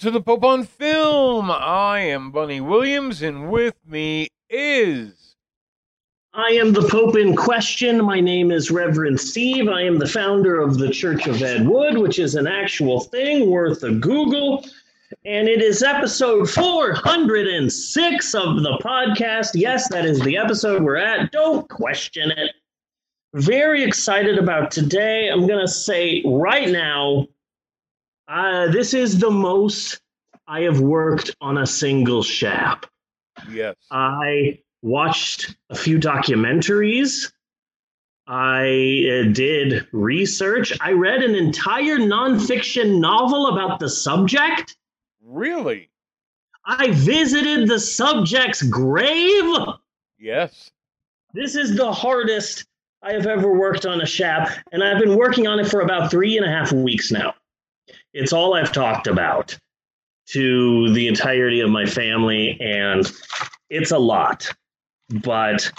To the Pope on Film. I am Bunny Williams, and with me is. I am the Pope in question. My name is Reverend Steve. I am the founder of the Church of Ed Wood, which is an actual thing worth a Google. And it is episode 406 of the podcast. Yes, that is the episode we're at. Don't question it. Very excited about today. I'm going to say right now, uh, this is the most I have worked on a single shap. Yes. I watched a few documentaries. I uh, did research. I read an entire nonfiction novel about the subject. Really? I visited the subject's grave. Yes. This is the hardest I have ever worked on a shap, and I've been working on it for about three and a half weeks now. It's all I've talked about to the entirety of my family, and it's a lot. But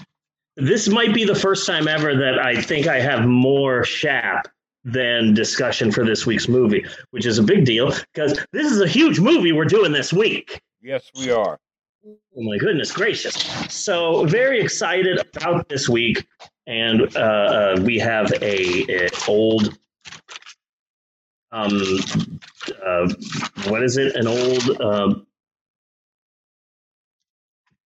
this might be the first time ever that I think I have more shap than discussion for this week's movie, which is a big deal because this is a huge movie we're doing this week. Yes, we are. Oh my goodness gracious. So, very excited about this week. And uh, uh, we have a, a old, um, uh, what is it? An old um,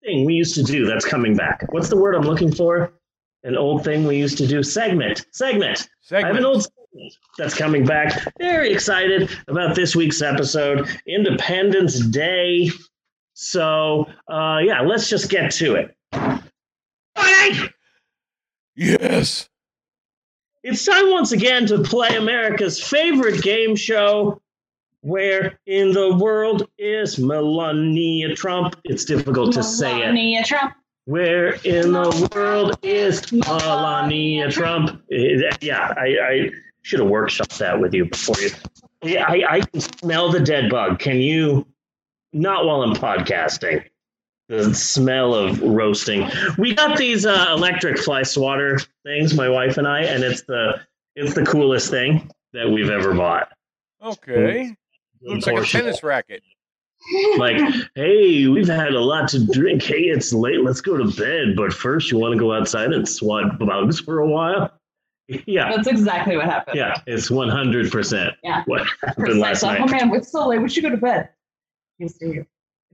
thing we used to do that's coming back. What's the word I'm looking for? An old thing we used to do. Segment. Segment. I have an old segment that's coming back. Very excited about this week's episode, Independence Day. So, uh, yeah, let's just get to it. Yes. It's time once again to play America's favorite game show. Where in the world is Melania Trump? It's difficult to say it. Melania Trump. Where in the world is Melania Trump? Eh, Yeah, I, I should have workshopped that with you before you. Yeah, I, I can smell the dead bug. Can you? Not while I'm podcasting. The smell of roasting. We got these uh, electric fly swatter things, my wife and I, and it's the it's the coolest thing that we've ever bought. Okay. Looks like a tennis racket. like, hey, we've had a lot to drink. Hey, it's late. Let's go to bed. But first, you want to go outside and swat bugs for a while? Yeah, That's exactly what happened. yeah, it's one hundred percent Yeah. what happened last Precisely. night. Oh man, it's so late. We should go to bed. Yes, dear.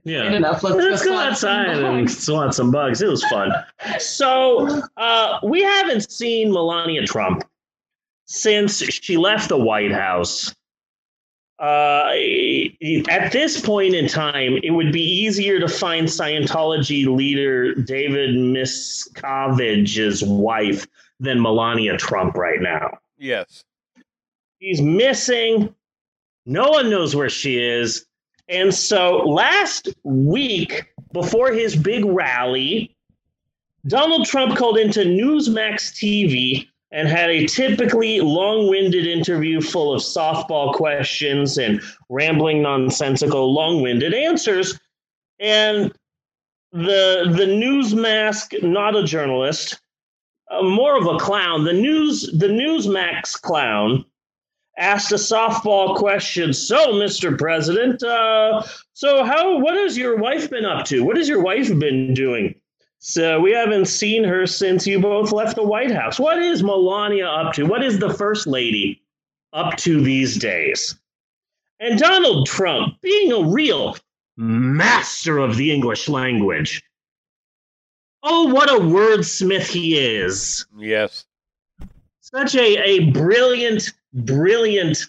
Yeah. Enough. Let's, Let's go swat outside and bugs. swat some bugs. It was fun. So, uh, we haven't seen Melania Trump since she left the White House. Uh, at this point in time, it would be easier to find Scientology leader David Miscavige's wife than Melania Trump right now. Yes. She's missing. No one knows where she is. And so last week, before his big rally, Donald Trump called into Newsmax TV and had a typically long winded interview full of softball questions and rambling, nonsensical, long winded answers. And the, the Newsmax, not a journalist, uh, more of a clown, the news the Newsmax clown asked a softball question. So, Mr. President, uh, so how what has your wife been up to? What has your wife been doing? So we haven't seen her since you both left the White House. What is Melania up to? What is the first lady up to these days? And Donald Trump, being a real master of the English language. Oh, what a wordsmith he is Yes. such a, a brilliant, brilliant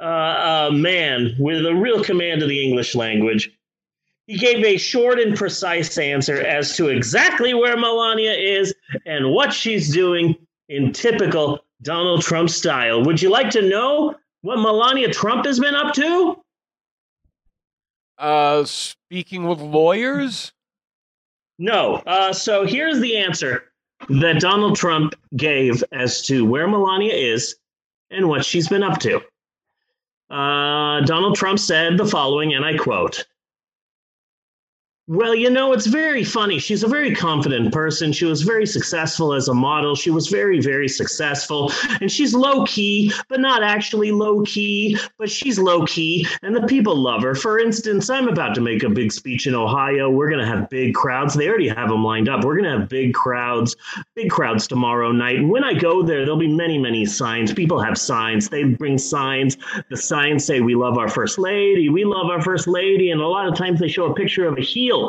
uh, uh, man with a real command of the English language. He gave a short and precise answer as to exactly where Melania is and what she's doing in typical Donald Trump style. Would you like to know what Melania Trump has been up to? Uh, speaking with lawyers. No. Uh, so here's the answer that Donald Trump gave as to where Melania is and what she's been up to. Uh, Donald Trump said the following, and I quote Well, you know, it's very funny. She's a very confident person. She was very successful as a model. She was very, very successful. And she's low key, but not actually low key, but she's low key. And the people love her. For instance, I'm about to make a big speech in Ohio. We're going to have big crowds. They already have them lined up. We're going to have big crowds, big crowds tomorrow night. And when I go there, there'll be many, many signs. People have signs. They bring signs. The signs say, We love our first lady. We love our first lady. And a lot of times they show a picture of a heel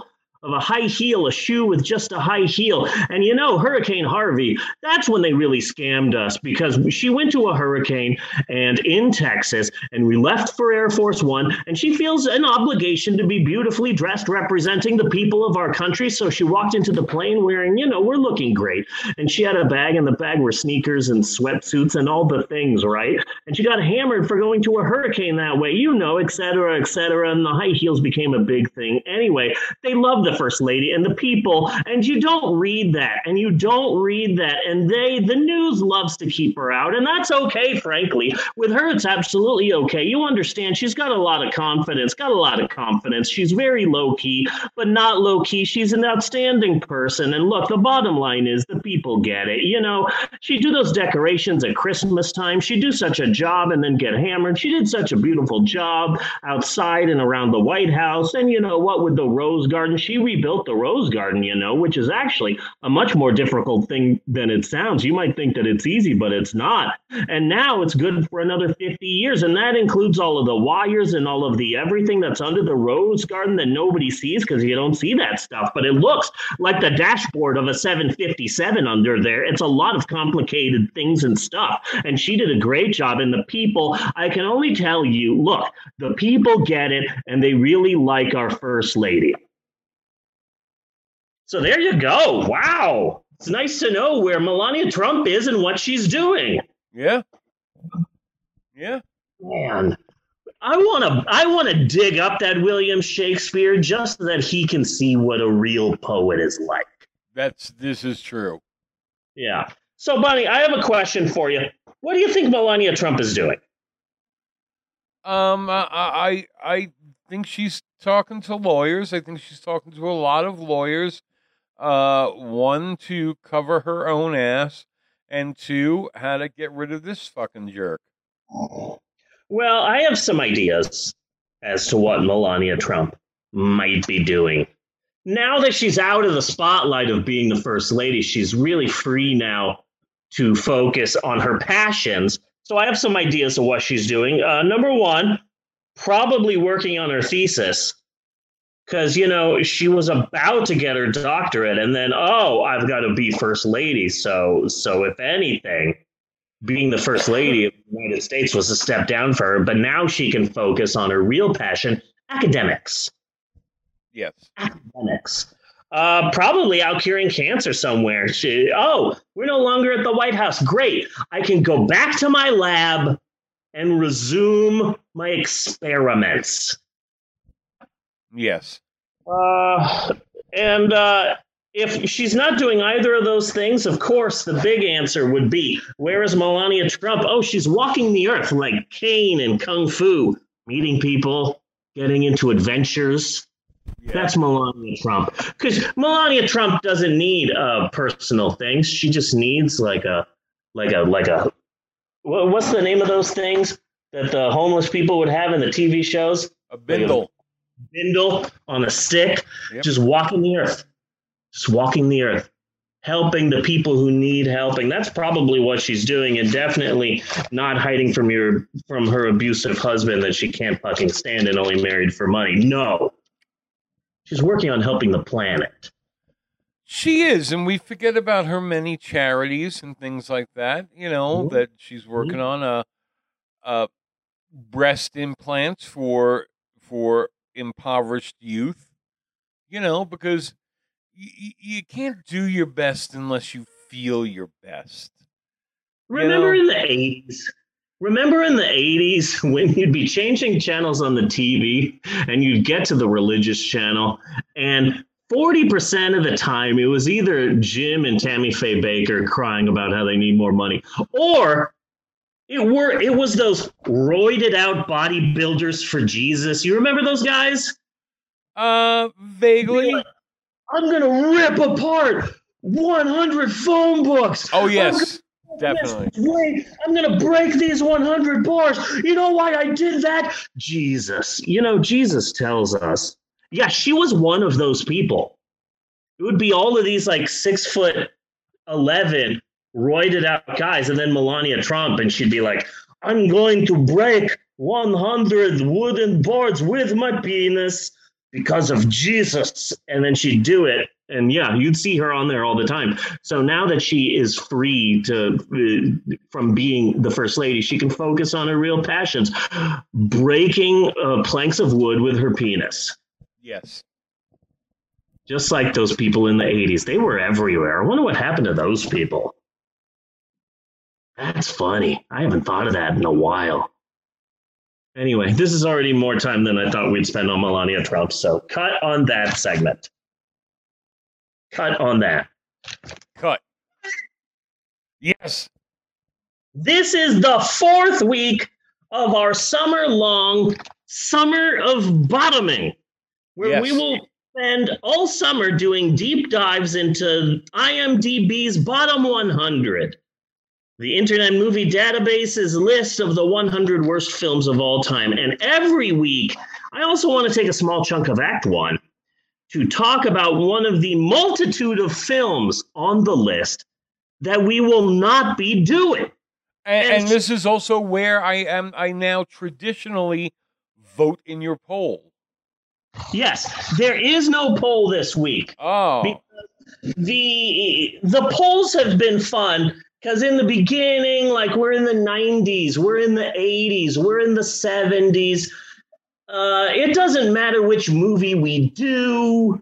of a high heel, a shoe with just a high heel. And you know, Hurricane Harvey, that's when they really scammed us because she went to a hurricane and in Texas, and we left for Air Force One, and she feels an obligation to be beautifully dressed, representing the people of our country. So she walked into the plane wearing, you know, we're looking great. And she had a bag, and the bag were sneakers and sweatsuits and all the things, right? And she got hammered for going to a hurricane that way, you know, et cetera, et cetera. And the high heels became a big thing. Anyway, they loved the first lady and the people and you don't read that and you don't read that and they the news loves to keep her out and that's okay frankly. With her it's absolutely okay. You understand she's got a lot of confidence got a lot of confidence. She's very low key but not low key she's an outstanding person and look the bottom line is the people get it you know? She do those decorations at christmas time. She do such a job and then get hammered. She did such a beautiful job outside and around the white house and you know what with the rose garden she rebuilt the rose garden, you know, which is actually a much more difficult thing than it sounds. You might think that it's easy, but it's not. And now it's good for another 50 years. And that includes all of the wires and all of the everything that's under the rose garden that nobody sees because you don't see that stuff. But it looks like the dashboard of a 757 under there. It's a lot of complicated things and stuff. And she did a great job. And the people, I can only tell you, look, the people get it and they really like our first lady. So there you go. Wow. It's nice to know where Melania Trump is and what she's doing. Yeah. Yeah. Man, I want to I want to dig up that William Shakespeare just so that he can see what a real poet is like. That's this is true. Yeah. So, Bunny, I have a question for you. What do you think Melania Trump is doing? Um, I I, I think she's talking to lawyers. I think she's talking to a lot of lawyers uh, one, to cover her own ass, and two, how to get rid of this fucking jerk. Well, I have some ideas as to what Melania Trump might be doing. Now that she's out of the spotlight of being the first lady, she's really free now to focus on her passions. So I have some ideas of what she's doing. Uh, number one, probably working on her thesis because you know she was about to get her doctorate and then oh i've got to be first lady so so if anything being the first lady of the united states was a step down for her but now she can focus on her real passion academics yes academics uh, probably out curing cancer somewhere. She, oh, we're no longer at the White House. Great. I can go back to my lab and resume my experiments. Yes. Uh, and uh, if she's not doing either of those things, of course, the big answer would be where is Melania Trump? Oh, she's walking the earth like Caine and Kung Fu, meeting people, getting into adventures. Yeah. That's Melania Trump. Because Melania Trump doesn't need uh, personal things. She just needs like a, like a, like a, what's the name of those things that the homeless people would have in the TV shows? A bindle bindle on a stick, yep. just walking the earth, just walking the earth, helping the people who need helping. That's probably what she's doing, and definitely not hiding from your from her abusive husband that she can't fucking stand and only married for money. No, she's working on helping the planet. She is, and we forget about her many charities and things like that. You know mm-hmm. that she's working mm-hmm. on a, a breast implants for for impoverished youth, you know, because y- you can't do your best unless you feel your best. Remember you know? in the 80s? Remember in the 80s when you'd be changing channels on the TV and you'd get to the religious channel and 40% of the time it was either Jim and Tammy Faye Bakker crying about how they need more money or it were it was those roided out bodybuilders for Jesus. You remember those guys? Uh, vaguely. I'm gonna rip apart 100 phone books. Oh yes, definitely. break- I'm gonna break these 100 bars. You know why I did that? Jesus. You know, Jesus tells us. Yeah, she was one of those people. It would be all of these like six foot 11 roided out guys, and then Melania Trump, and she'd be like, I'm going to break 100 wooden boards with my penis because of Jesus. And then she'd do it. And yeah, you'd see her on there all the time. So now that she is free to uh, from being the first lady, she can focus on her real passions, breaking uh, planks of wood with her penis. Yes. Just like those people in the 80s. They were everywhere. I wonder what happened to those people. That's funny. I haven't thought of that in a while. Anyway, this is already more time than I thought we'd spend on Melania Trump. So cut on that segment. Cut on that. Cut. Yes. This is the fourth week of our summer long summer of bottoming, where we will spend all summer doing deep dives into IMDb's bottom 100, the Internet Movie Database's list of the 100 worst films of all time. And every week, I also want to take a small chunk of Act One to talk about one of the multitude of films on the list that we will not be doing. And, And- this is also where I am. I now traditionally vote in your poll. Yes, there is no poll this week. Oh, The the polls have been fun because in the beginning, like we're in the 90s, we're in the 80s, we're in the 70s. Uh, it doesn't matter which movie we do.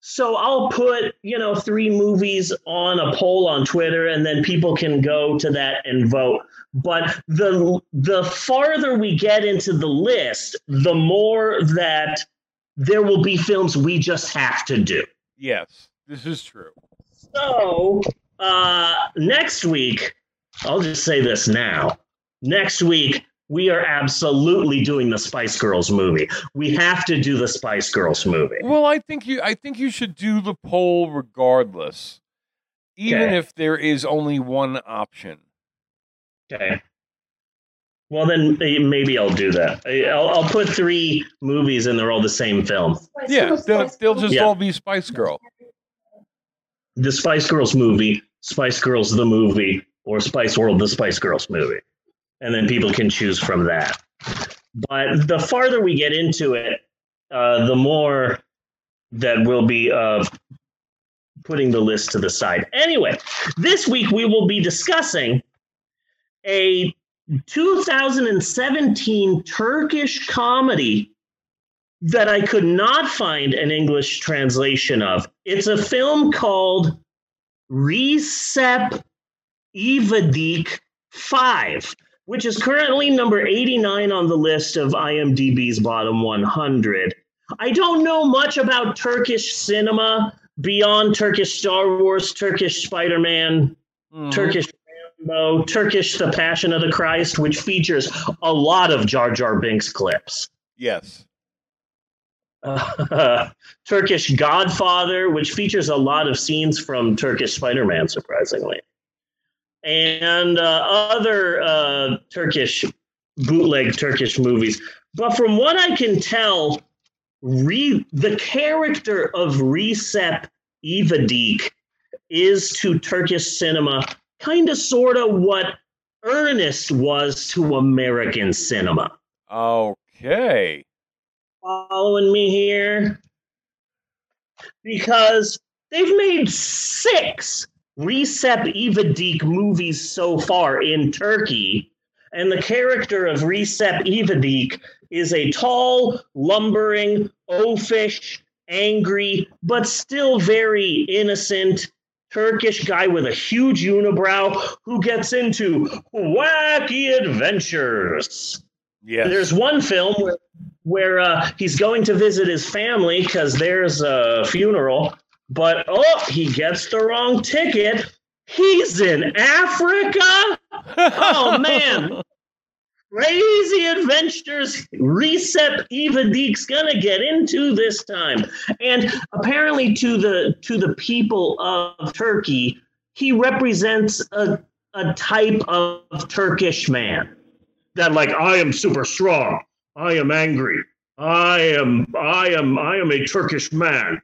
So I'll put, you know, three movies on a poll on Twitter and then people can go to that and vote. But the the farther we get into the list, the more that there will be films we just have to do. yes, this is true. So uh, next week, I'll just say this now. Next week, we are absolutely doing the Spice Girls movie. We have to do the Spice Girls movie. Well, I think you. I think you should do the poll regardless, even Okay. if there is only one option. Okay. Well, then eh, maybe I'll do that. I'll, I'll put three movies and they're all the same film. Yeah, they'll, they'll just Yeah. all be Spice Girl. The Spice Girls movie, Spice Girls the movie, or Spice World the Spice Girls movie. And then people can choose from that. But the farther we get into it, uh, the more that we'll be uh, putting the list to the side. Anyway, this week we will be discussing a 2017 Turkish comedy that I could not find an English translation of. It's a film called Recep Ivedik 5, which is currently number 89 on the list of IMDb's bottom 100. I don't know much about Turkish cinema beyond Turkish Star Wars, Turkish Spider Man, Mhm. Turkish Rambo, Turkish The Passion of the Christ, which features a lot of Jar Jar Binks clips. Yes. Uh, Turkish Godfather, which features a lot of scenes from Turkish Spider Man, surprisingly. And uh, other uh, Turkish, bootleg Turkish movies. But from what I can tell, re- the character of Recep Ivedik is to Turkish cinema kind of sort of what Ernest was to American cinema. Okay. Following me here? Because they've made six Recep Ivedik movies so far in Turkey, and the character of Recep Ivedik is a tall, lumbering, oafish, angry, but still very innocent Turkish guy with a huge unibrow who gets into wacky adventures. Yes. There's one film where, where uh, he's going to visit his family because there's a funeral, but oh, he gets the wrong ticket. He's in Africa. Oh man, crazy adventures Recep Ivedik's gonna get into this time. And apparently to the to the people of Turkey, he represents a, a type of Turkish man. That like I am super strong. I am angry. I am I am I am a Turkish man.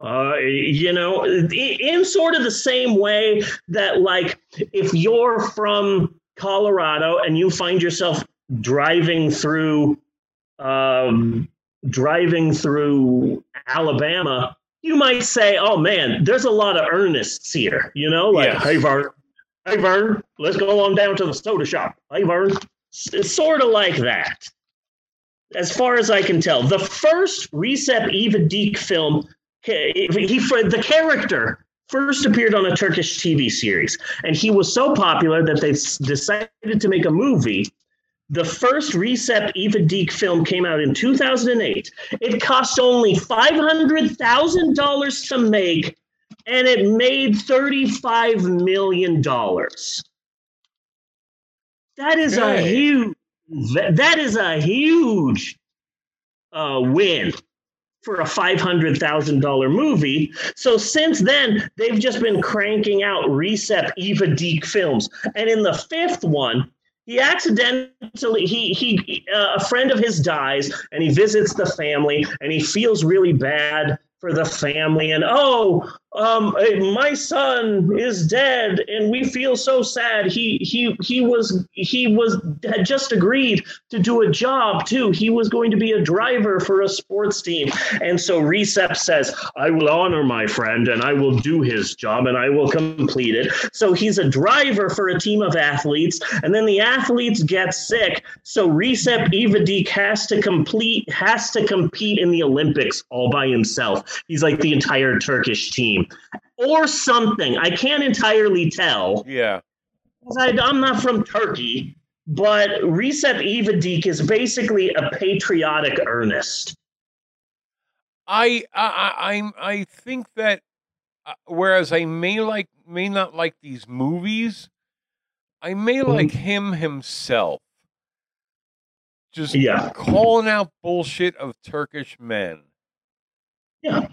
Uh, you know, in sort of the same way that, like, if you're from Colorado and you find yourself driving through, um, driving through Alabama, you might say, "Oh man, there's a lot of Ernests here." You know, like, yes. "Hey Vern, hey Vern, let's go on down to the soda shop." Hey Vern, it's sort of like that. As far as I can tell, the first Recep Ivedik film he, he the character first appeared on a Turkish TV series, and he was so popular that they decided to make a movie. The first Recep Ivedik film came out in 2008. It cost only $500,000 to make, and it made $35 million. That is a huge that is a huge uh, win for a $500,000 movie. So since then, they've just been cranking out Recep Deek films. And in the fifth one, he accidentally he he uh, a friend of his dies and he visits the family and he feels really bad for the family and oh um, my son is dead and we feel so sad. He he he was he was had just agreed to do a job too. He was going to be a driver for a sports team. And so recep says i will honor my friend and i will do his job and i will complete it. So he's a driver for a team of athletes and then the athletes get sick. So recep ivedik has to complete has to compete in the olympics all by himself. He's like the entire turkish team or something. I can't entirely tell. Yeah. I, am not from Turkey, but Recep Ivedik is basically a patriotic Ernest. I I I I think that uh, whereas I may like may not like these movies, I may mm-hmm. like him himself. Just yeah. calling out bullshit of Turkish men. Yeah.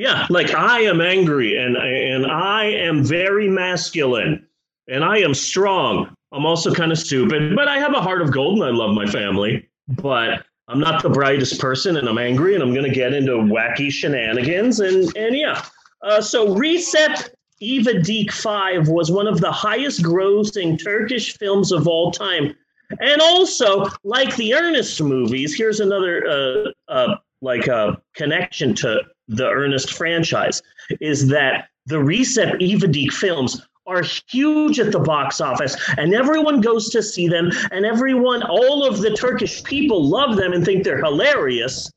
Yeah, like I am angry and and I am very masculine and I am strong. I'm also kind of stupid, but I have a heart of gold and I love my family. But I'm not the brightest person and I'm angry and I'm going to get into wacky shenanigans and and yeah. Uh, so Ivedik 5 was one of the highest grossing Turkish films of all time. And also, like the Ernest movies, here's another uh, uh, like a connection to the Ernest franchise is that the Recep Ivedik films are huge at the box office and everyone goes to see them and everyone all of the Turkish people love them and think they're hilarious.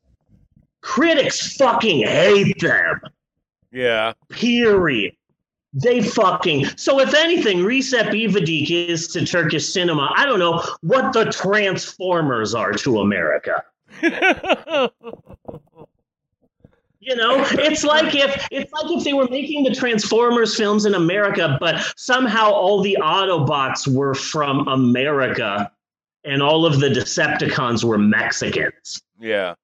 Critics fucking hate them. Yeah. Period. They fucking so if anything, Recep Ivedik is to Turkish cinema. I don't know what the Transformers are to America. You know, it's like if it's like if they were making the Transformers films in America, but somehow all the Autobots were from America and all of the Decepticons were Mexicans. Yeah.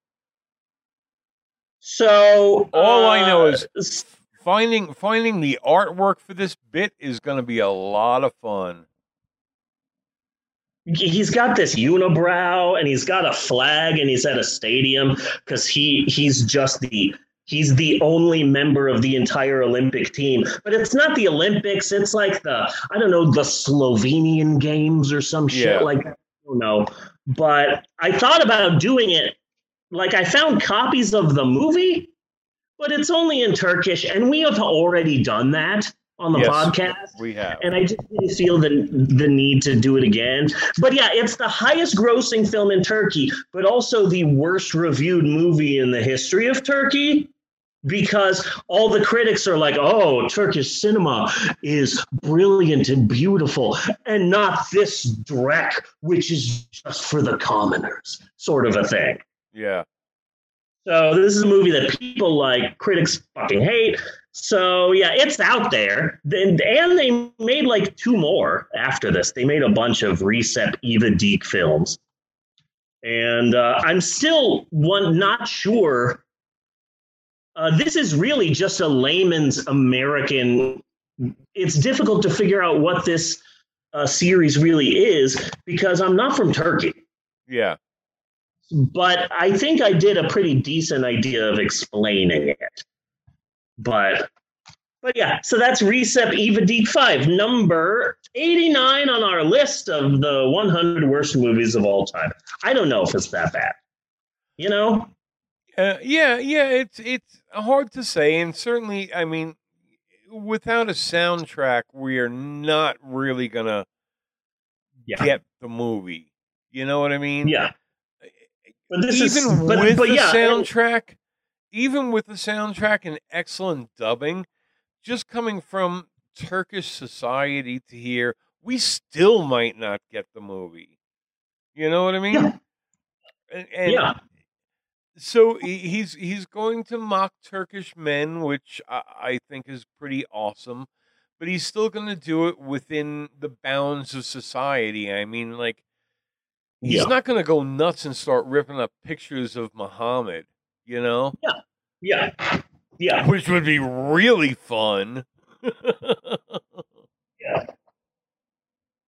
So all uh, I know is uh, finding finding the artwork for this bit is going to be a lot of fun he's got this unibrow and he's got a flag and he's at a stadium because he he's just the he's the only member of the entire Olympic team. But it's not the Olympics. It's like the I don't know the Slovenian games or some shit yeah. like I don't know. But I thought about doing it. Like I found copies of the movie, but it's only in Turkish, and we have already done that on the yes, podcast. We have. And I just didn't feel the the need to do it again. But yeah, it's the highest grossing film in Turkey, but also the worst reviewed movie in the history of Turkey because all the critics are like, oh, Turkish cinema is brilliant and beautiful, and not this dreck, which is just for the commoners, sort of a thing. Yeah. So this is a movie that people like, critics fucking hate. So yeah, it's out there. Then and they made like two more after this. They made a bunch of Recep Ivedik films, and uh, I'm still one not sure. Uh, this is really just a layman's American. It's difficult to figure out what this uh, series really is because I'm not from Turkey. Yeah. But I think I did a pretty decent idea of explaining it. But but yeah, so that's Recep Ivedik 5, number 89 on our list of the 100 worst movies of all time. I don't know if it's that bad. You know? Uh, yeah, yeah, it's it's hard to say, and certainly, I mean, without a soundtrack, we are not really gonna Yeah. get the movie. You know what I mean? Yeah. But this even is but, with but the yeah, soundtrack, even with the soundtrack and excellent dubbing, just coming from Turkish society to here, we still might not get the movie. You know what I mean? Yeah. And, and yeah. so he's he's going to mock Turkish men, which I, I think is pretty awesome. But he's still going to do it within the bounds of society. I mean, like he's Yeah. not going to go nuts and start ripping up pictures of Muhammad, you know, Yeah. Yeah. Yeah. Which would be really fun. Yeah.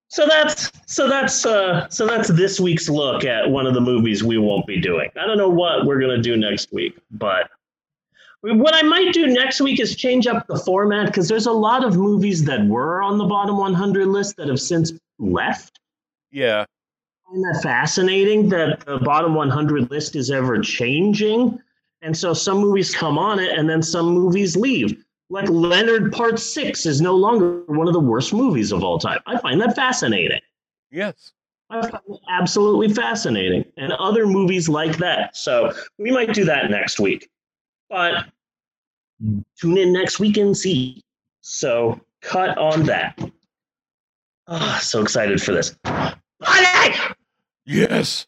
So that's so that's uh so that's this week's look at one of the movies we won't be doing. I don't know what we're gonna do next week, but what I might do next week is change up the format because there's a lot of movies that were on the bottom 100 list that have since left. yeah, I find that fascinating that the bottom 100 list is ever changing, and so some movies come on it and then some movies leave. Like Leonard Part Six is no longer one of the worst movies of all time. I find that fascinating. yes, I find it absolutely fascinating. And other movies like that. So we might do that next week. But tune in next week and see. So cut on that. Ah, so excited for this. Buddy! yes.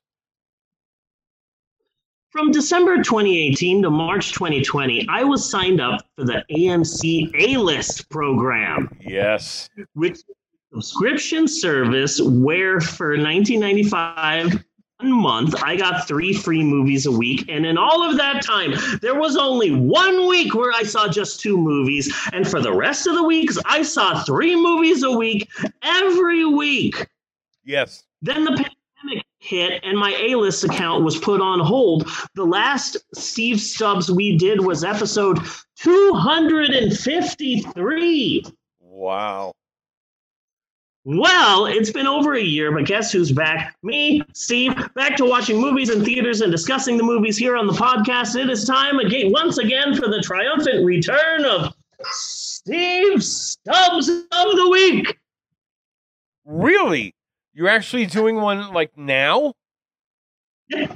From December 2018 to March 2020, I was signed up for the AMC A List program. Yes. which subscription service where for 1995 one month I got three free movies a week and in all of that time there was only one week where I saw just two movies and for the rest of the weeks I saw three movies a week every week Yes. then the pandemic hit and my A-list account was put on hold. The last Steve Stubbs we did was episode 253. Wow. Well, it's been over a year, but guess who's back? Me, Steve, back to watching movies in theaters and discussing the movies here on the podcast. It is time again, once again, for the triumphant return of Steve Stubbs of the Week. Really? You're actually doing one like now? Yeah,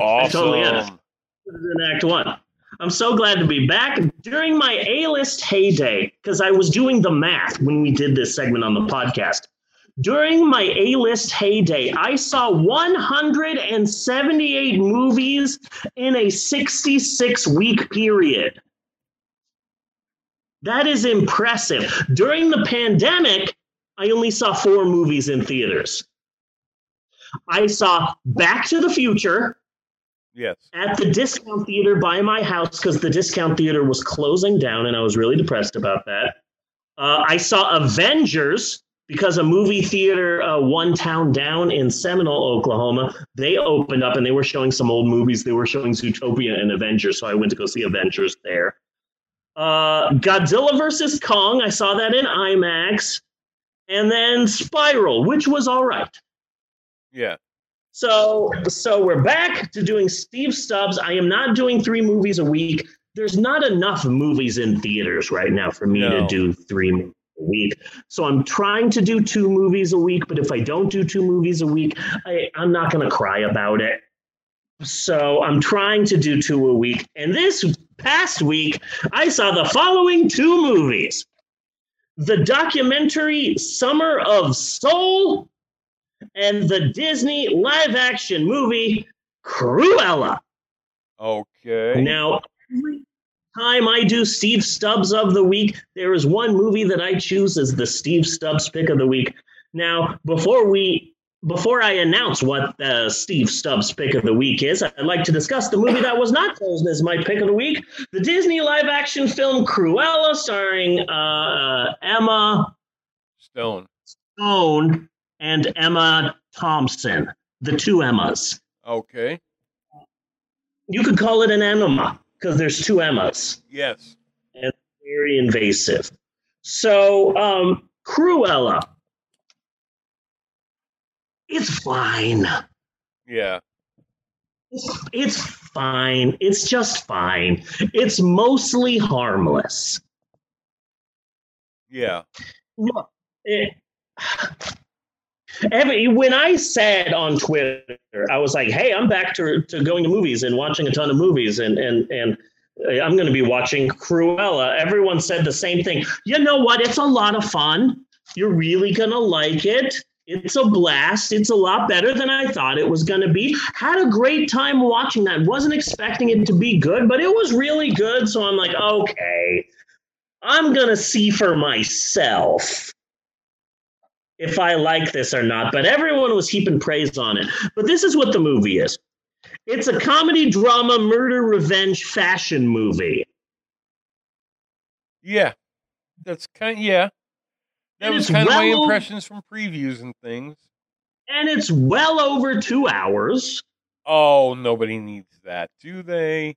I totally am. Awesome. in Act One. I'm so glad to be back during my A-list heyday because I was doing the math when we did this segment on the podcast. During my A-list heyday, I saw 178 movies in a 66 week period. That is impressive. During the pandemic, I only saw four movies in theaters. I saw Back to the Future, Yes. at the discount theater by my house because the discount theater was closing down and I was really depressed about that. Uh, I saw Avengers because a movie theater uh, one town down in Seminole, Oklahoma, they opened up and they were showing some old movies. They were showing Zootopia and Avengers, so I went to go see Avengers there. Uh, Godzilla versus Kong, I saw that in IMAX, and then Spiral, which was all right. Yeah. So, so we're back to doing Steve Stubbs. I am not doing three movies a week. There's not enough movies in theaters right now for me to do three movies a week. So I'm trying to do two movies a week. But if I don't do two movies a week, I, I'm not going to cry about it. So I'm trying to do two a week. And this past week, I saw the following two movies: the documentary "Summer of Soul." and the Disney live action movie Cruella. Okay. Now, every time I do Steve Stubbs of the week, there is one movie that I choose as the Steve Stubbs pick of the week. Now, before we before I announce what the Steve Stubbs pick of the week is, I'd like to discuss the movie that was not chosen as my pick of the week the Disney live action film Cruella, starring uh, Emma Stone. Stone and Emma Thompson, the two Emmas. Okay. You could call it an enema because there's two Emmas. Yes. And very invasive. So, um, Cruella. It's fine. Yeah. It's, it's fine. It's just fine. It's mostly harmless. Yeah. Look, it, every, when I said on Twitter, I was like, "Hey, I'm back to, to going to movies and watching a ton of movies, and and and eh, I'm going to be watching Cruella." Everyone said the same thing. You know what? It's a lot of fun. You're really going to like it. It's a blast. It's a lot better than I thought it was going to be. Had a great time watching that. Wasn't expecting it to be good, but it was really good. So I'm like, okay, I'm going to see for myself if I like this or not. But everyone was heaping praise on it. But this is what the movie is it's a comedy, drama, murder, revenge, fashion movie. Yeah. That's kind of, yeah. That was kind of my well- impressions from previews and things. And it's well over two hours, Oh, nobody needs that, do they?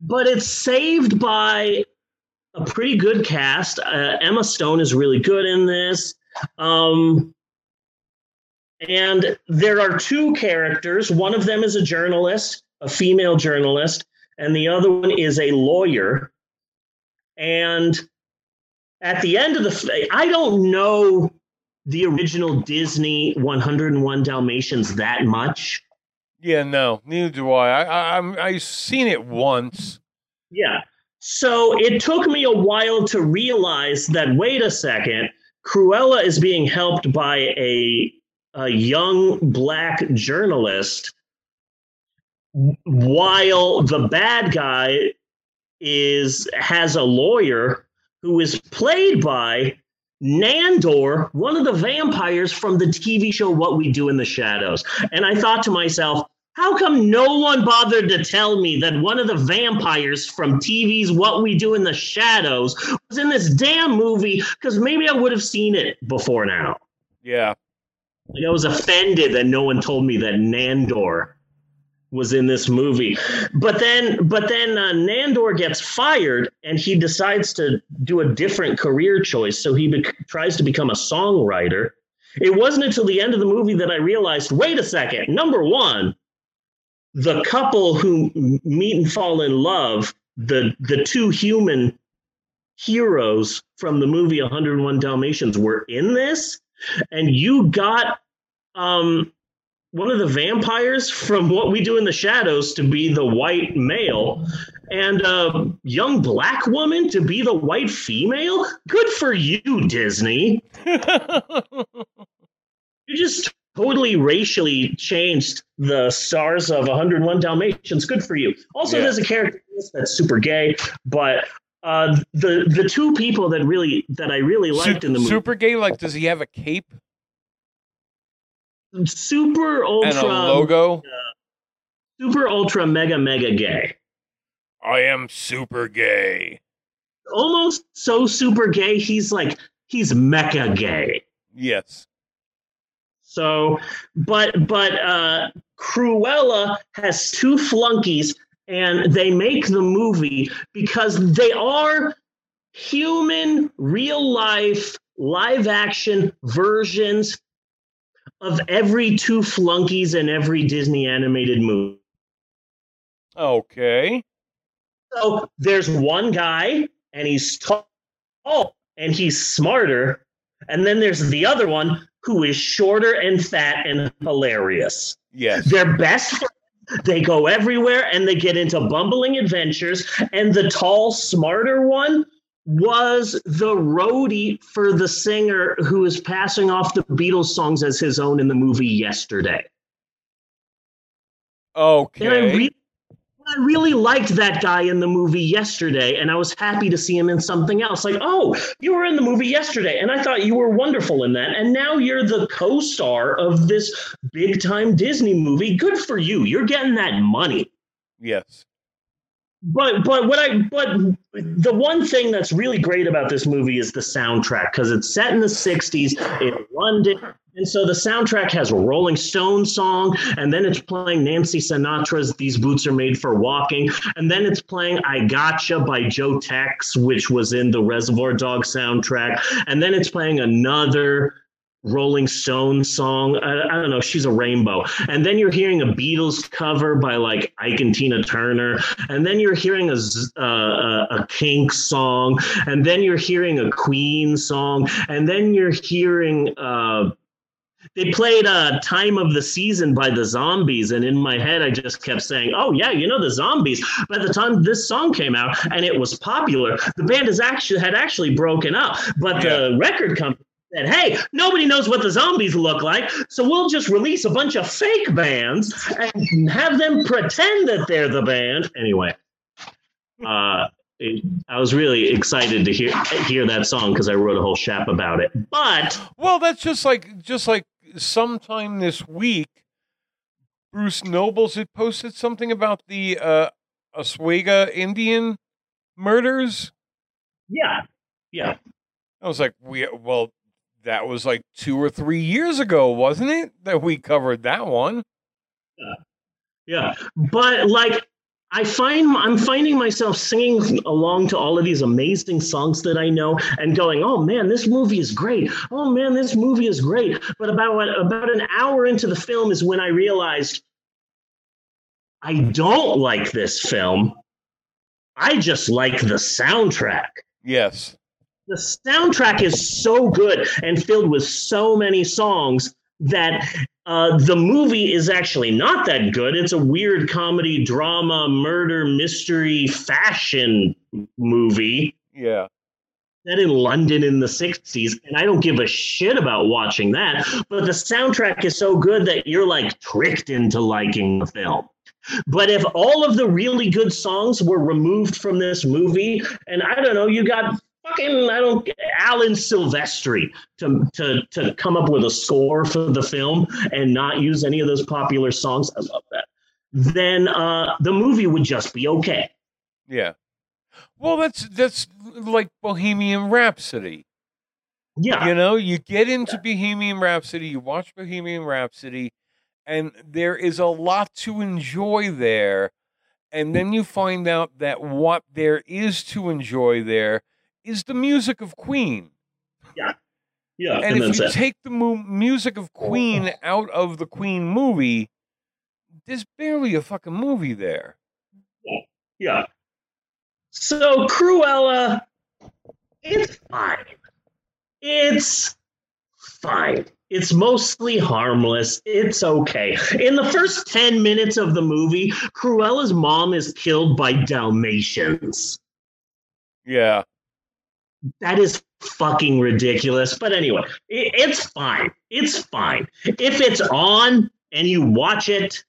but it's saved by a pretty good cast. Uh, Emma Stone is really good in this. Um, and there are two characters. One of them is a journalist, a female journalist, and the other one is a lawyer. And at the end of the, I don't know the original Disney 101 Dalmatians that much. Yeah, no, neither do I. I, I I'm I've seen it once. Yeah. So it took me a while to realize that wait a second, Cruella is being helped by a a young black journalist while the bad guy is has a lawyer who is played by Nandor, one of the vampires from the TV show What We Do in the Shadows. And I thought to myself, how come no one bothered to tell me that one of the vampires from TV's What We Do in the Shadows was in this damn movie? Because maybe I would have seen it before now. Yeah. Like I was offended that no one told me that Nandor was in this movie. But then, but then uh, Nandor gets fired, and he decides to do a different career choice. So he tries to become a songwriter. It wasn't until the end of the movie that I realized, wait a second. Number one, the couple who meet and fall in love, the the two human heroes from the movie 101 Dalmatians were in this, and you got um one of the vampires from what we do in the shadows to be the white male and a young black woman to be the white female good for you disney you just totally racially changed the stars of 101 dalmatians good for you also Yeah. there's a character that's super gay but uh, the the two people that really that I really liked in the movie, Super gay. Like, does he have a cape super and ultra, a logo? super ultra mega mega gay. I am super gay. almost so super gay he's like he's mecha gay Yes. so but but uh cruella has two flunkies and they make the movie because they are human real life live action versions of every two flunkies in every disney animated movie Okay. So there's one guy, and he's tall, and he's smarter, and then there's the other one who is shorter and fat and hilarious. Yes. They're best friends. They go everywhere and they get into bumbling adventures. And the tall, smarter one was the roadie for the singer who is passing off the Beatles songs as his own in the movie yesterday. Okay. And I really, I really liked that guy in the movie yesterday, and I was happy to see him in something else. Like, oh, you were in the movie yesterday, and I thought you were wonderful in that, and now you're the co-star of this big-time Disney movie. Good for you. You're getting that money. Yes. But but what I but the one thing that's really great about this movie is the soundtrack because it's set in the '60s in London, and so the soundtrack has a Rolling Stone song, and then it's playing Nancy Sinatra's "These Boots Are Made for Walking," and then it's playing "I Gotcha" by Joe Tex, which was in the Reservoir Dogs soundtrack, and then it's playing another Rolling Stone song. I, I, don't know. She's a rainbow. And then you're hearing a Beatles cover by like Ike and Tina Turner. And then you're hearing a, uh, a Kink song. And then you're hearing a Queen song. And then you're hearing. Uh, they played uh, Time of the Season by the Zombies. And in my head, I just kept saying, oh, yeah, you know, the Zombies. By the time this song came out and it was popular, the band has actually had actually broken up. But the record company said, hey, nobody knows what the zombies look like, so we'll just release a bunch of fake bands and have them pretend that they're the band. Anyway, uh, it, I was really excited to hear hear that song because I wrote a whole chap about it. But well, that's just like just like sometime this week, Bruce Nobles had posted something about the uh, Oswego Indian murders. Yeah, yeah. I was like, we well, that was like two or three years ago, wasn't it? That we covered that one. Yeah. Yeah. But like I find I'm finding myself singing along to all of these amazing songs that I know and going, "Oh man, this movie is great. Oh man, this movie is great." But about about an hour into the film is when I realized I don't like this film. I just like the soundtrack. Yes the soundtrack is so good and filled with so many songs that uh, the movie is actually not that good. It's a weird comedy, drama, murder, mystery, fashion movie. Yeah. Set in London in the 60s, and I don't give a shit about watching that. But the soundtrack is so good that you're like tricked into liking the film. But if all of the really good songs were removed from this movie, and I don't know, you got fucking I don't Alan Silvestri to to to come up with a score for the film and not use any of those popular songs. I love that. Then uh, the movie would just be okay. Yeah. Well, that's that's like Bohemian Rhapsody. Yeah. You know, you get into yeah. Bohemian Rhapsody, you watch Bohemian Rhapsody, and there is a lot to enjoy there. And then you find out that what there is to enjoy there is the music of Queen. Yeah. Yeah. And, and if you it. take the mu- music of Queen oh. out of the Queen movie, there's barely a fucking movie there. Yeah. Yeah. So Cruella, it's fine. It's fine. It's mostly harmless. It's okay. In the first 10 minutes of the movie, Cruella's mom is killed by Dalmatians. Yeah that is fucking ridiculous. But anyway, it, it's fine. It's fine. If it's on and you watch it,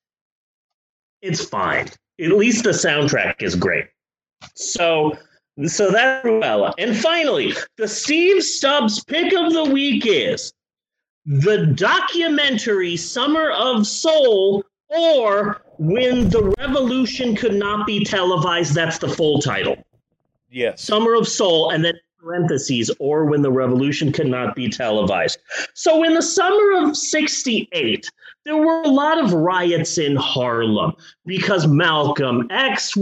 it's fine. At least the soundtrack is great. So, so that's Cruella. And finally, the Steve Stubbs pick of the week is the documentary Summer of Soul or When the Revolution Could Not Be Televised. That's the full title. Yes. Summer of Soul. And then parentheses, or when the revolution could not be televised. So in the summer of 68, there were a lot of riots in Harlem because Malcolm X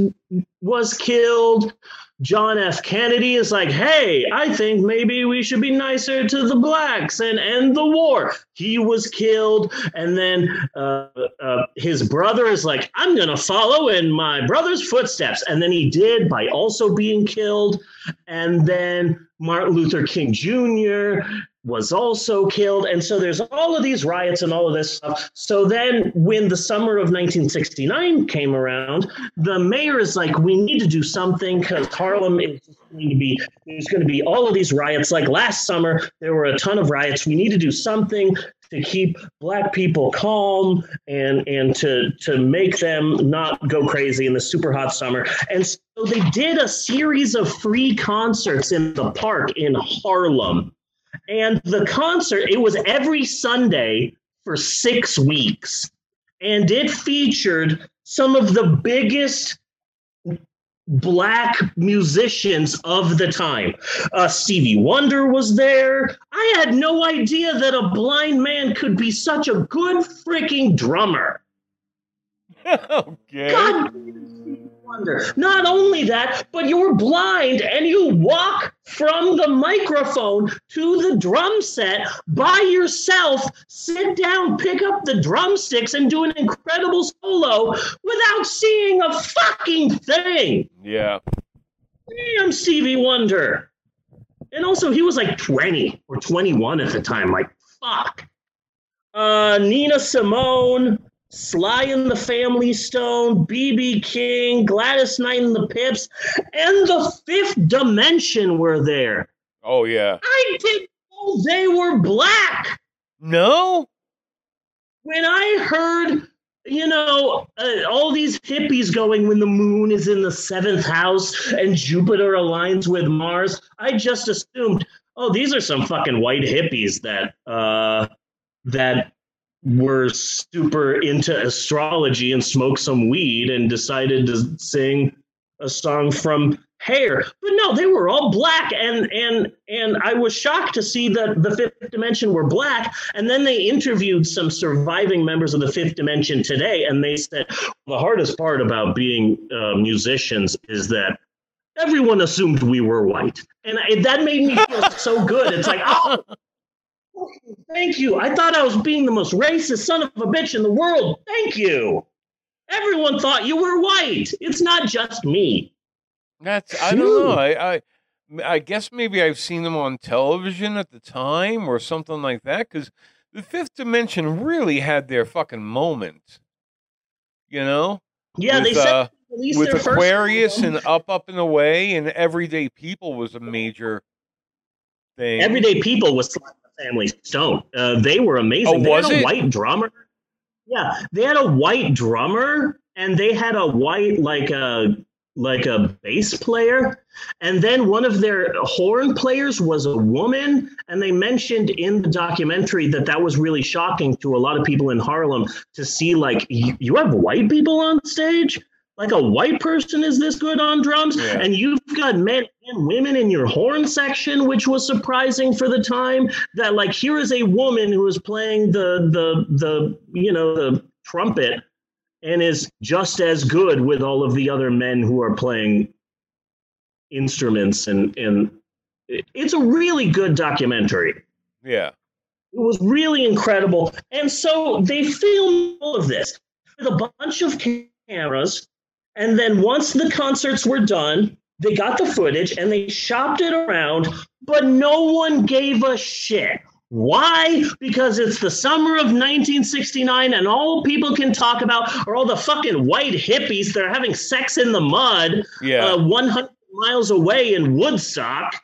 was killed. John F. Kennedy is like, hey, I think maybe we should be nicer to the blacks and end the war. He was killed. And then uh, uh, his brother is like, I'm going to follow in my brother's footsteps. And then he did by also being killed. And then Martin Luther King Jr was also killed. And so there's all of these riots and all of this stuff. So then when the summer of 1969 came around, the mayor is like, we need to do something because Harlem is going to be, there's going to be all of these riots. Like last summer, there were a ton of riots. We need to do something to keep black people calm and and to to make them not go crazy in the super hot summer. And so they did a series of free concerts in the park in Harlem. And the concert, it was every Sunday for six weeks. And it featured some of the biggest black musicians of the time. Uh, Stevie Wonder was there. I had no idea that a blind man could be such a good freaking drummer. okay. God, Wonder. Not only that, but you're blind and you walk from the microphone to the drum set by yourself, sit down, pick up the drumsticks, and do an incredible solo without seeing a fucking thing. Yeah. Damn, Stevie Wonder. And also, he was like 20 or 21 at the time. Like, fuck. Uh, Nina Simone, Sly and the Family Stone, BB King, Gladys Knight and the Pips, and the Fifth Dimension were there. Oh yeah. I didn't know they were black. No. When I heard, you know, uh, all these hippies going when the moon is in the seventh house and Jupiter aligns with Mars, I just assumed, oh, these are some fucking white hippies that uh, that were super into astrology and smoked some weed and decided to sing a song from hair. But no they were all black and and and i was shocked to see that the fifth dimension were black. And then they interviewed some surviving members of the fifth dimension today and they said the hardest part about being uh, musicians is that everyone assumed we were white. And I, that made me feel so good. It's like oh Thank you. I thought I was being the most racist son of a bitch in the world. Thank you. Everyone thought you were white. It's not just me. That's I don't know. I, I I guess maybe I've seen them on television at the time or something like that because the Fifth Dimension really had their fucking moment. You know? Yeah, with, they said uh, they with their Aquarius and Up, Up and Away and Everyday People was a major thing. Everyday People was Sly and the Family Stone. Uh, they were amazing. Oh, they was had a it? white drummer. Yeah, they had a white drummer and they had a white like a like a bass player. And then one of their horn players was a woman. And they mentioned in the documentary that that was really shocking to a lot of people in Harlem to see like you, have white people on stage. Like a white person is this good on drums, Yeah. and you've got men women in your horn section, which was surprising for the time. That like here is a woman who is playing the the the you know the trumpet and is just as good with all of the other men who are playing instruments and and it's a really good documentary Yeah. it was really incredible and so they filmed all of this with a bunch of cameras and then once the concerts were done they got the footage and they shopped it around but no one gave a shit why? Because it's the summer of 1969, and all people can talk about are all the fucking white hippies that are having sex in the mud Yeah. uh, 100 miles away in Woodstock.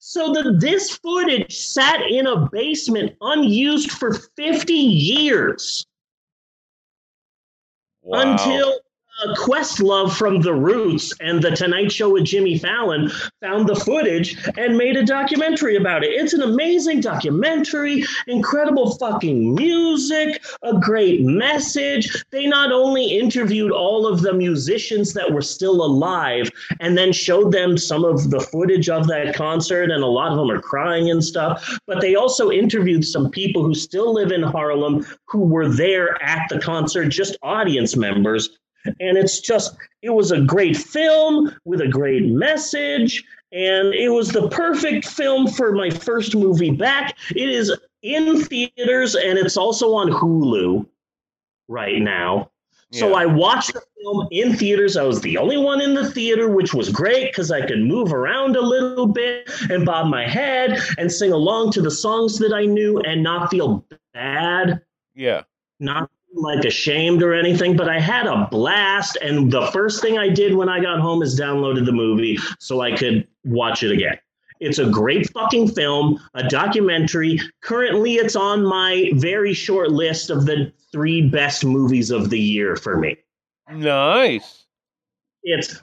So the, this footage sat in a basement unused for 50 years wow. until Questlove from The Roots and The Tonight Show with Jimmy Fallon found the footage and made a documentary about it. It's an amazing documentary, incredible fucking music, a great message. They not only interviewed all of the musicians that were still alive and then showed them some of the footage of that concert, and a lot of them are crying and stuff, but they also interviewed some people who still live in Harlem who were there at the concert, just audience members and it's just it was a great film with a great message. And it was the perfect film for my first movie back. It is in theaters and it's also on hulu right now. So i watched the film in theaters. I was the only one in the theater which was great because i could move around a little bit and bob my head and sing along to the songs that i knew and not feel bad. Yeah. not like ashamed or anything, but I had a blast. And the first thing I did when I got home is downloaded the movie so I could watch it again. It's a great fucking film, a documentary. Currently, it's on my very short list of the three best movies of the year for me. Nice. It's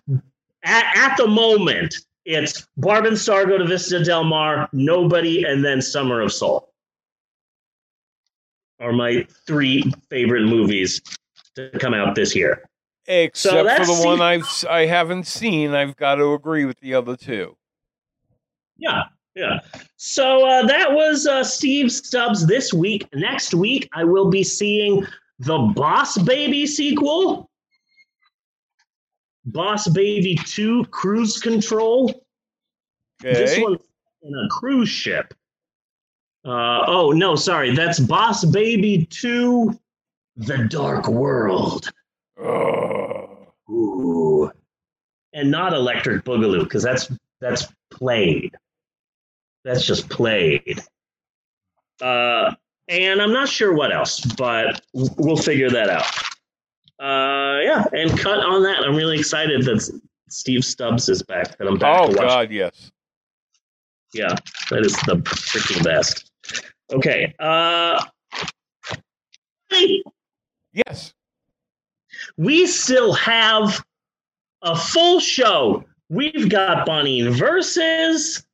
at, at the moment, it's Barb and Star go to Vista Del Mar, Nobody, and then Summer of Soul are my three favorite movies to come out this year. Except So for the one I've I haven't seen, I've got to agree with the other two. Yeah, yeah. So uh, that was uh, Steve Stubbs this week. Next week, I will be seeing the Boss Baby sequel, Boss Baby 2 Cruise Control. This Okay. one in a cruise ship. Uh, oh, no, sorry. That's Boss Baby 2 The Dark World. Ooh. And not Electric Boogaloo, because that's that's played. That's just played. Uh, and I'm not sure what else, but we'll figure that out. Uh, yeah, and cut on that. I'm really excited that Steve Stubbs is back. That I'm back Oh to watch. God, yes. Yeah, that is the freaking best. Okay. Uh, Yes. we still have a full show. We've got Bunny versus,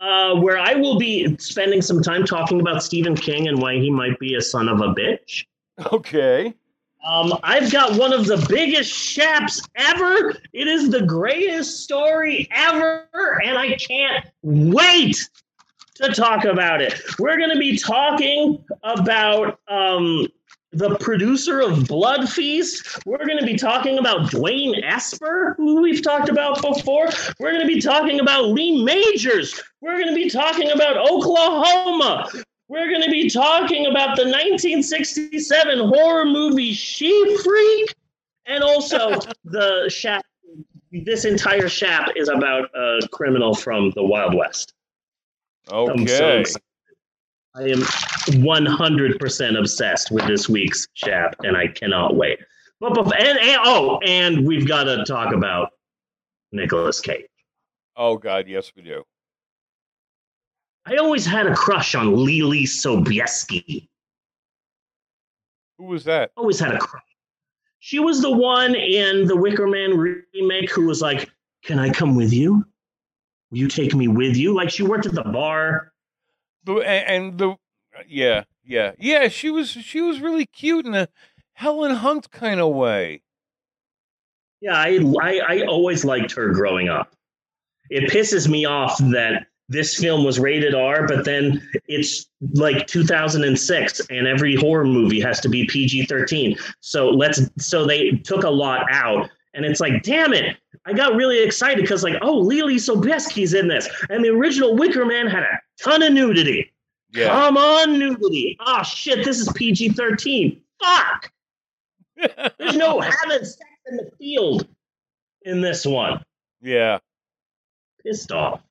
uh, where I will be spending some time talking about Stephen King and why he might be a son of a bitch. Okay. Um, I've got one of the biggest shaps ever. It is the greatest story ever, and I can't wait to talk about it. We're going to be talking about um, the producer of Blood Feast. We're going to be talking about Dwain Esper, who we've talked about before. We're going to be talking about Lee Majors. We're going to be talking about Oklahoma. We're going to be talking about the 1967 horror movie She Freak, and also the Shap. This entire Shap is about a criminal from the Wild West. I'm so Okay. I am 100% obsessed with this week's Shap, and I cannot wait. But, and, and oh, and we've got to talk about Nicolas Cage. Oh God, yes we do. I always had a crush on Leelee Sobieski. Who was that? always had a crush. She was the one in the Wicker Man remake who was like, "Can I come with you? Will you take me with you?" Like she worked at the bar. The and, and the yeah yeah yeah she was she was really cute in a Helen Hunt kind of way. Yeah, I, I I always liked her growing up. It pisses me off that this film was rated R, but then it's like 2006, and every horror movie has to be PG-13. So let's so they took a lot out, and it's like, damn it! I got really excited because like, oh, Leelee Sobieski's in this, and the original Wicker Man had a ton of nudity. Yeah. Come on, nudity! Oh shit, this is PG-13. Fuck! There's no having sex in the field in this one yeah. pissed off.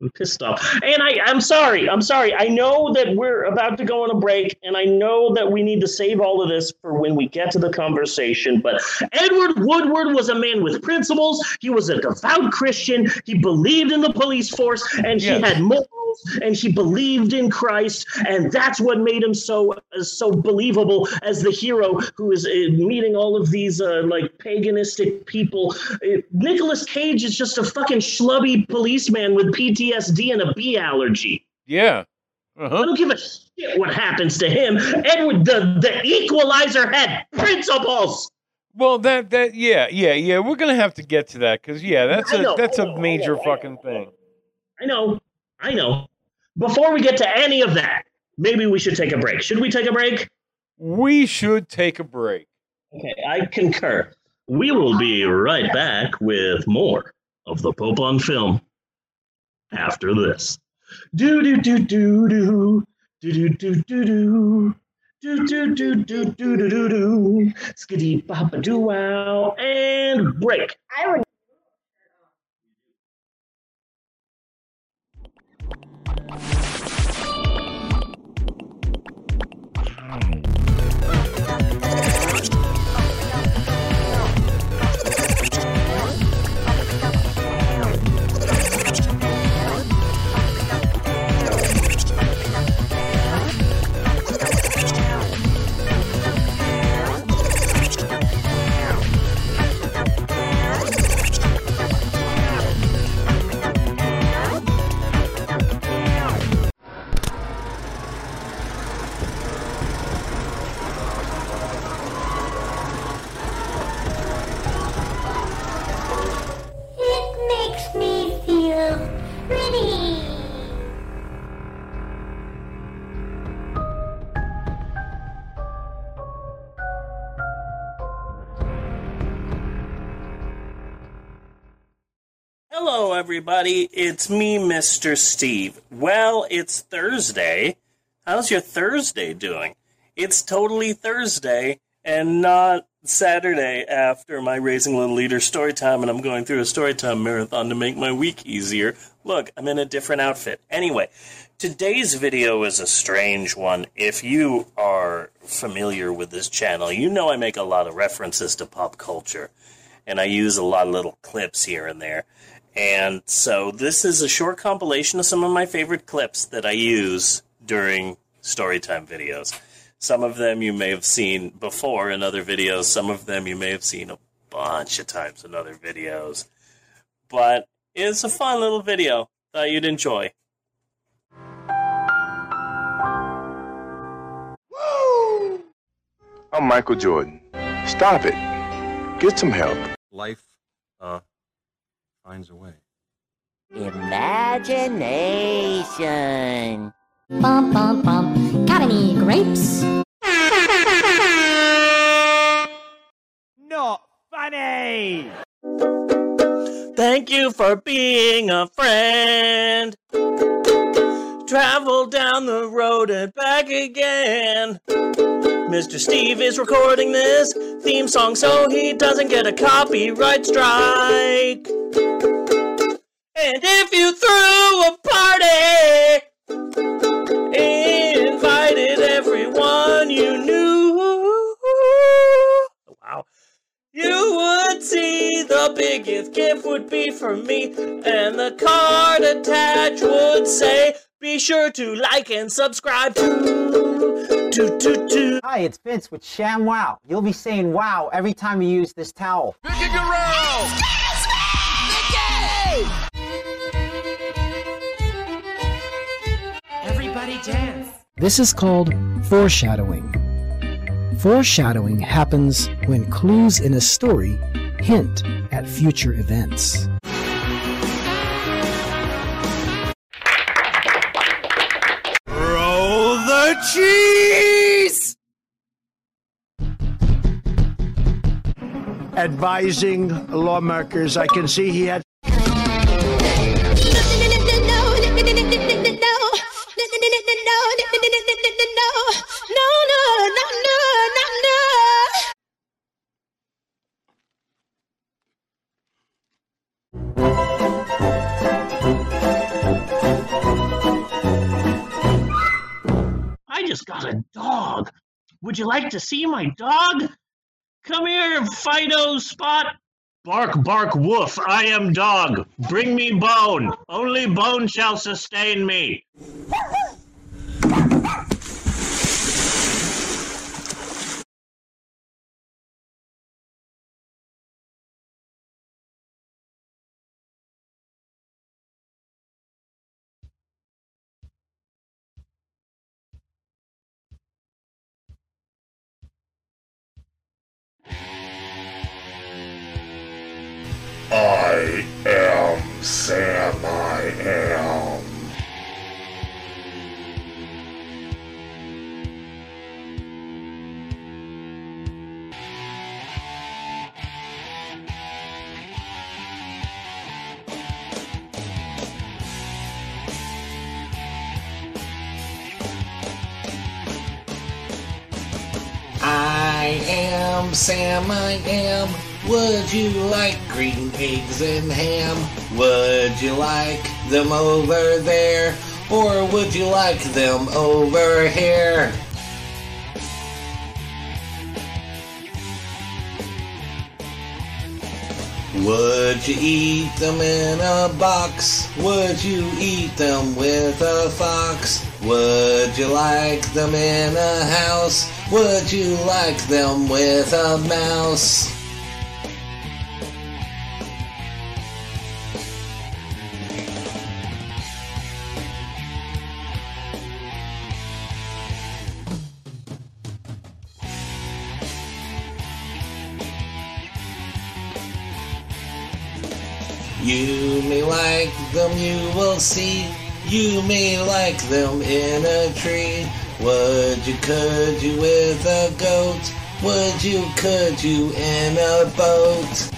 I'm pissed off. And I, I'm sorry. I'm sorry. I know that we're about to go on a break, and I know that we need to save all of this for when we get to the conversation. But Edward Woodward was a man with principles. He was a devout Christian. He believed in the police force, and Yes. he had morals, and he believed in Christ, and that's what made him so so believable as the hero who is uh, meeting all of these uh, like paganistic people. Uh, Nicolas Cage is just a fucking schlubby policeman with PTSD and a bee allergy. Yeah. I Uh-huh. don't give a shit what happens to him. Edward, the, the equalizer had principles. Well, that that yeah yeah yeah we're gonna have to get to that because yeah that's a that's I a I major fucking thing. I know, I know. Before we get to any of that, maybe we should take a break. Should we take a break? We should take a break. Okay, I concur. We will be right back with more of the Pope on film after this. Do do do do do do do do do do. Do do do do do do do do skiddy papa doo wow and break. I would. Everybody. It's me, Mr. Steve. Well, it's Thursday. How's your Thursday doing? It's totally Thursday and not Saturday after my Raising Little Leader story time, and I'm going through a story time marathon to make my week easier. Look, I'm in a different outfit. Anyway, today's video is a strange one. If you are familiar with this channel, you know I make a lot of references to pop culture, and I use a lot of little clips here and there. And so this is a short compilation of some of my favorite clips that I use during storytime videos. Some of them you may have seen before in other videos. Some of them you may have seen a bunch of times in other videos. But it's a fun little video that you'd enjoy. I'm Michael Jordan. Stop it. Get some help. Life uh, finds a way. Imagination. Bum bum bum. Got any grapes? Not funny. Thank you for being a friend. Travel down the road and back again. Mr. Steve is recording this theme song so he doesn't get a copyright strike. And if you threw a party, invited everyone you knew, wow, you would see the biggest gift would be for me, and the card attached would say, be sure to like and subscribe to, to, to, to. Hi, it's Vince with ShamWow. You'll be saying wow every time you use this towel. Everybody This is called foreshadowing. Foreshadowing happens when clues in a story hint at future events. Roll the cheese. advising lawmakers. I can see he had I just got a dog. Would you like to see my dog? Come here, Fido Spot. Bark, bark, woof. I am dog. Bring me bone. Only bone shall sustain me. I am. Would you like green eggs and ham? Would you like them over there? Or would you like them over here? Would you eat them in a box? Would you eat them with a fox? Would you like them in a house? Would you like them with a mouse? You may like them, you will see. You may like them in a tree. Would you, could you with a goat? Would you, could you in a boat?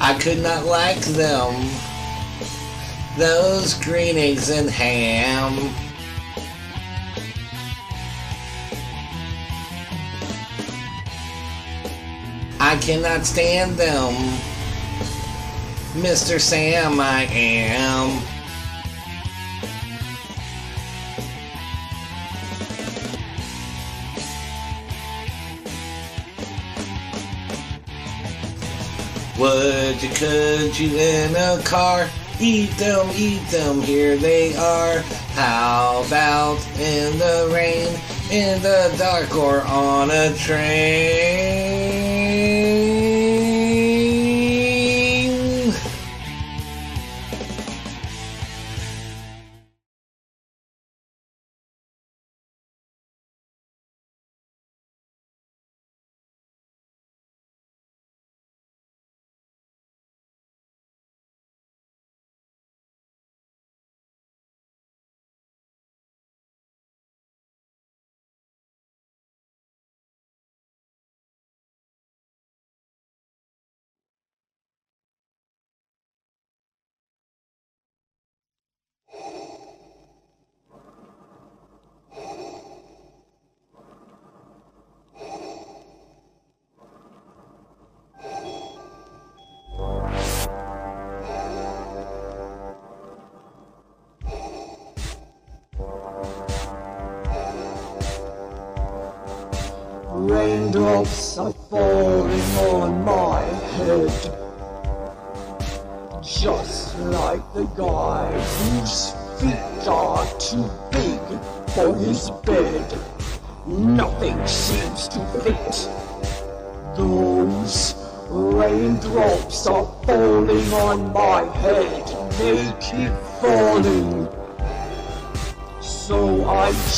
I could not like them. Those green eggs and ham. I cannot stand them. Mr. Sam, I am. Would you, could you in a car? Eat them, eat them, here they are. How about in the rain, in the dark, or on a train?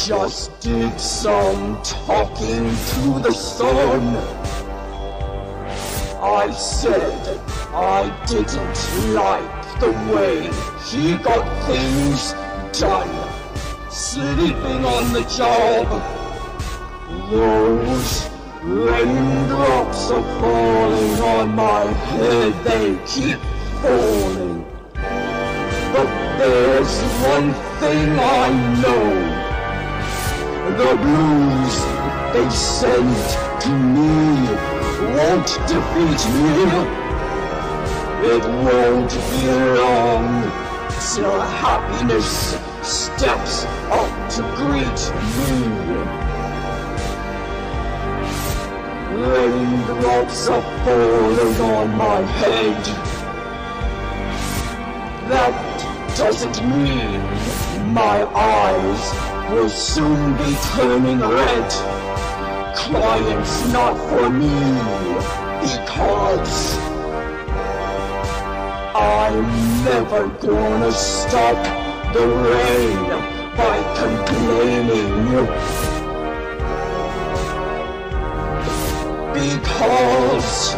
Just did some talking to the sun. I said I didn't like the way he got things done. Sleeping on the job. Those raindrops are falling on my head. They keep falling. But there's one thing I know. The blues they send to me won't defeat me. It won't be long till happiness steps up to greet me. Raindrops are falling on my head. That doesn't mean my eyes will soon be turning red. Clients not for me because I'm never gonna stop the rain by complaining. Because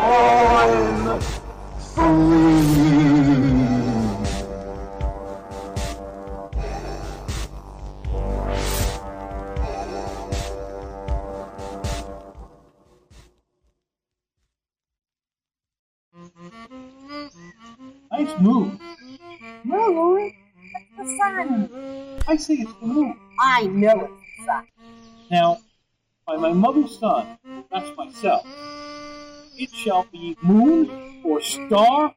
I'm free. I know it's. Now, by my mother's son, that's myself, it shall be moon or star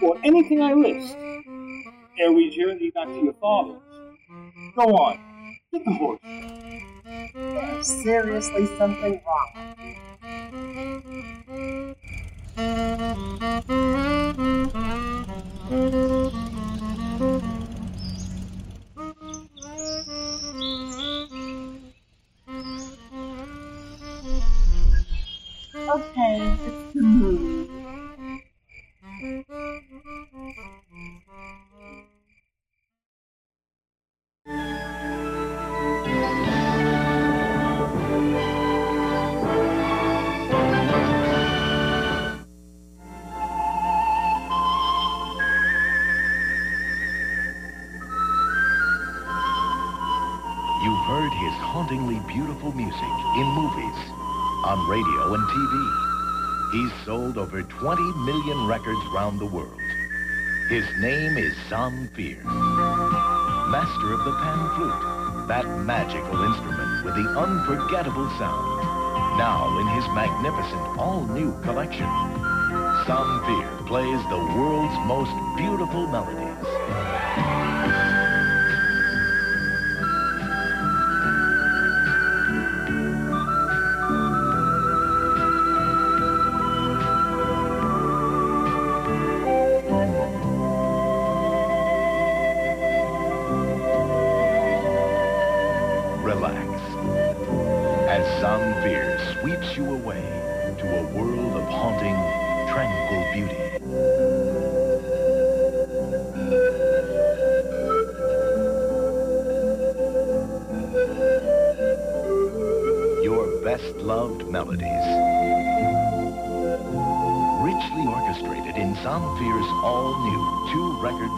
or anything I list. Ere we journey back to your father's. Go on, get the horse. There's seriously something wrong. Okay. You've heard his hauntingly beautiful music in movies, on radio and TV. He's sold over 20 million records round the world. His name is Zamfir, master of the pan flute, that magical instrument with the unforgettable sound. Now in his magnificent all-new collection, Zamfir plays the world's most beautiful melodies.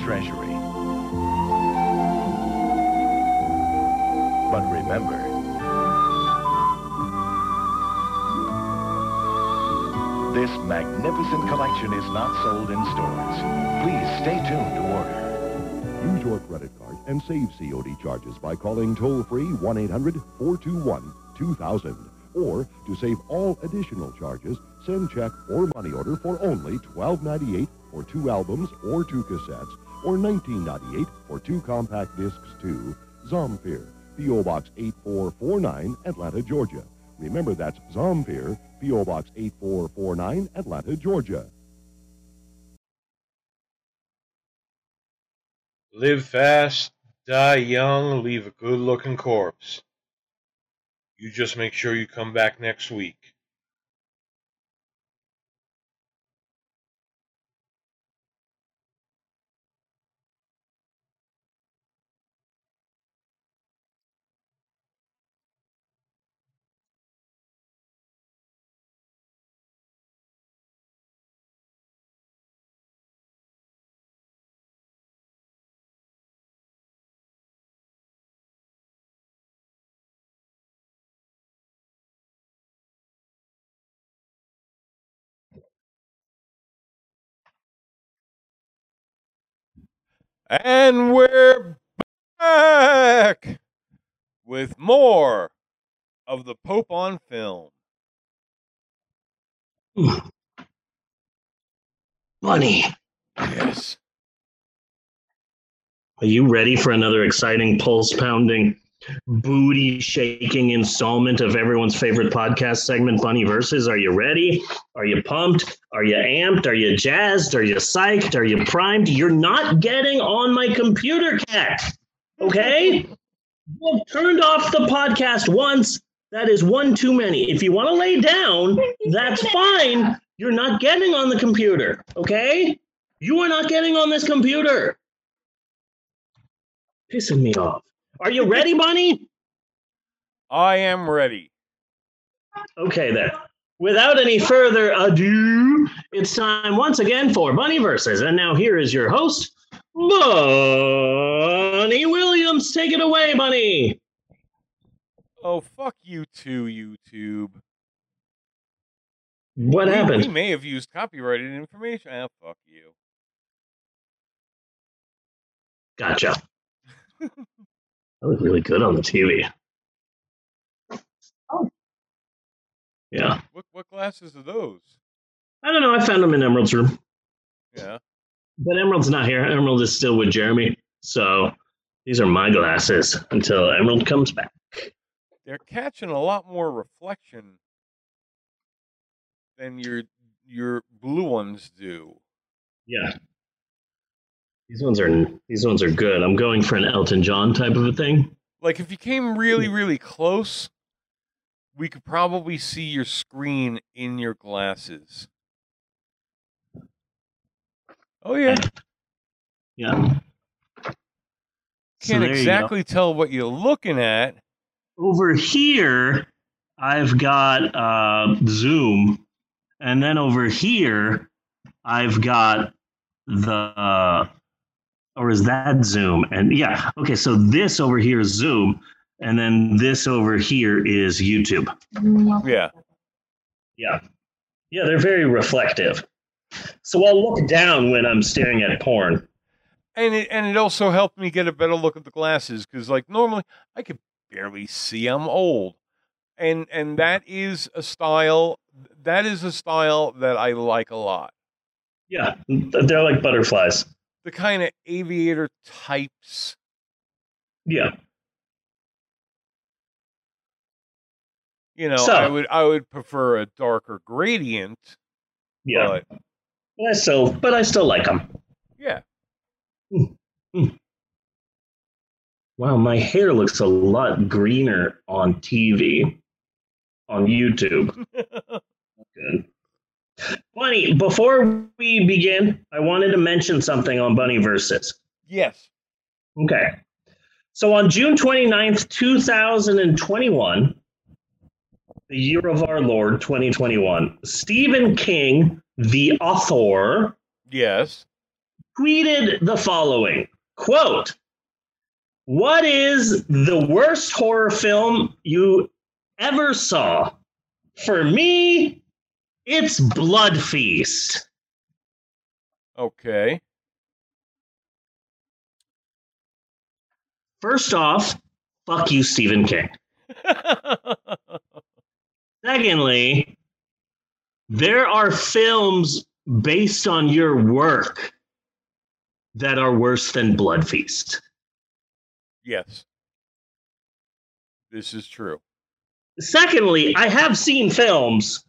Treasury. But remember, this magnificent collection is not sold in stores. Please stay tuned to order. Use your credit card and save COD charges by calling toll-free 1-800-421-2000. Or, to save all additional charges, send check or money order for only $12.98 for two albums or two cassettes, or $19.98 for two compact discs to Zamfir, P.O. Box 8449, Atlanta, Georgia. Remember, that's Zamfir, P.O. Box 8449, Atlanta, Georgia. Live fast, die young, leave a good looking corpse. You just make sure you come back next week. And we're back with more of the Pope on film. Money. Yes. Are you ready for another exciting, pulse pounding, booty shaking installment of everyone's favorite podcast segment, Bunny Versus? Are you ready? Are you pumped? Are you amped? Are you jazzed? Are you psyched? Are you primed? You're not getting on my computer, cat. Okay? You've turned off the podcast once. That is one too many. If you want to lay down, that's fine. You're not getting on the computer. Okay? You are not getting on this computer. Pissing me off. Are you ready, Bunny? I am ready. Okay, then. Without any further ado, it's time once again for Bunny Versus. And now here is your host, Bunny Williams. Take it away, Bunny. Oh, fuck you too, YouTube. What We- happened? We may have used copyrighted information. Ah, fuck you. Gotcha. that was really good on the TV. Oh. Yeah. What what glasses are those? I don't know. I found them in Emerald's room. Yeah. But Emerald's not here. Emerald is still with Jeremy. So these are my glasses until Emerald comes back. They're catching a lot more reflection than your your blue ones do. Yeah. These ones are these ones are good. I'm going for an Elton John type of a thing. Like if you came really really close, we could probably see your screen in your glasses. Oh yeah. Yeah. Can't go. exactly tell what you're looking at. Over here, I've got uh, Zoom, and then over here, I've got the. Or is that Zoom? And yeah, okay. So this over here is Zoom, and then this over here is YouTube. Yeah. Yeah. Yeah, they're very reflective. So I'll look down when I'm staring at porn. And it and it also helped me get a better look at the glasses because like normally I could barely see. I'm old, and and that is a style. That is a style that I like a lot. Yeah, they're like butterflies. The kind of aviator types. Yeah. You know, So- I would I would prefer a darker gradient. Yeah. But I still, but I still like them. yeah. Mm, mm. Wow, my hair looks a lot greener on TV, on YouTube. Good. Bunny, before we begin, I wanted to mention something on Bunny Versus. Yes. Okay. So on June 29th, 2021, the year of our Lord 2021, Stephen King, the author, Yes. tweeted the following quote what is the worst horror film you ever saw for me it's blood feast Okay. first off fuck you stephen king secondly there are films based on your work that are worse than blood feast Yes. This is true. Secondly, I have seen films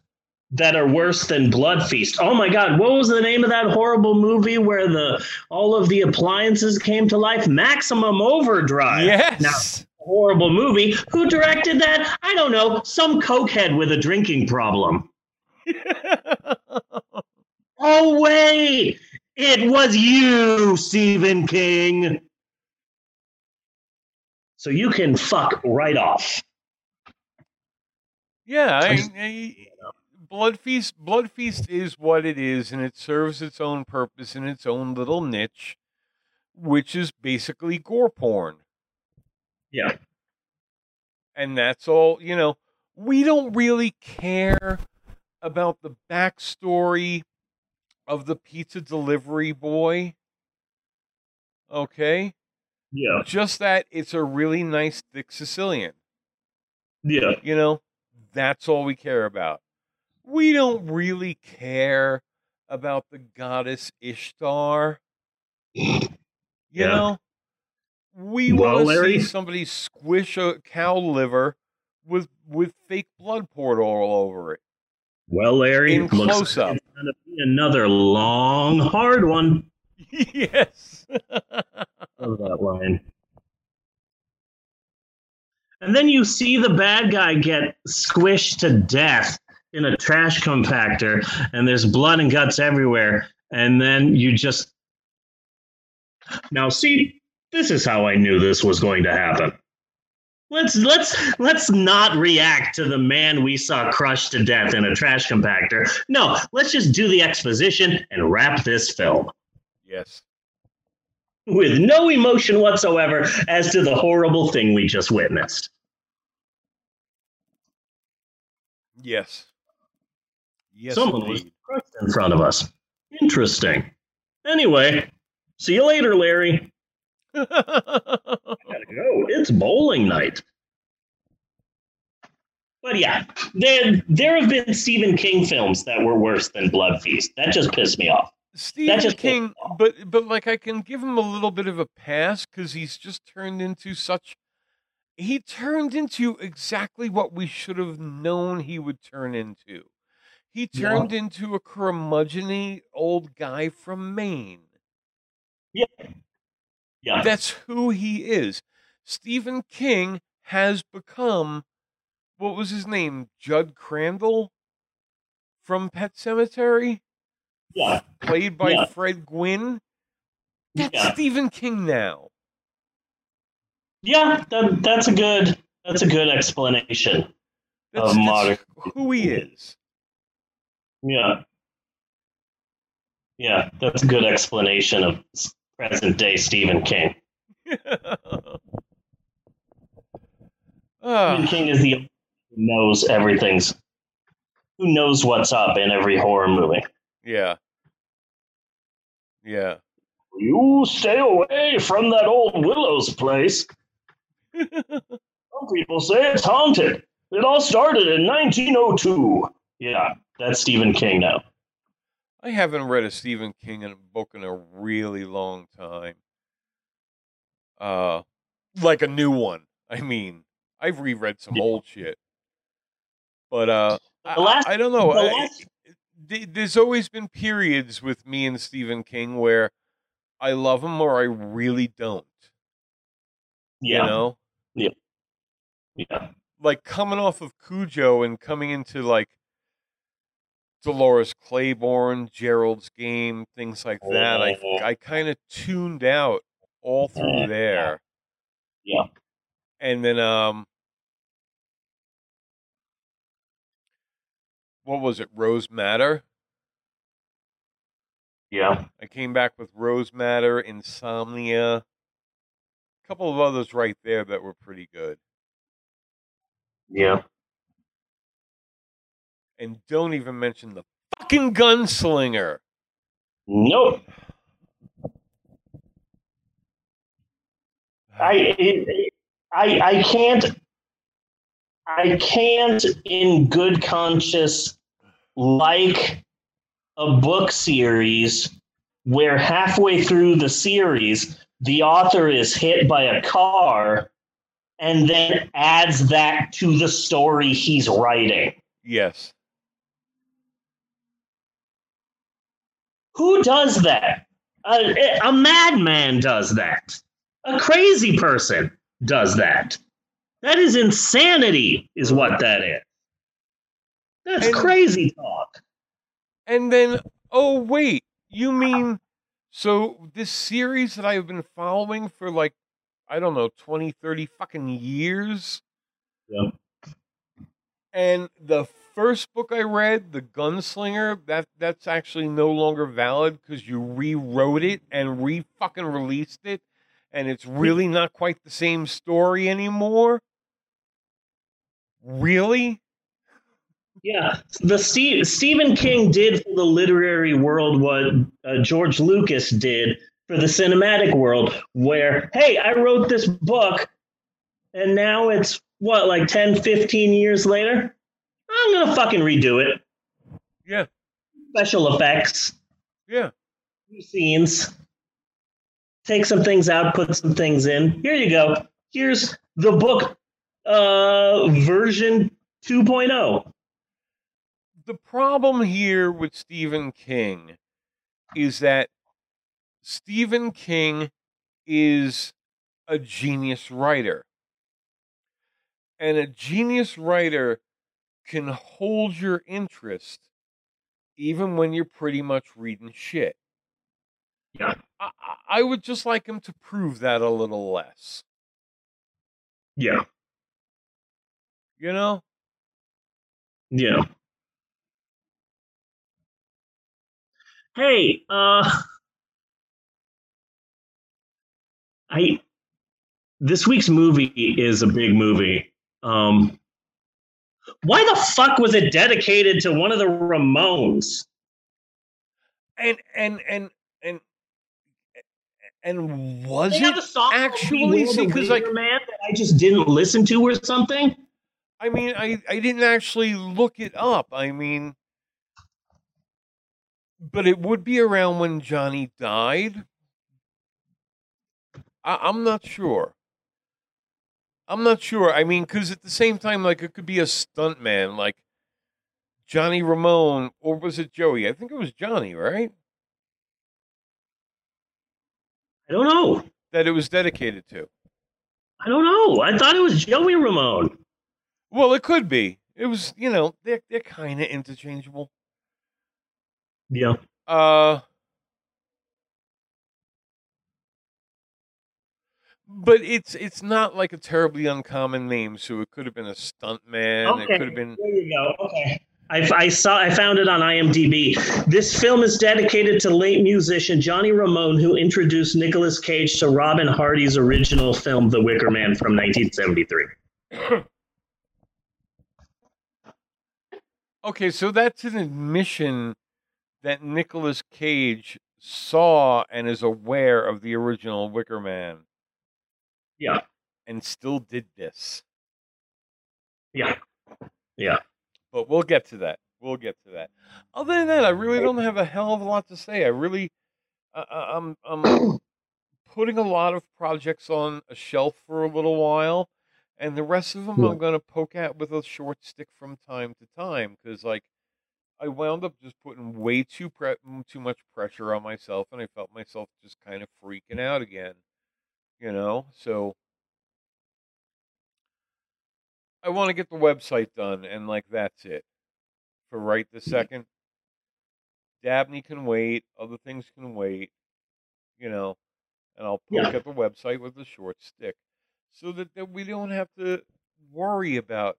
that are worse than Blood Feast. Oh my god, what was the name of that horrible movie where the all of the appliances came to life? Maximum Overdrive. Yes. Now, horrible movie. Who directed that? I don't know. Some cokehead with a drinking problem. oh wait, it was you, Stephen King. So you can fuck right off. Yeah, I, I, Blood Feast. Blood Feast is what it is, and it serves its own purpose in its own little niche, which is basically gore porn. Yeah. And that's all. You know, we don't really care about the backstory of the pizza delivery boy. Okay. Yeah. Just that it's a really nice thick Sicilian. Yeah. You know, that's all we care about. We don't really care about the goddess Ishtar. You Yeah. know, we Well, want to see somebody squish a cow liver with with fake blood poured all over it. Well, Larry, In looks close-up. it's gonna be another long, hard one. yes. Love that line. And then you see the bad guy get squished to death in a trash compactor, and there's blood and guts everywhere. And then you just. Now, see, this is how I knew this was going to happen. Let's let's let's not react to the man we saw crushed to death in a trash compactor. No, let's just do the exposition and wrap this film Yes. with no emotion whatsoever as to the horrible thing we just witnessed. Yes. Yes. Someone was indeed. crushed in front of us. Interesting. Anyway, see you later, Larry. Gotta go. It's bowling night. But yeah, there there have been Stephen King films that were worse than Blood Feast. That just pissed me off. Stephen just King, but but like I can give him a little bit of a pass because he's just turned into such. He turned into exactly what we should have known he would turn into. He Yeah. turned into a curmudgeony old guy from Maine. Yeah. Yeah. That's who he is. Stephen King has become what was his name? Judd Crandall from Pet Sematary? Yeah. Played by Yeah. Fred Gwynne. That's Yeah. Stephen King now. Yeah, that, that's a good that's a good explanation That's, of modern. who he is. Yeah. Yeah, that's a good explanation of present day Stephen King. Stephen King is the only one who knows everything's who knows what's up in every horror movie. Yeah. Yeah. You stay away from that old Willow's place. Some people say it's haunted. It all started in 1902. Yeah, that's Stephen King now. I haven't read a Stephen King in- book in a really long time. Uh, like a new one. I mean, I've reread some old shit, but uh, I, last- I, I don't know. the last- th- there's always been periods with me and Stephen King where I love him or I really don't. Yeah. You know, Yeah. Yeah. like coming off of Cujo and coming into like Dolores Claiborne, Gerald's Game, things like that. I Oh. I kind of tuned out all through Yeah. there, Yeah. and then um, what was it? Rose Madder. Yeah. I came back with Rose Madder, Insomnia, a couple of others right there that were pretty good. Yeah. And don't even mention the fucking gunslinger. Nope. I I I can't I can't in good conscience like a book series where halfway through the series the author is hit by a car and then adds that to the story he's writing. Yes. Who does that? A, a madman does that. A crazy person does that. That is insanity, is what that is. That's And- crazy talk. And then, oh wait, you mean so this series that I've been following for like I don't know, 20, 30 fucking years? Yeah. And the first book I read, The Gunslinger, that that's actually no longer valid because you rewrote it and re fucking released it, and it's really not quite the same story anymore. Really? Yeah, the Steve, Stephen King did for the literary world what uh, George Lucas did for the cinematic world, where, hey, I wrote this book, and now it's what, like 10, 15 years later? I'm to fucking redo it. Yeah. Special effects, Yeah. new scenes, take some things out, put some things in. Here you go. Here's the book uh, version oh. 2.0. the problem here with Stephen King is that Stephen King is a genius writer. And a genius writer can hold your interest even when you're pretty much reading shit. Yeah. I, I- would just like him to prove that a little less. Yeah. You know? Yeah. Hey, uh I this week's movie is a big movie. Um why the fuck was it dedicated to one of the Ramones? And and and and and was They it have a song actually Beware see the because like Man that I just didn't listen to or something? I mean, I, I didn't actually look it up. I mean, but it would be around when Johnny died. I, I'm not sure. I'm not sure. I mean, because at the same time, like, it could be a stuntman, like Johnny Ramone, or was it Joey? I think it was Johnny, right? I don't know. That it was dedicated to. I don't know. I thought it was Joey Ramone. Well, it could be. It was, you know, they're, they're kind of interchangeable. Yeah. Uh, but it's it's not like a terribly uncommon name, so it could have been a stuntman. It Okay, could have been. There you go. Okay. I, I saw. I found it on IMDb. This film is dedicated to late musician Johnny Ramone, who introduced Nicolas Cage to Robin Hardy's original film, The Wicker Man, from 1973. Okay, so that's an admission that Nicolas Cage saw and is aware of the original Wicker Man. Yeah. And still did this. Yeah. Yeah. But we'll get to that. We'll get to that. Other than that, I really don't have a hell of a lot to say. I really, uh, I'm, I'm putting a lot of projects on a shelf for a little while, and the rest of them. I'm going to poke at with a short stick from time to time because, like, I wound up just putting way too pre- mm, too much pressure on myself, and I felt myself just kind of freaking out again. You know, so I want to get the website done, and like that's it for right this second. Dabney can wait. Other things can wait. You know, and I'll poke Yeah. at the website with a short stick, so that, that we don't have to worry about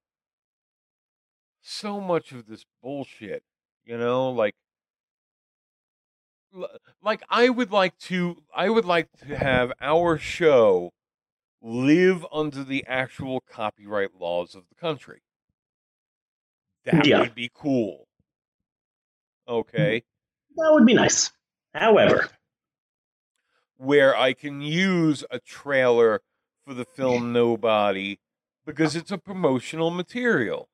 so much of this bullshit. You know, like like I would like to I would like to have our show live under the actual copyright laws of the country. That Yeah. would be cool. Okay. Mm, that would be nice. However, Where I can use a trailer for the film Nobody because it's a promotional material.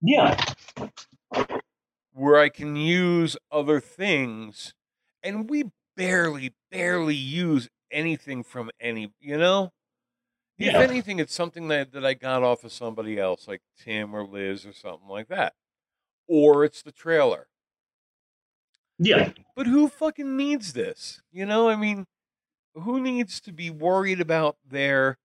yeah. where I can use other things, and we barely, barely use anything from any, you know? If anything, it's something that, that I got off of somebody else, like Tim or Liz or something like that. Or it's the trailer. Yeah. But who fucking needs this? You know, I mean, who needs to be worried about their.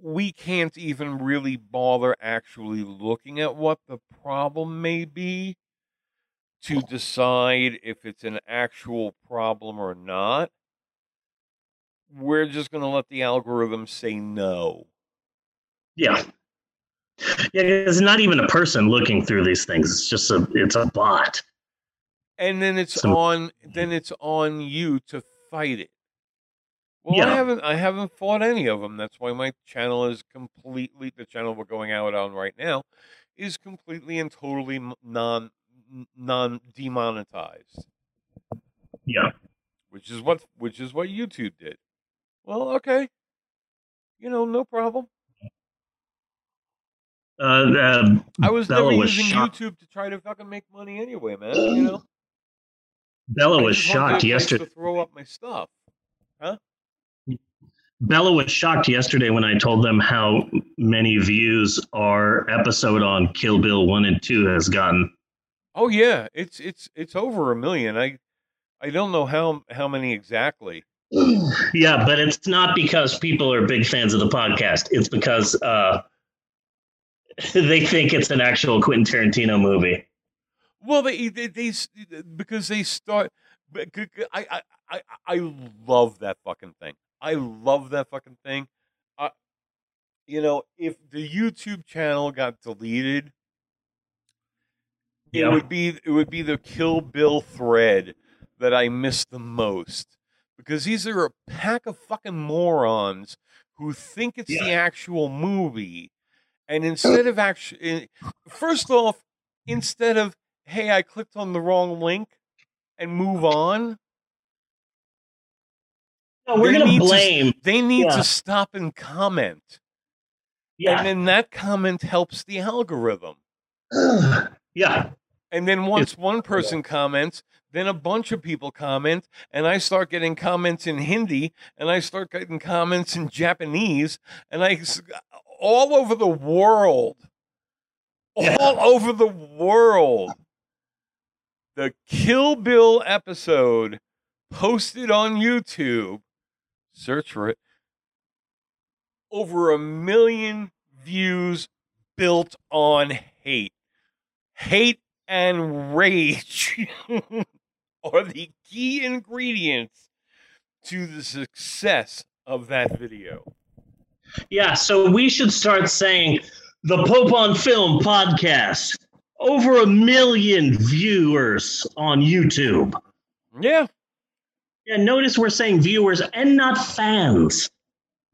We can't even really bother actually looking at what the problem may be to decide if it's an actual problem or not. We're just going to let the algorithm say no. Yeah. Yeah, it's not even a person looking through these things. It's just a it's a bot. and then it's So- on then it's on you to fight it well i haven't i haven't fought any of them that's why my channel is completely the channel we're going out on right now is completely and totally non non demonetized Yeah. which is what which is what youtube did well okay you know no problem Uh, uh, i was Bella never was using shocked. youtube to try to fucking make money anyway man you know Bella was shocked yesterday. to throw up my stuff huh Bella was shocked yesterday when I told them how many views our episode on Kill Bill one and two has gotten. Oh yeah, it's it's it's over a million. I I don't know how how many exactly. Yeah, but it's not because people are big fans of the podcast. It's because uh, they think it's an actual Quentin Tarantino movie. Well, they they, they because they start. but I love that fucking thing. I love that fucking thing. Uh, you know, if the YouTube channel got deleted, it would be it would be the Kill Bill thread that I miss the most because these are a pack of fucking morons who think it's the actual movie, and instead of actually, first off, instead of hey, I clicked on the wrong link and move on. No, we're they gonna need to blame- they need Yeah. to stop and comment. Yeah. And then that comment helps the algorithm. yeah. And then once one person comments, then a bunch of people comment, and I start getting comments in Hindi, and I start getting comments in Japanese, and I all over the world, all over the world. The Kill Bill episode posted on YouTube. Search for it. Over a million views built on hate. Hate and rage are the key ingredients to the success of that video. Yeah, so we should start saying the Pope on Film podcast. Over a million viewers on YouTube. Yeah. Yeah, notice we're saying viewers and not fans.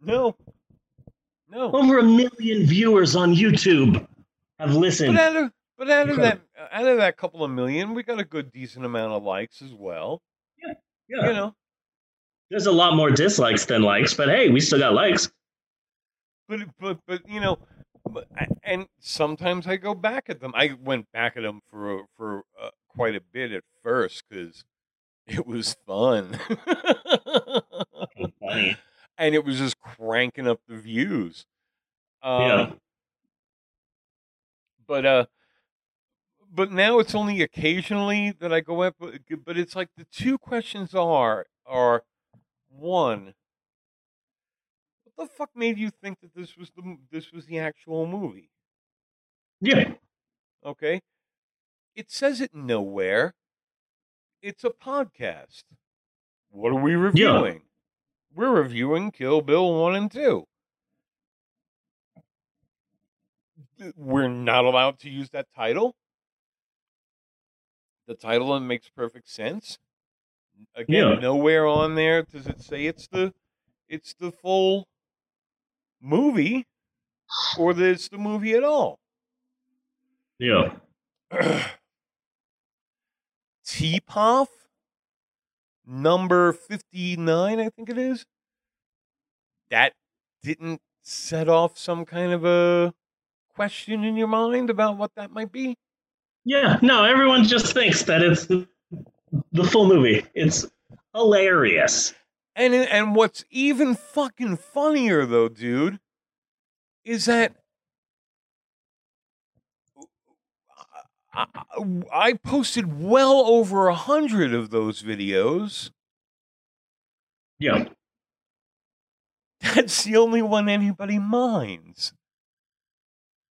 No. No. Over a million viewers on YouTube have listened. But out of But out of that, out of that couple of million, we got a good decent amount of likes as well. Yeah. Yeah. You know, There's a lot more dislikes than likes, but hey, we still got likes. but but but you know, but, and sometimes I go back at them. I went back at them for for uh, quite a bit at first because it was fun. Funny. and it was just cranking up the views. Uh, Yeah. But uh, but now it's only occasionally that I go up. But it's like the two questions are are one. What the fuck made you think that this was the this was the actual movie? Yeah. Okay. It says it nowhere. It's a podcast. What are we reviewing? Yeah. We're reviewing Kill Bill 1 and 2. We're not allowed to use that title. The title uh, makes perfect sense. Again, Yeah. nowhere on there does it say it's the it's the full movie or that it's the movie at all. Yeah. TPOF, number 59, I think it is. That didn't set off some kind of a question in your mind about what that might be? Yeah. No, everyone just thinks that it's the, full movie. It's hilarious. And and what's even fucking funnier though, dude, is that I, I posted well over a hundred of those videos. Yeah. That's the only one anybody minds.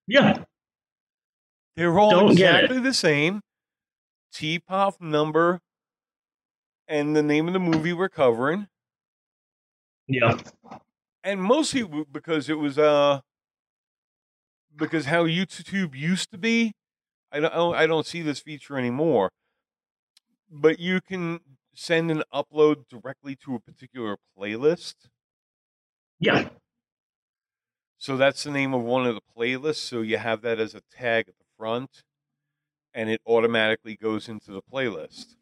Yeah. They're all Don't exactly the same. TPOF number and the name of the movie we're covering. Yeah. and mostly because it was uh because how YouTube used to be. I don't I don't- I don't see this feature anymore. But you can send an upload directly to a particular playlist. Yeah. So that's the name of one of the playlists. So you have that as a tag at the front, and it automatically goes into the playlist.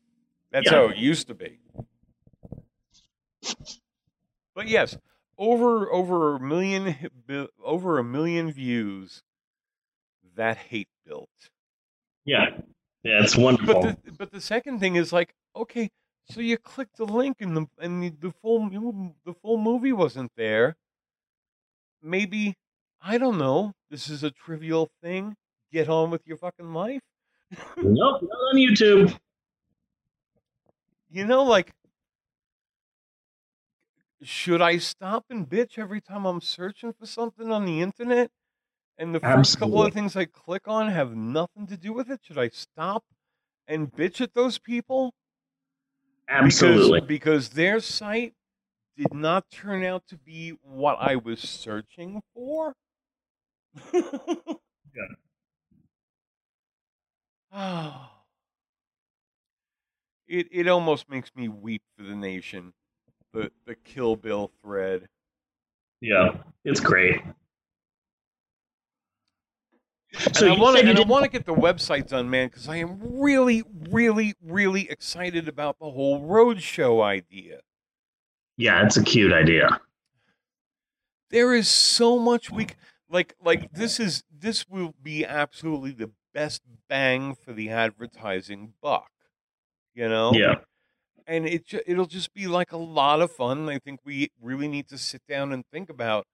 That's Yeah. how it used to be. But yes, over over a million over a million views. That hate built. Yeah. Yeah, it's wonderful. But the, but the second thing is like, okay, so you clicked the link and the and the, the full the full movie wasn't there. Maybe I don't know. This is a trivial thing. Get on with your fucking life. nope, not on YouTube. You know, like, should I stop and bitch every time I'm searching for something on the internet? And the first couple of things I click on have nothing to do with it. Should I stop and bitch at those people? Absolutely. Because, because their site did not turn out to be what I was searching for. yeah. Oh. It it almost makes me weep for the nation. The the Kill Bill thread. Yeah. It's great. And So I want to I want to get the website done, man, because I am really, really, really excited about the whole roadshow idea. Yeah, it's a cute idea. There is so much we like. Like this is this will be absolutely the best bang for the advertising buck. You know. Yeah. and it it'll just be like a lot of fun. I think we really need to sit down and think about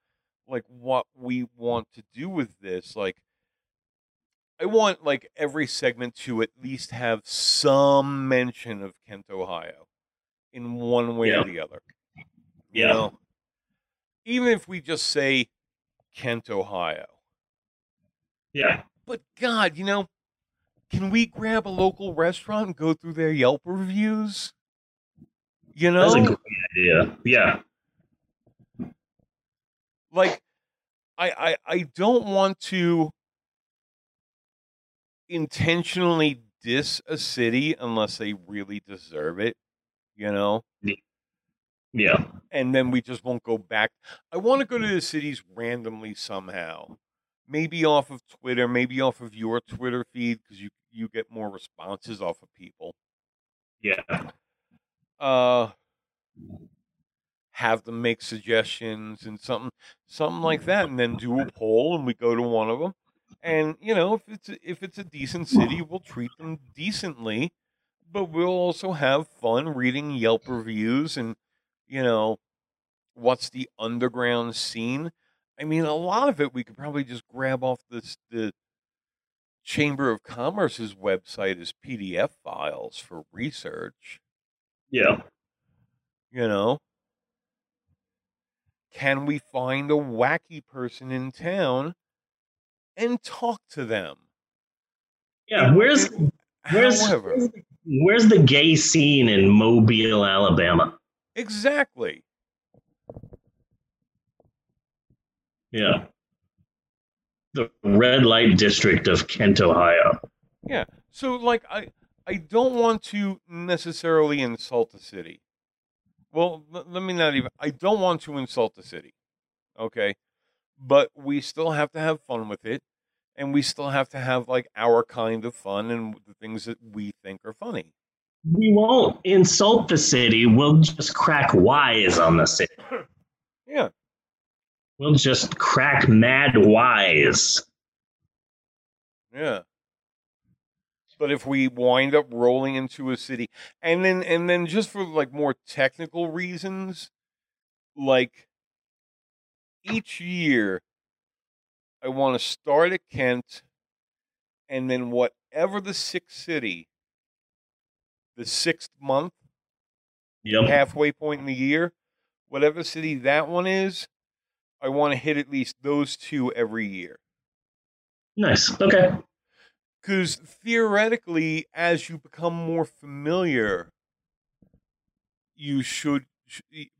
like what we want to do with this. Like, I want like every segment to at least have some mention of Kent, Ohio, in one way Yeah. or the other. You Yeah. know, even if we just say Kent, Ohio. Yeah. But God, you know, can we grab a local restaurant and go through their Yelp reviews? You know, That's a great idea. Yeah. like I, I I don't want to intentionally diss a city unless they really deserve it, you know? Yeah. And then we just won't go back. I want to go to the cities randomly somehow. Maybe off of Twitter, maybe off of your Twitter feed because you you get more responses off of people. Yeah. Uh, have them make suggestions and something something like that, and then do a poll, and we go to one of them. And you know, if it's a, if it's a decent city, we'll treat them decently, but we'll also have fun reading Yelp reviews and you know, what's the underground scene. I mean, a lot of it we could probably just grab off this the Chamber of Commerce's website as PDF files for research. Yeah. You know, can we find a wacky person in town and talk to them? Yeah, where's where's However, where's the, where's the gay scene in Mobile, Alabama? exactly. Yeah. The red light district of Kent, Ohio. Yeah. So like I I don't want to necessarily insult the city. Well, l- let me not even I don't want to insult the city. Okay? But we still have to have fun with it and we still have to have like our kind of fun and the things that we think are funny. We won't insult the city. We'll just crack wise on the city. Yeah. We'll just crack mad wise. Yeah. But if we wind up rolling into a city and then and then just for like more technical reasons, like each year I want to start at Kent and then whatever the sixth city, the sixth month, Yep. halfway point in the year, whatever city that one is, I want to hit at least those two every year. Nice. Okay. Because theoretically, as you become more familiar, you should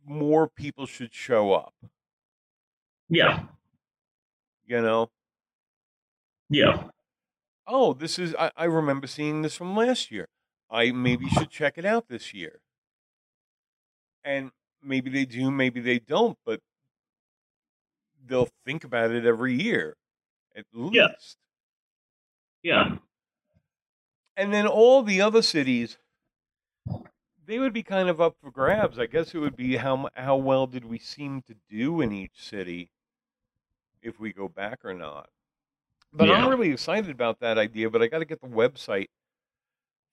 more people should show up. Yeah. You know, Yeah. oh, this is I, I remember seeing this from last year. I maybe should check it out this year. And maybe they do, maybe they don't, but they'll think about it every year, at least. Yeah. Um, and then all the other cities, they would be kind of up for grabs. I guess it would be how how well did we seem to do in each city, if we go back or not. But I'm really excited about that idea. But I got to get the website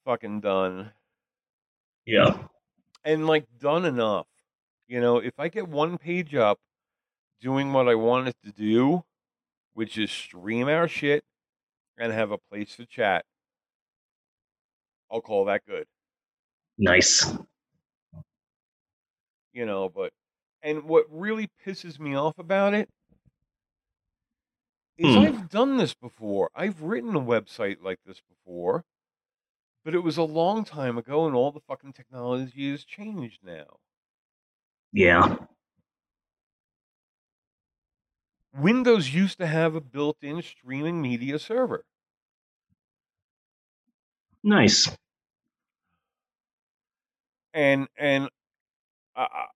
fucking done Yeah. and like done enough. You know, if I get one page up, doing what I wanted to do, which is stream our shit and have a place to chat, I'll call that good. Nice. you know, but and what really pisses me off about it is Hmm. I've done this before. I've written a website like this before, but it was a long time ago and all the fucking technology has changed now. Yeah. Windows used to have a built-in streaming media server. Nice. and and I, I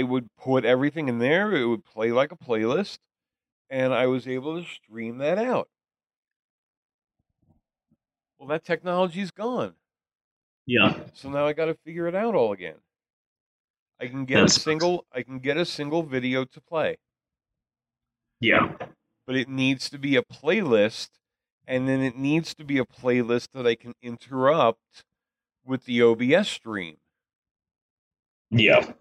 I would put everything in there. It would play like a playlist, and I was able to stream that out. Well, that technology's gone, Yeah. so now I got to figure it out all again. I can get That's- a single. I can get a single video to play, Yeah. but it needs to be a playlist, and then it needs to be a playlist that I can interrupt with the OBS stream. Yeah.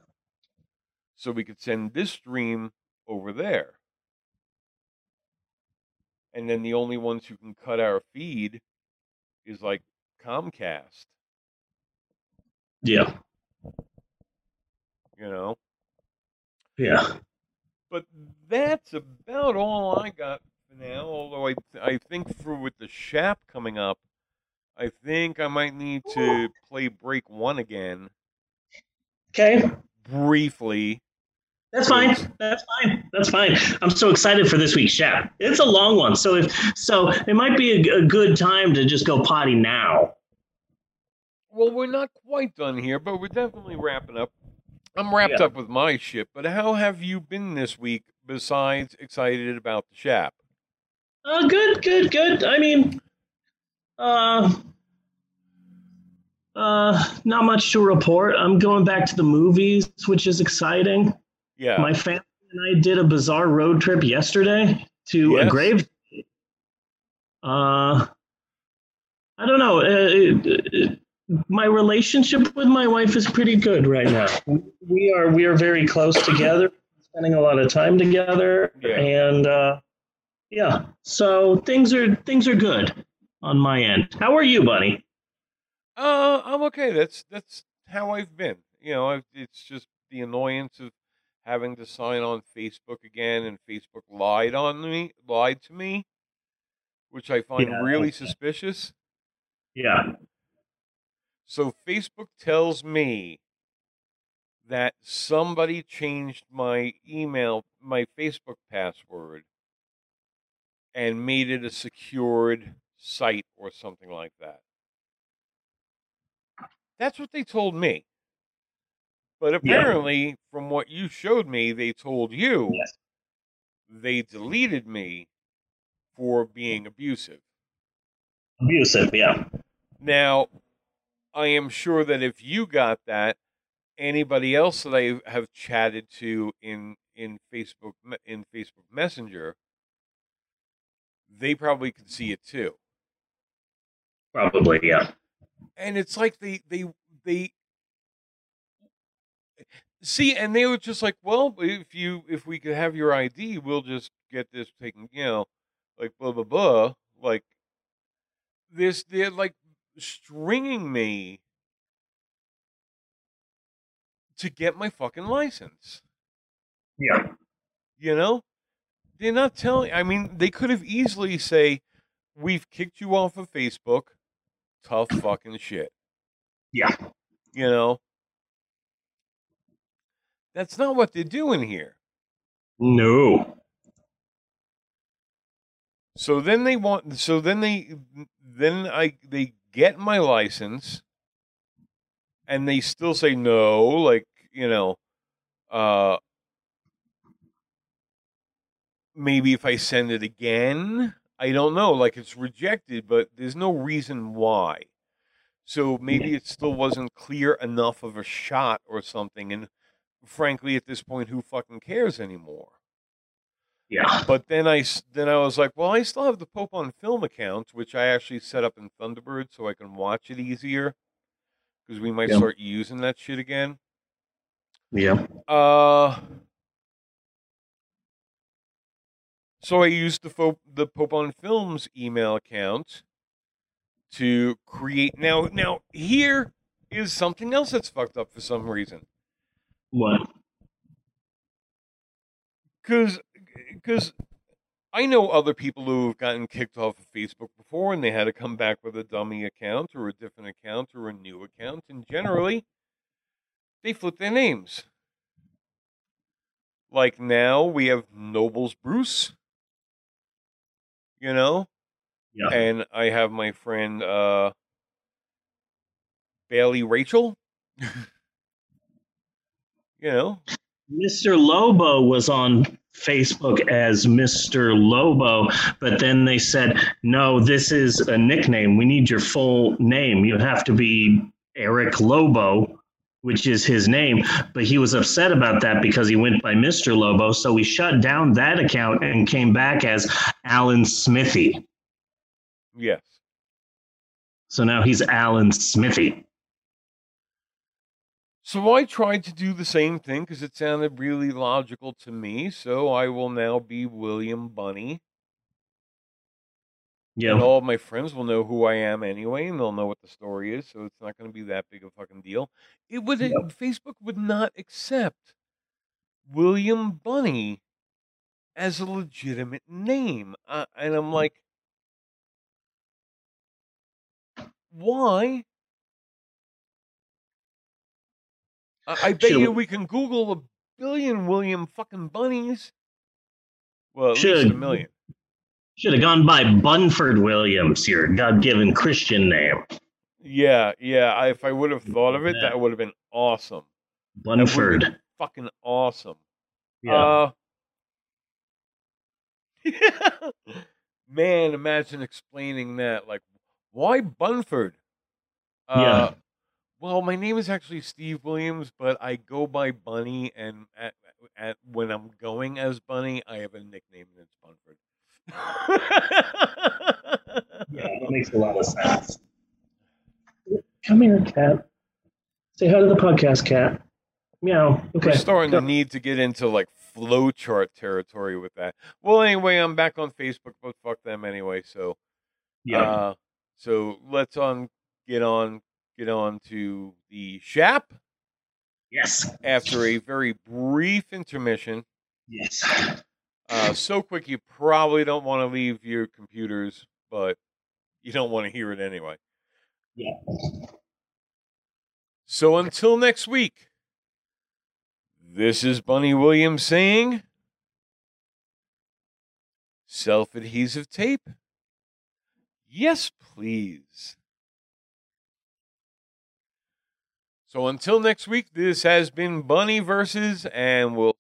so we could send this stream over there. And then the only ones who can cut our feed is like Comcast, Yeah. you know? Yeah. But that's about all I got for now. Although I, I think for with the Shap coming up, I think I might need to play Break One again Okay. briefly. That's fine. That's fine. That's fine. I'm so excited for this week's chat. It's a long one, so if so, it might be a, a good time to just go potty now. Well, we're not quite done here, but we're definitely wrapping up. I'm wrapped Yeah. up with my shit, but how have you been this week besides excited about the Shap? Uh, good, good, good. I mean, uh, uh, not much to report. I'm going back to the movies, which is exciting. Yeah. My family and I did a bizarre road trip yesterday to a grave. Uh, I don't know. Uh, it- it- my relationship with my wife is pretty good right now. We are we are very close together, spending a lot of time together, and uh, yeah. So things are things are good on my end. How are you, buddy? Uh, I'm okay. That's that's how I've been. You know, I've, it's just the annoyance of having to sign on Facebook again, and Facebook lied on me, lied to me, which I find Yeah, really suspicious. Yeah. So Facebook tells me that somebody changed my email, my Facebook password, and made it a secured site or something like that. That's what they told me. But apparently, from what you showed me, they told you they deleted me for being abusive. Abusive, yeah. Now, I am sure that if you got that, anybody else that I have chatted to in in Facebook in Facebook Messenger, they probably could see it too. Probably, yeah. And it's like they they they see, and they were just like, well, if you if we could have your ID, we'll just get this taken, you know, like blah blah blah, like this. They're like stringing me to get my fucking license. Yeah. You know, they're not telling. I mean, they could have easily say, "We've kicked you off of Facebook." Tough fucking shit. Yeah. You know, that's not what they're doing here. No. So then they want. So then they. Then I. They get my license, and they still say no. Like you know, uh, maybe if I send it again, I don't know. Like it's rejected, but there's no reason why. So maybe it still wasn't clear enough of a shot or something. And frankly, at this point, who fucking cares anymore? Yeah. But then I then I was like, well, I still have the Pope on Film account, which I actually set up in Thunderbird so I can watch it easier because we might Yeah. start using that shit again. Yeah. Uh, so I used the Fo- the Pope on Films email account to create. Now, now here is something else that's fucked up for some reason. What? Because, because I know other people who have gotten kicked off of Facebook before, and they had to come back with a dummy account or a different account or a new account, and generally, they flip their names. Like now, we have Nobles Bruce. You know, Yeah. and I have my friend uh, Bailey Rachel. you know, Mr. Lobo was on Facebook as Mr. Lobo, but then they said, no, this is a nickname. We need your full name. You have to be Eric Lobo, which is his name. But he was upset about that because he went by Mr. Lobo. So we shut down that account and came back as Alan Smithee. yes. So now he's Alan Smithee. So I tried to do the same thing because it sounded really logical to me. So I will now be William Bunny. Yeah. And all of my friends will know who I am anyway, and they'll know what the story is. So it's not going to be that big of a fucking deal. It would Facebook would not accept William Bunny as a legitimate name, uh, and I'm like, why? I, bet Should've- you we can Google a billion William fucking bunnies. Well, at least Should- a million. Should have gone by Bunford Williams, your God given Christian name. Yeah, yeah. I, if I would have thought of it, that would have been awesome. That been Bunford. fucking awesome. Yeah. Uh, Man, imagine explaining that. Like, why Bunford? Yeah. Well, my name is actually Steve Williams, but I go by Bunny, and at, at when I'm going as Bunny, I have a nickname, and it's Bunford. Yeah, that makes a lot of sense. Come here, cat. Say hi to the podcast, cat. Meow. Okay. We're starting go. to need to get into like flowchart territory with that. Well, anyway, I'm back on Facebook, but fuck them anyway. So, Yeah. Uh, so let's on get on get on to the Shap. Yes. After a very brief intermission. Yes. Uh, so quick you probably don't want to leave your computers, but you don't want to hear it anyway. Yeah. So until next week, this is Bunny Williams saying self adhesive tape? Yes, please. So until next week, this has been Bunny versus, and we'll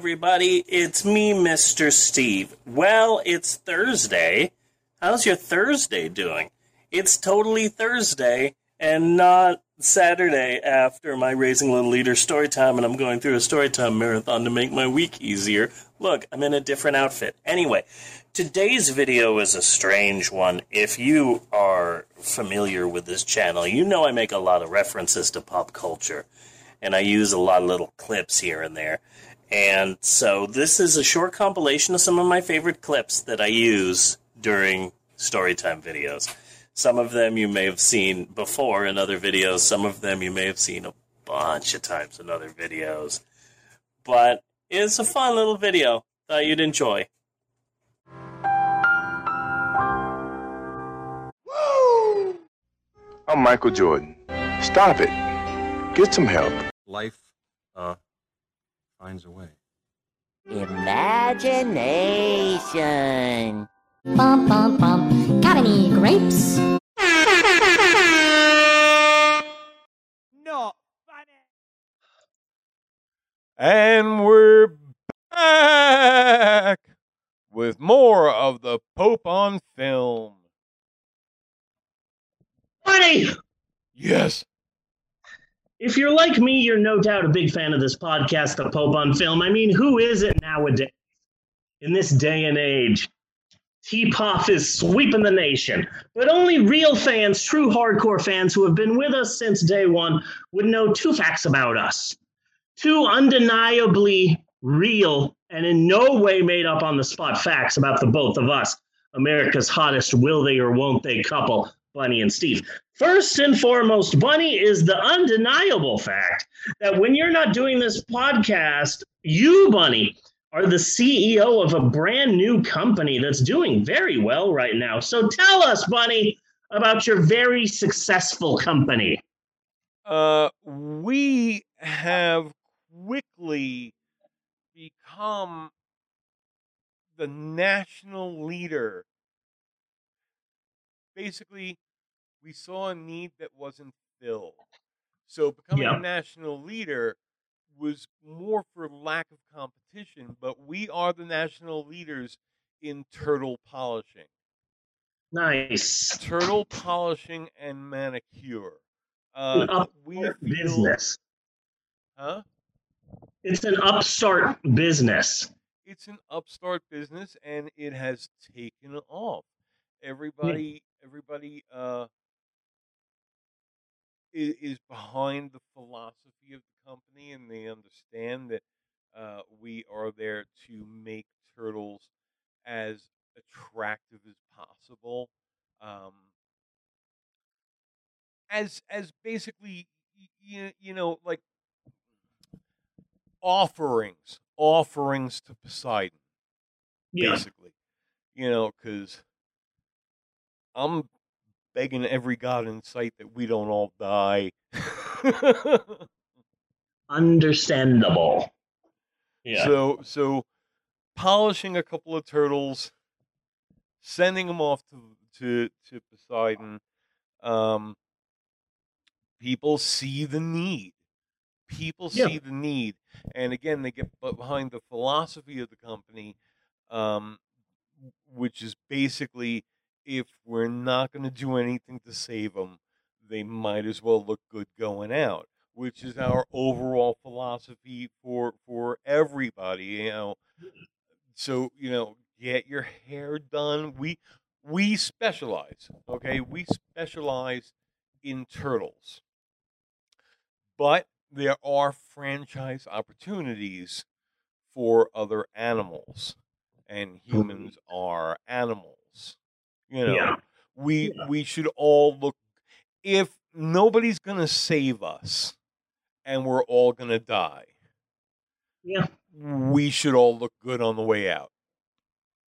everybody. It's me, Mr. Steve. Well, it's Thursday. How's your Thursday doing? It's totally Thursday and not Saturday after my Raising Little Leader story time, and I'm going through a story time marathon to make my week easier. Look, I'm in a different outfit. Anyway, today's video is a strange one. If you are familiar with this channel, you know I make a lot of references to pop culture and I use a lot of little clips here and there. And so this is a short compilation of some of my favorite clips that I use during storytime videos. Some of them you may have seen before in other videos, some of them you may have seen a bunch of times in other videos. But it's a fun little video. that you'd enjoy. I'm Michael Jordan. Stop it. Get some help. Life, uh, finds a way. Imagination. Bum bum bum. Got any grapes? Not funny. And we're back with more of the Pope on film. Buddy! Yes. If you're like me, you're no doubt a big fan of this podcast, The Pope on Film. I mean, who is it nowadays? In this day and age, T-Pop is sweeping the nation. But only real fans, true hardcore fans who have been with us since day one, would know two facts about us. Two undeniably real and in no way made up on the spot facts about the both of us, America's hottest will they or won't they couple, Bunny and Steve. First and foremost, Bunny is the undeniable fact that when you're not doing this podcast, you, Bunny, are the CEO of a brand new company that's doing very well right now. So tell us, Bunny, about your very successful company. Uh, we have quickly become the national leader. Basically, we saw a need that wasn't filled. So becoming Yeah. a national leader was more for lack of competition, but we are the national leaders in turtle polishing. Nice. Turtle polishing and manicure. An Uh, we feel, business. huh? It's an upstart business. it's an upstart business and it has taken off. Everybody, everybody, uh, is, is behind the philosophy of the company and they understand that uh, we are there to make turtles as attractive as possible um, as as basically you, you know like offerings offerings to poseidon Yeah. basically you know because i'm begging every god in sight that we don't all die Understandable. Yeah. So so polishing a couple of turtles, sending them off to to to Poseidon. Um, people see the need. People Yeah. see the need, and again, they get behind the philosophy of the company, um, which is basically if we're not going to do anything to save them, they might as well look good going out which is our overall philosophy for for everybody you know? So you know get your hair done. We we specialize okay? We specialize in turtles. But there are franchise opportunities for other animals and mm-hmm. humans are animals you know Yeah. we we should all look if nobody's gonna save us and we're all gonna die Yeah. we should all look good on the way out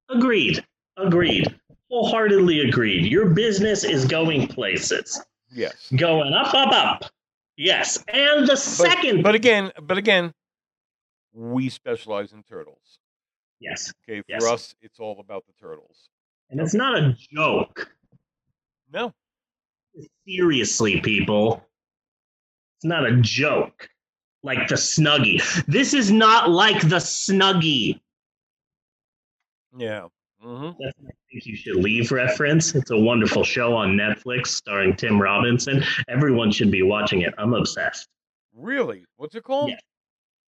Agreed. Agreed. Wholeheartedly agreed. Your business is going places. yes Going up, up, up. Yes. And the but, second. but again but again we specialize in turtles yes. okay for Yes. us it's all about the turtles And it's not a joke. no Seriously, people. It's not a joke. Like the Snuggie. This is not like the Snuggie. yeah hmm That's my think you should leave reference. It's a wonderful show on Netflix starring Tim Robinson. Everyone should be watching it. I'm obsessed. really what's it called Yeah.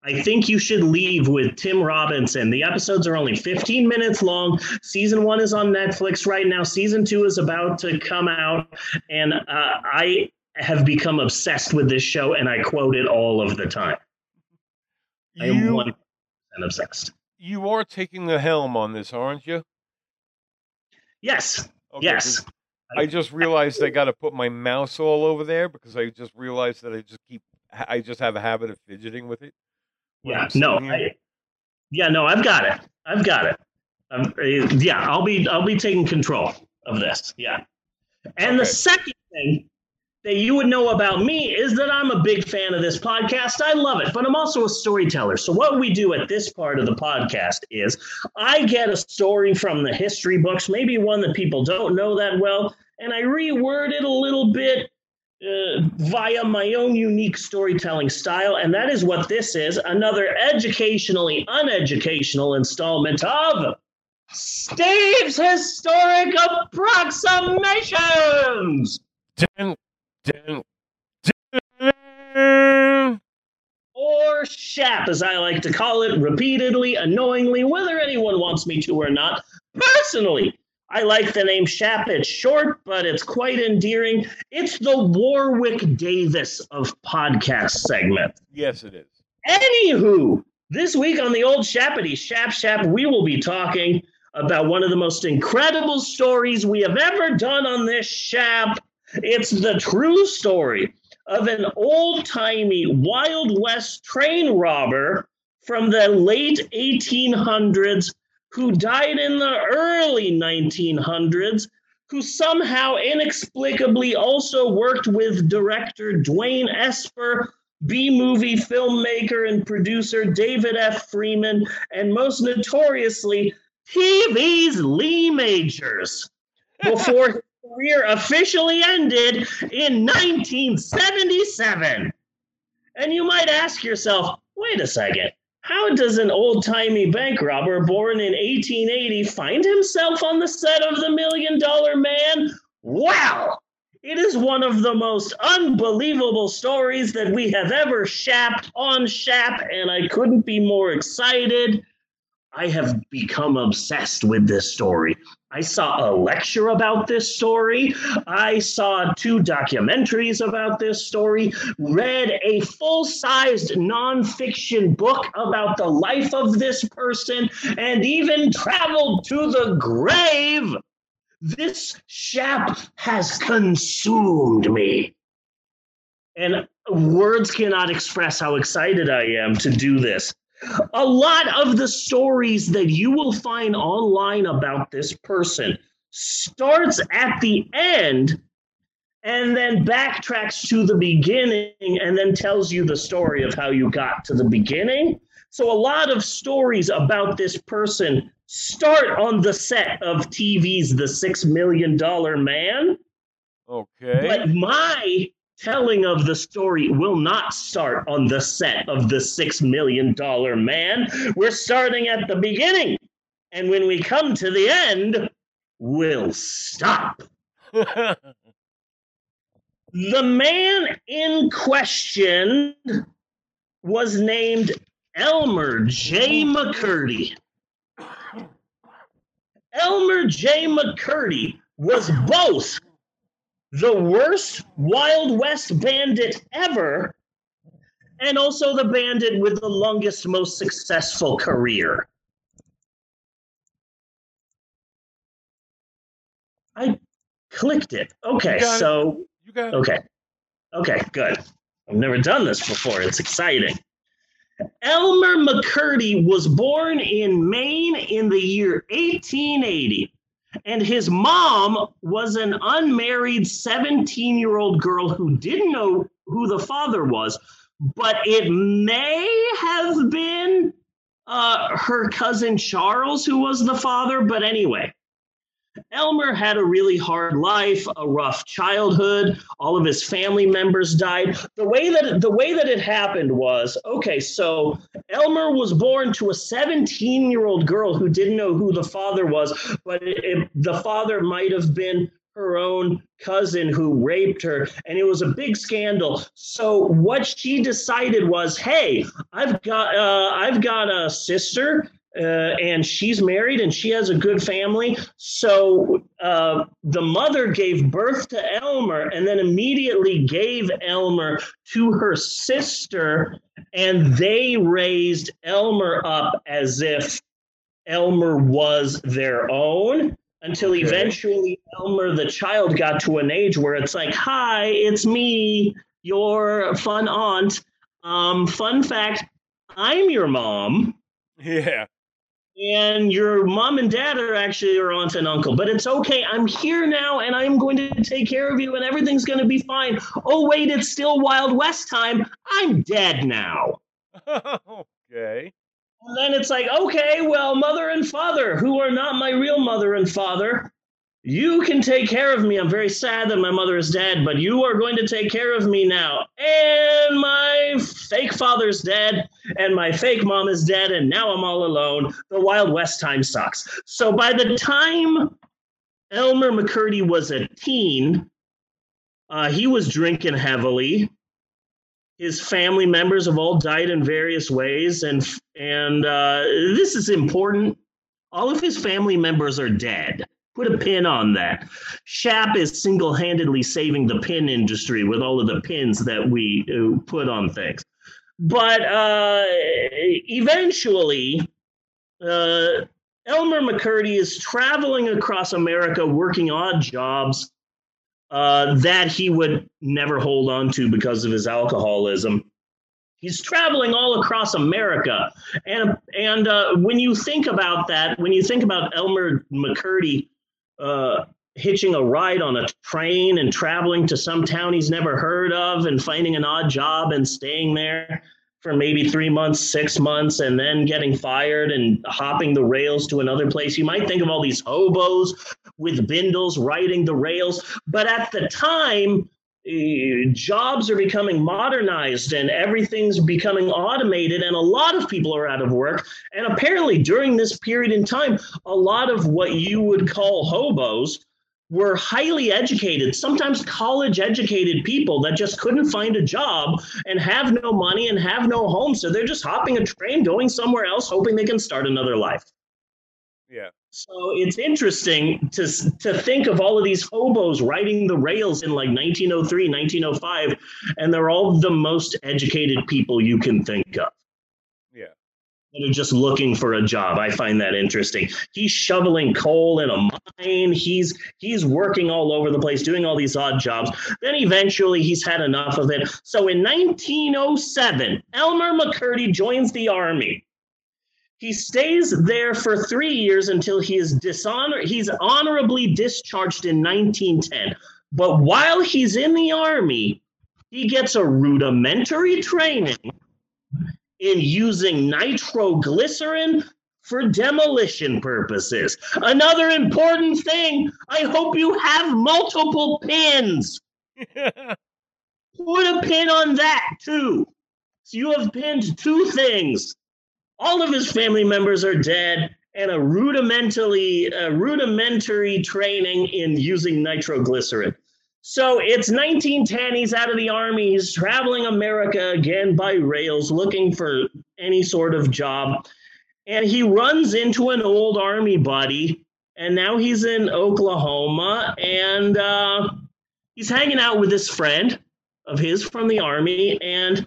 I think you should leave with Tim Robinson. The episodes are only 15 minutes long. Season one is on Netflix right now. Season two is about to come out. And uh, I have become obsessed with this show and I quote it all of the time. I am you 100% obsessed. you are taking the helm on this aren't you Yes. Okay, yes. I just realized I got to put my mouse all over there because I just realized that I just keep I just have a habit of fidgeting with it. Yeah. No. I, yeah. No. I've got it. I've got it. Um, uh, yeah. I'll be. I'll be taking control of this. Yeah. And the second thing that you would know about me is that I'm a big fan of this podcast. I love it, but I'm also a storyteller. So what we do at this part of the podcast is I get a story from the history books, maybe one that people don't know that well, and I reword it a little bit uh, via my own unique storytelling style. And that is what this is another educationally uneducational installment of Steve's Historic Approximations. Dun, dun, dun. Or SHAP, as I like to call it, repeatedly, annoyingly, whether anyone wants me to or not. Personally, I like the name SHAP. It's short, but it's quite endearing. It's the Warwick Davis of podcast segment. Yes, it is. Anywho, this week on the old Shappity Shap Shap, we will be talking about one of the most incredible stories we have ever done on this Shap. It's the true story of an old timey Wild West train robber from the late 1800s who died in the early 1900s, who somehow inexplicably also worked with director Dwain Esper B movie filmmaker and producer David F. Friedman, and most notoriously, TV's Lee Majors, before his career officially ended in 1977. And you might ask yourself, wait a second, how does an old timey bank robber born in 1880 find himself on the set of The Million Dollar Man? Well, it is one of the most unbelievable stories that we have ever shapped on Shap, and I couldn't be more excited. I have become obsessed with this story. I saw a lecture about this story. I saw two documentaries about this story, read a full sized nonfiction book about the life of this person, and even traveled to the grave. This Shap has consumed me. And words cannot express how excited I am to do this. A lot of the stories that you will find online about this person starts at the end and then backtracks to the beginning and then tells you the story of how you got to the beginning. So a lot of stories about this person start on the set of TV's The Six Million Dollar Man. Okay. But my telling of the story will not start on the set of the Six Million Dollar Man. We're starting at the beginning. And when we come to the end, we'll stop. the man in question was named Elmer J. McCurdy. Elmer J. McCurdy was both the worst Wild West bandit ever and also the bandit with the longest, most successful career. I clicked it. Okay, You got it. so You got it. okay, okay, good. I've never done this before. It's exciting. Elmer McCurdy was born in Maine in the year 1880, and his mom was an unmarried 17 year old girl who didn't know who the father was, but it may have been uh, her cousin Charles who was the father. But anyway, Elmer had a really hard life, a rough childhood. All of his family members died. The way that the way that it happened was okay. So Elmer was born to a 17-year-old girl who didn't know who the father was, but it, it- the father might have been her own cousin who raped her, and it was a big scandal. So what she decided was, hey, I've got uh, I've got a sister uh, and she's married and she has a good family. So uh, the mother gave birth to Elmer and then immediately gave Elmer to her sister, and they raised Elmer up as if Elmer was their own. Until eventually Elmer, the child, got to an age where it's like, "Hi, it's me, your fun aunt." Um, fun fact: I'm your mom Yeah. And your mom and dad are actually your aunt and uncle. But it's okay. I'm here now, and I'm going to take care of you, and everything's going to be fine. Oh wait, it's still Wild West time. I'm dead now. okay. And then it's like, okay, well, mother and father, who are not my real mother and father, you can take care of me. I'm very sad that my mother is dead, but you are going to take care of me now. And my fake father's dead, and my fake mom is dead, and now I'm all alone. The Wild West time sucks. So by the time Elmer McCurdy was a teen, uh, he was drinking heavily his family members have all died in various ways and and uh, this is important all of his family members are dead put a pin on that shap is single-handedly saving the pin industry with all of the pins that we uh, put on things but uh, eventually uh, elmer mccurdy is traveling across america working odd jobs uh, that he would never hold on to because of his alcoholism. He's traveling all across America, and and uh, when you think about that, when you think about Elmer McCurdy uh, hitching a ride on a train and traveling to some town he's never heard of, and finding an odd job and staying there for maybe three months, six months, and then getting fired and hopping the rails to another place, you might think of all these hobos with bindles riding the rails, but at the time jobs are becoming modernized and everything's becoming automated and a lot of people are out of work and apparently during this period in time a lot of what you would call hobos were highly educated, sometimes college educated people that just couldn't find a job and have no money and have no home. So they're just hopping a train, going somewhere else, hoping they can start another life. Yeah. So it's interesting to, to think of all of these hobos riding the rails in like 1903, 1905, and they're all the most educated people you can think of Yeah. that are just looking for a job. I find that interesting. He's shoveling coal in a mine. He's he's working all over the place, doing all these odd jobs. Then eventually he's had enough of it. So in 1907, Elmer McCurdy joins the army. He stays there for three years until he is dishonor. He's honorably discharged in 1910. But while he's in the army, he gets a rudimentary training in using nitroglycerin for demolition purposes. Another important thing I hope you have multiple pins. Put a pin on that too. So you have pinned two things. All of his family members are dead, and a rudimentally a rudimentary training in using nitroglycerin. So it's 1910. He's out of the army. He's traveling America again by rails, looking for any sort of job. And he runs into an old army buddy. And now he's in Oklahoma. And uh, he's hanging out with this friend of his from the army. And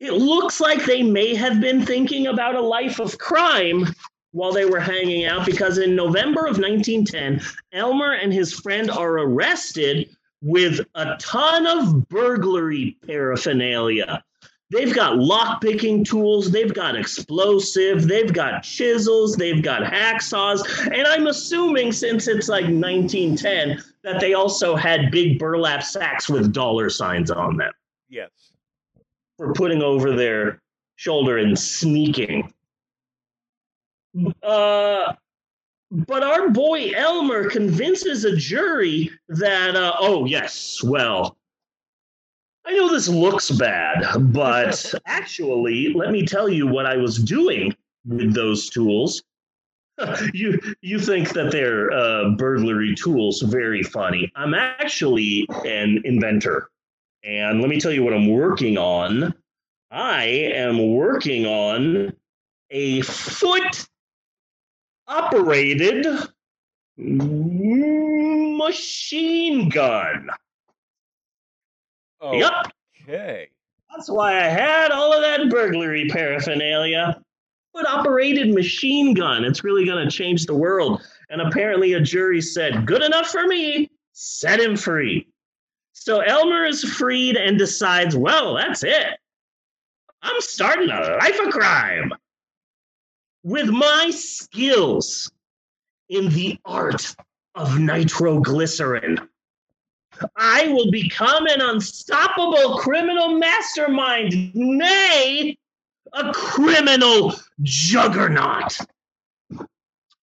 it looks like they may have been thinking about a life of crime while they were hanging out because in November of 1910, Elmer and his friend are arrested with a ton of burglary paraphernalia. They've got lockpicking tools, they've got explosive, they've got chisels, they've got hacksaws, and I'm assuming since it's like 1910 that they also had big burlap sacks with dollar signs on them. For putting over their shoulder and sneaking. Uh, but our boy Elmer convinces a jury that, uh, oh, yes, well, I know this looks bad, but actually, let me tell you what I was doing with those tools. you you think that they're uh, burglary tools very funny. I'm actually an inventor, and let me tell you what I'm working on. I am working on a foot operated machine gun. Yep. Okay. That's why I had all of that burglary paraphernalia. Foot operated machine gun. It's really going to change the world. And apparently, a jury said, good enough for me, set him free. So Elmer is freed and decides, well, that's it. I'm starting a life of crime. With my skills in the art of nitroglycerin, I will become an unstoppable criminal mastermind, nay, a criminal juggernaut.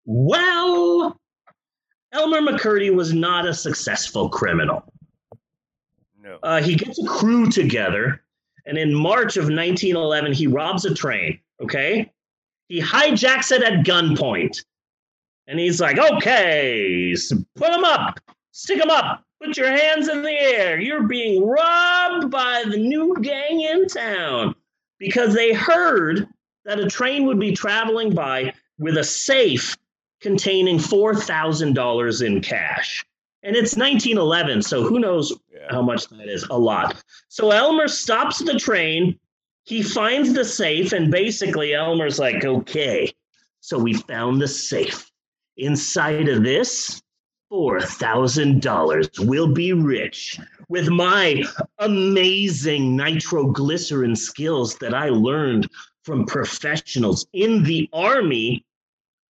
Well, Elmer McCurdy was not a successful criminal. No. Uh, he gets a crew together, and in March of 1911, he robs a train. Okay, he hijacks it at gunpoint, and he's like, "Okay, s- put him up, stick him up, put your hands in the air. You're being robbed by the new gang in town." Because they heard that a train would be traveling by with a safe containing $4,000 in cash. And it's 1911, so who knows how much that is? A lot. So Elmer stops the train. He finds the safe, and basically, Elmer's like, okay, so we found the safe. Inside of this, $4,000. We'll be rich. With my amazing nitroglycerin skills that I learned from professionals in the army,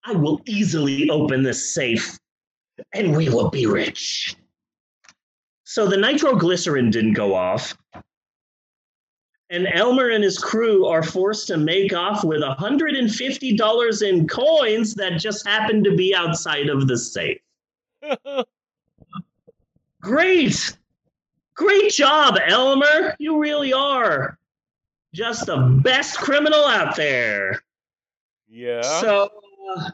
I will easily open this safe and we will be rich. So the nitroglycerin didn't go off. And Elmer and his crew are forced to make off with $150 in coins that just happened to be outside of the safe. Great. Great job, Elmer. You really are just the best criminal out there. Yeah. So uh,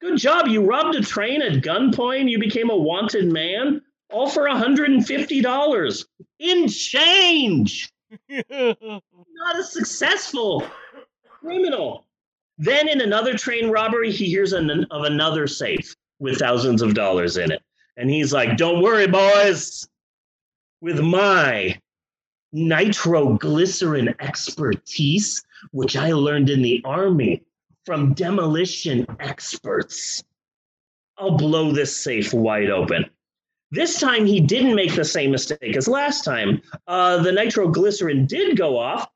Good job. You robbed a train at gunpoint. You became a wanted man, all for $150 in change. Not a successful criminal. Then, in another train robbery, he hears an, of another safe with thousands of dollars in it. And he's like, Don't worry, boys. With my nitroglycerin expertise, which I learned in the army from demolition experts, I'll blow this safe wide open. This time he didn't make the same mistake as last time. Uh, the nitroglycerin did go off.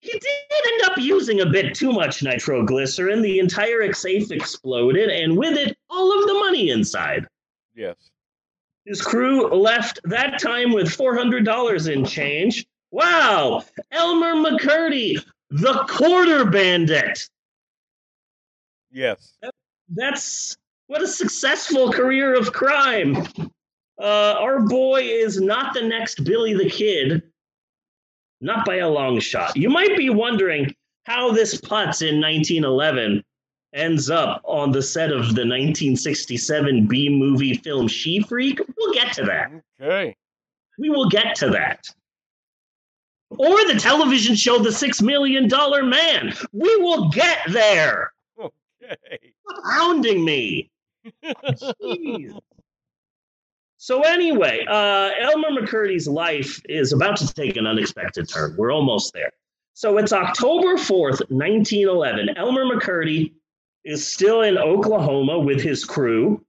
He did end up using a bit too much nitroglycerin. The entire safe exploded, and with it, all of the money inside. Yes. His crew left that time with $400 in change. Wow! Elmer McCurdy, the quarter bandit. Yes. That's what a successful career of crime. Uh, our boy is not the next Billy the Kid, not by a long shot. You might be wondering how this putz in 1911 ends up on the set of the 1967 B movie film She Freak. We'll get to that. Okay. We will get to that. Or the television show The Six Million Dollar Man. We will get there. Okay. Hounding me. Jeez. So anyway, uh, Elmer McCurdy's life is about to take an unexpected turn. We're almost there. So it's October 4th, 1911. Elmer McCurdy is still in Oklahoma with his crew,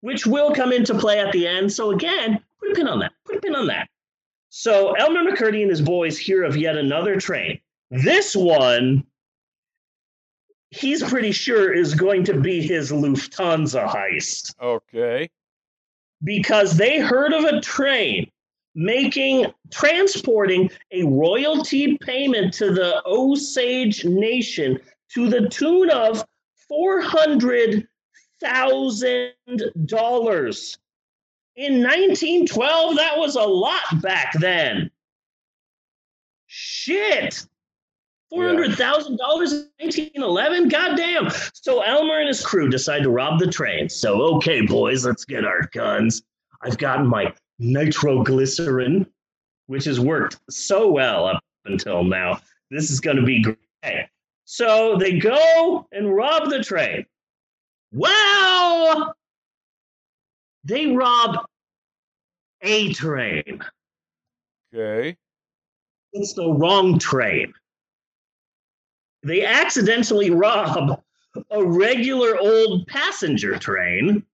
which will come into play at the end. So again, put a pin on that. Put a pin on that. So Elmer McCurdy and his boys hear of yet another train. This one, he's pretty sure is going to be his Lufthansa heist Okay. because they heard of a train making transporting a royalty payment to the Osage Nation to the tune of four hundred thousand dollars. In 1912, that was a lot back then. Shit. $400,000 in 1911? Goddamn. So Elmer and his crew decide to rob the train. So, okay, boys, let's get our guns. I've gotten my nitroglycerin, which has worked so well up until now. This is going to be great. So they go and rob the train. Well, they rob a train. Okay. It's the wrong train. They accidentally rob a regular old passenger train.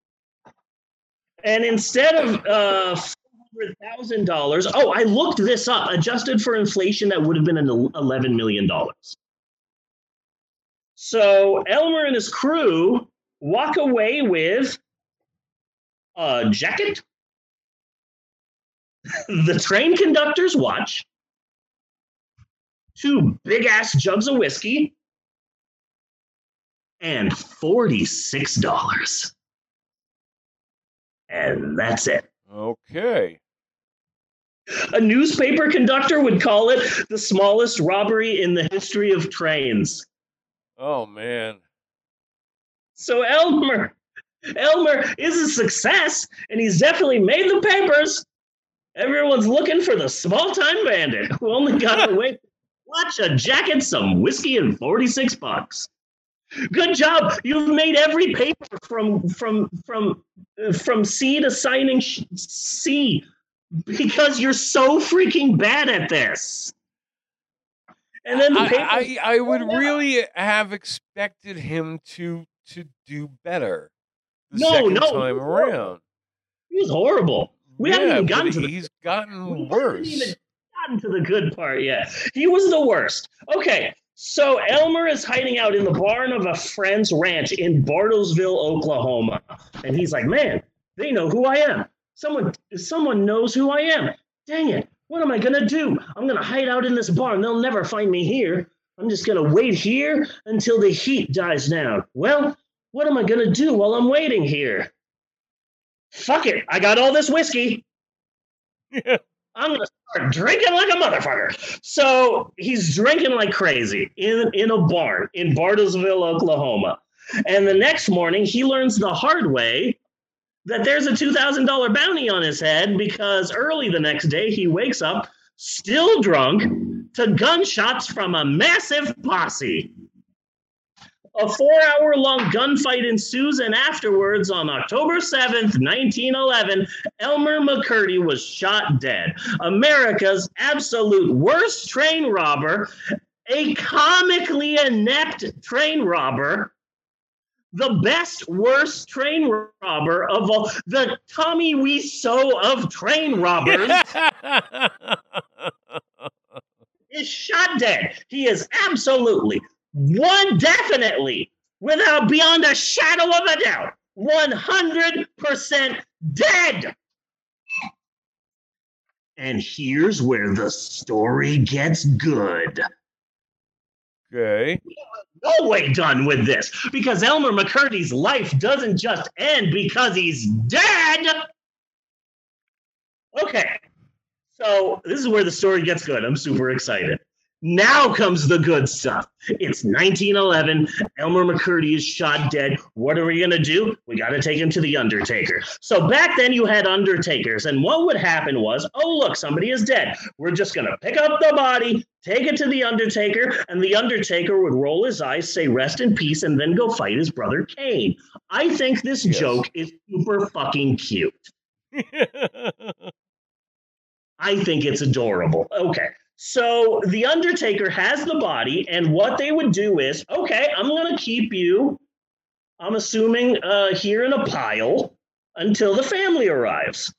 And instead of uh, $400,000, oh, I looked this up. Adjusted for inflation, that would have been an $11 million. So Elmer and his crew walk away with a jacket, the train conductor's watch, two big ass jugs of whiskey, and $46. And that's it. Okay. A newspaper conductor would call it the smallest robbery in the history of trains. Oh man. So Elmer, Elmer is a success, and he's definitely made the papers. Everyone's looking for the small-time bandit who only got away. Watch a jacket, some whiskey, and forty-six bucks. Good job. You've made every paper from from from uh, from C to signing sh- C because you're so freaking bad at this. And then the I. I, I would really have expected him to to do better the No, second no, time around. He was horrible. We haven't even gotten to the he's gotten We worse. even gotten to the good part yet. He was the worst. Okay, so Elmer is hiding out in the barn of a friend's ranch in Bartlesville, Oklahoma, and he's like, "Man, they know who I am. Someone, someone knows who I am. Dang it! What am I gonna do? I'm gonna hide out in this barn. They'll never find me here. I'm just gonna wait here until the heat dies down. Well, what am I gonna do while I'm waiting here? Fuck it! I got all this whiskey. I'm gonna start drinking like a motherfucker. So he's drinking like crazy in in a barn in Bartlesville, Oklahoma. And the next morning, he learns the hard way that there's a $2,000 bounty on his head because early the next day he wakes up still drunk to gunshots from a massive posse. A four hour long gunfight ensues, and afterwards, on October 7th, 1911, Elmer McCurdy was shot dead. America's absolute worst train robber, a comically inept train robber, the best worst train robber of all, the Tommy Wiseau of train robbers. is shot dead. He is absolutely one definitely, without beyond a shadow of a doubt, 100% dead. And here's where the story gets good. Okay. No way done with this because Elmer McCurdy's life doesn't just end because he's dead. Okay. So this is where the story gets good. I'm super excited. Now comes the good stuff. It's 1911. Elmer McCurdy is shot dead. What are we going to do? We got to take him to the Undertaker. So back then you had Undertakers, and what would happen was, oh, look, somebody is dead. We're just going to pick up the body, take it to the Undertaker, and the Undertaker would roll his eyes, say, rest in peace, and then go fight his brother Kane. I think this yes. joke is super fucking cute. I think it's adorable. Okay. So the Undertaker has the body, and what they would do is, okay, I'm going to keep you, I'm assuming, uh, here in a pile until the family arrives.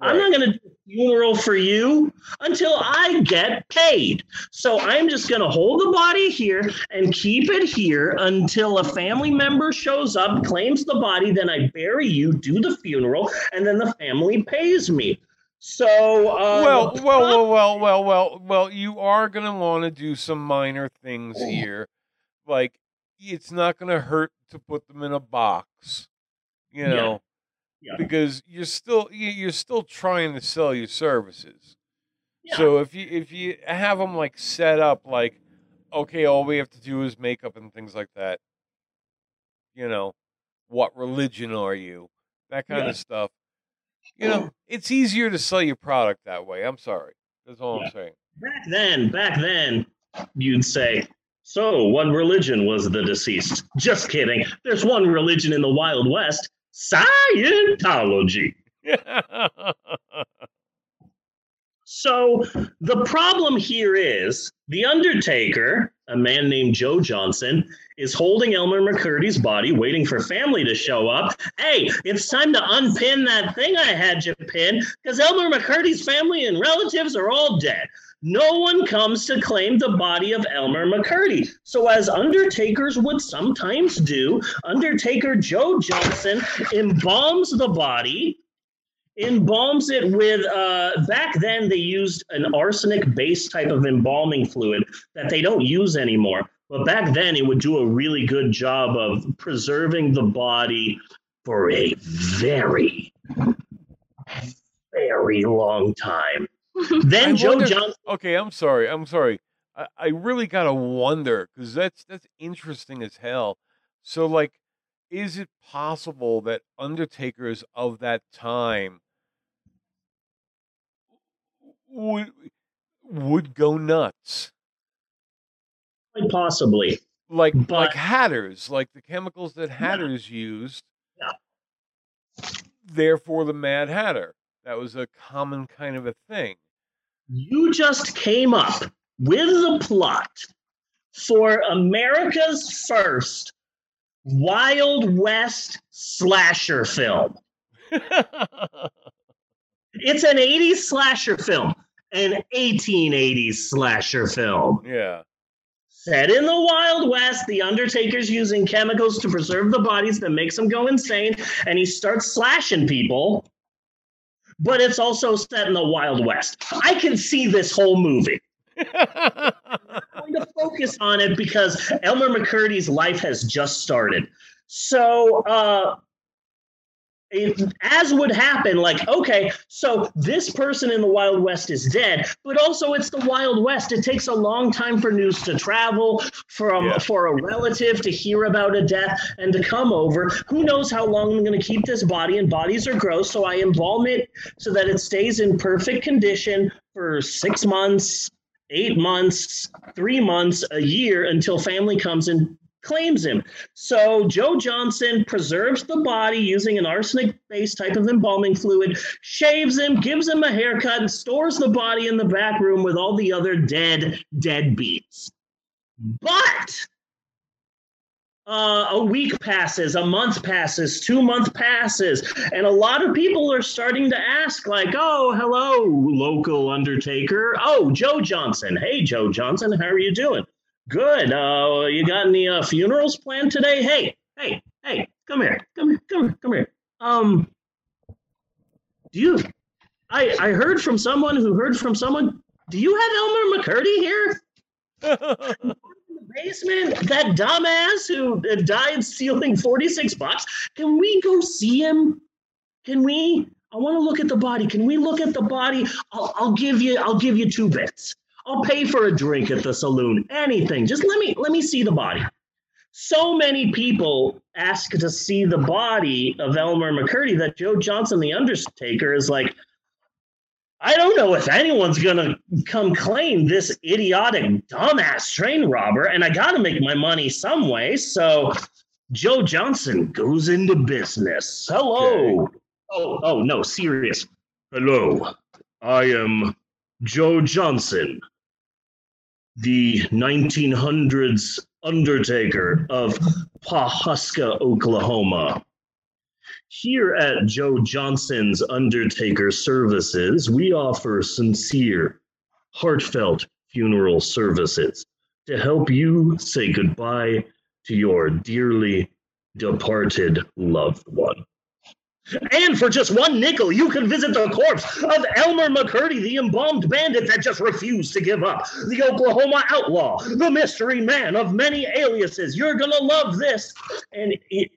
Right. I'm not going to do a funeral for you until I get paid. So I'm just going to hold the body here and keep it here until a family member shows up, claims the body, then I bury you, do the funeral, and then the family pays me. So uh, well, well, well, well, well, well, well. You are gonna want to do some minor things here, like it's not gonna hurt to put them in a box, you know, yeah. Yeah. because you're still you're still trying to sell your services. Yeah. So if you if you have them like set up like, okay, all we have to do is makeup and things like that. You know, what religion are you? That kind of stuff you know, it's easier to sell your product that way. I'm sorry. That's all yeah. I'm saying. Back then, back then, you'd say, so what religion was the deceased? Just kidding. There's one religion in the Wild West Scientology. so the problem here is The Undertaker, a man named Joe Johnson, is holding Elmer McCurdy's body, waiting for family to show up. Hey, it's time to unpin that thing I had you pin because Elmer McCurdy's family and relatives are all dead. No one comes to claim the body of Elmer McCurdy. So, as undertakers would sometimes do, Undertaker Joe Johnson embalms the body embalms it with uh, back then they used an arsenic based type of embalming fluid that they don't use anymore but back then, it would do a really good job of preserving the body for a very, very long time. then I Joe wonder, Johnson. Okay, I'm sorry. I'm sorry. I, I really gotta wonder because that's that's interesting as hell. So, like, is it possible that undertakers of that time would would go nuts? Quite possibly. Like but, like hatters, like the chemicals that hatters yeah. used. Yeah. Therefore, the Mad Hatter. That was a common kind of a thing. You just came up with the plot for America's first Wild West slasher film. it's an 80s slasher film, an 1880s slasher film. Yeah. Set in the Wild West, the Undertaker's using chemicals to preserve the bodies that makes him go insane, and he starts slashing people. But it's also set in the Wild West. I can see this whole movie. I'm going to focus on it because Elmer McCurdy's life has just started. So, uh, it, as would happen, like, okay, so this person in the Wild West is dead, but also it's the Wild West. It takes a long time for news to travel, from Yeah. for a relative to hear about a death and to come over. Who knows how long I'm going to keep this body? And bodies are gross, so I embalm it so that it stays in perfect condition for six months, eight months, three months, a year until family comes and claims him. So Joe Johnson preserves the body using an arsenic-based type of embalming fluid, shaves him, gives him a haircut, and stores the body in the back room with all the other dead dead beats. But uh, a week passes, a month passes, two month passes, and a lot of people are starting to ask, like, "Oh, hello, local undertaker. Oh, Joe Johnson. Hey, Joe Johnson, how are you doing? Good. Uh, you got any uh, funerals planned today? Hey, hey, hey, come here, come here, come here, come here. Um, do you? I I heard from someone who heard from someone. Do you have Elmer McCurdy here? in the basement? That dumbass who uh, died stealing 46 bucks? Can we go see him? Can we? I want to look at the body. Can we look at the body? I'll, I'll give you I'll give you two bits. I'll pay for a drink at the saloon. Anything. Just let me let me see the body. So many people ask to see the body of Elmer McCurdy that Joe Johnson, the Undertaker, is like, I don't know if anyone's gonna come claim this idiotic dumbass train robber, and I gotta make my money some way. So Joe Johnson goes into business. Hello. Oh, oh no, serious. Hello. I am Joe Johnson, the 1900s Undertaker of Pawhuska, Oklahoma. Here at Joe Johnson's Undertaker Services, we offer sincere, heartfelt funeral services to help you say goodbye to your dearly departed loved one. And for just one nickel, you can visit the corpse of Elmer McCurdy, the embalmed bandit that just refused to give up, the Oklahoma outlaw, the mystery man of many aliases. You're gonna love this. And it,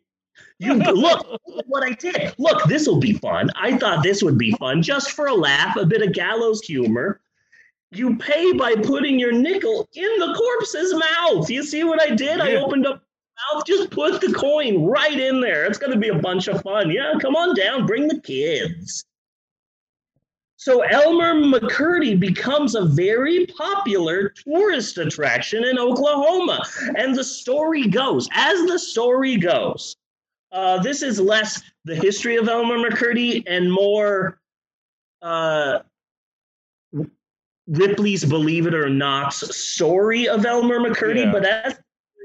you look look at what I did. Look, this will be fun. I thought this would be fun, just for a laugh, a bit of gallows humor. You pay by putting your nickel in the corpse's mouth. You see what I did? I opened up mouth, just put the coin right in there. It's gonna be a bunch of fun. Yeah, come on down, bring the kids. So Elmer McCurdy becomes a very popular tourist attraction in Oklahoma. And the story goes, as the story goes, uh, this is less the history of Elmer McCurdy and more uh, Ripley's Believe It or Not's story of Elmer McCurdy. Yeah. But as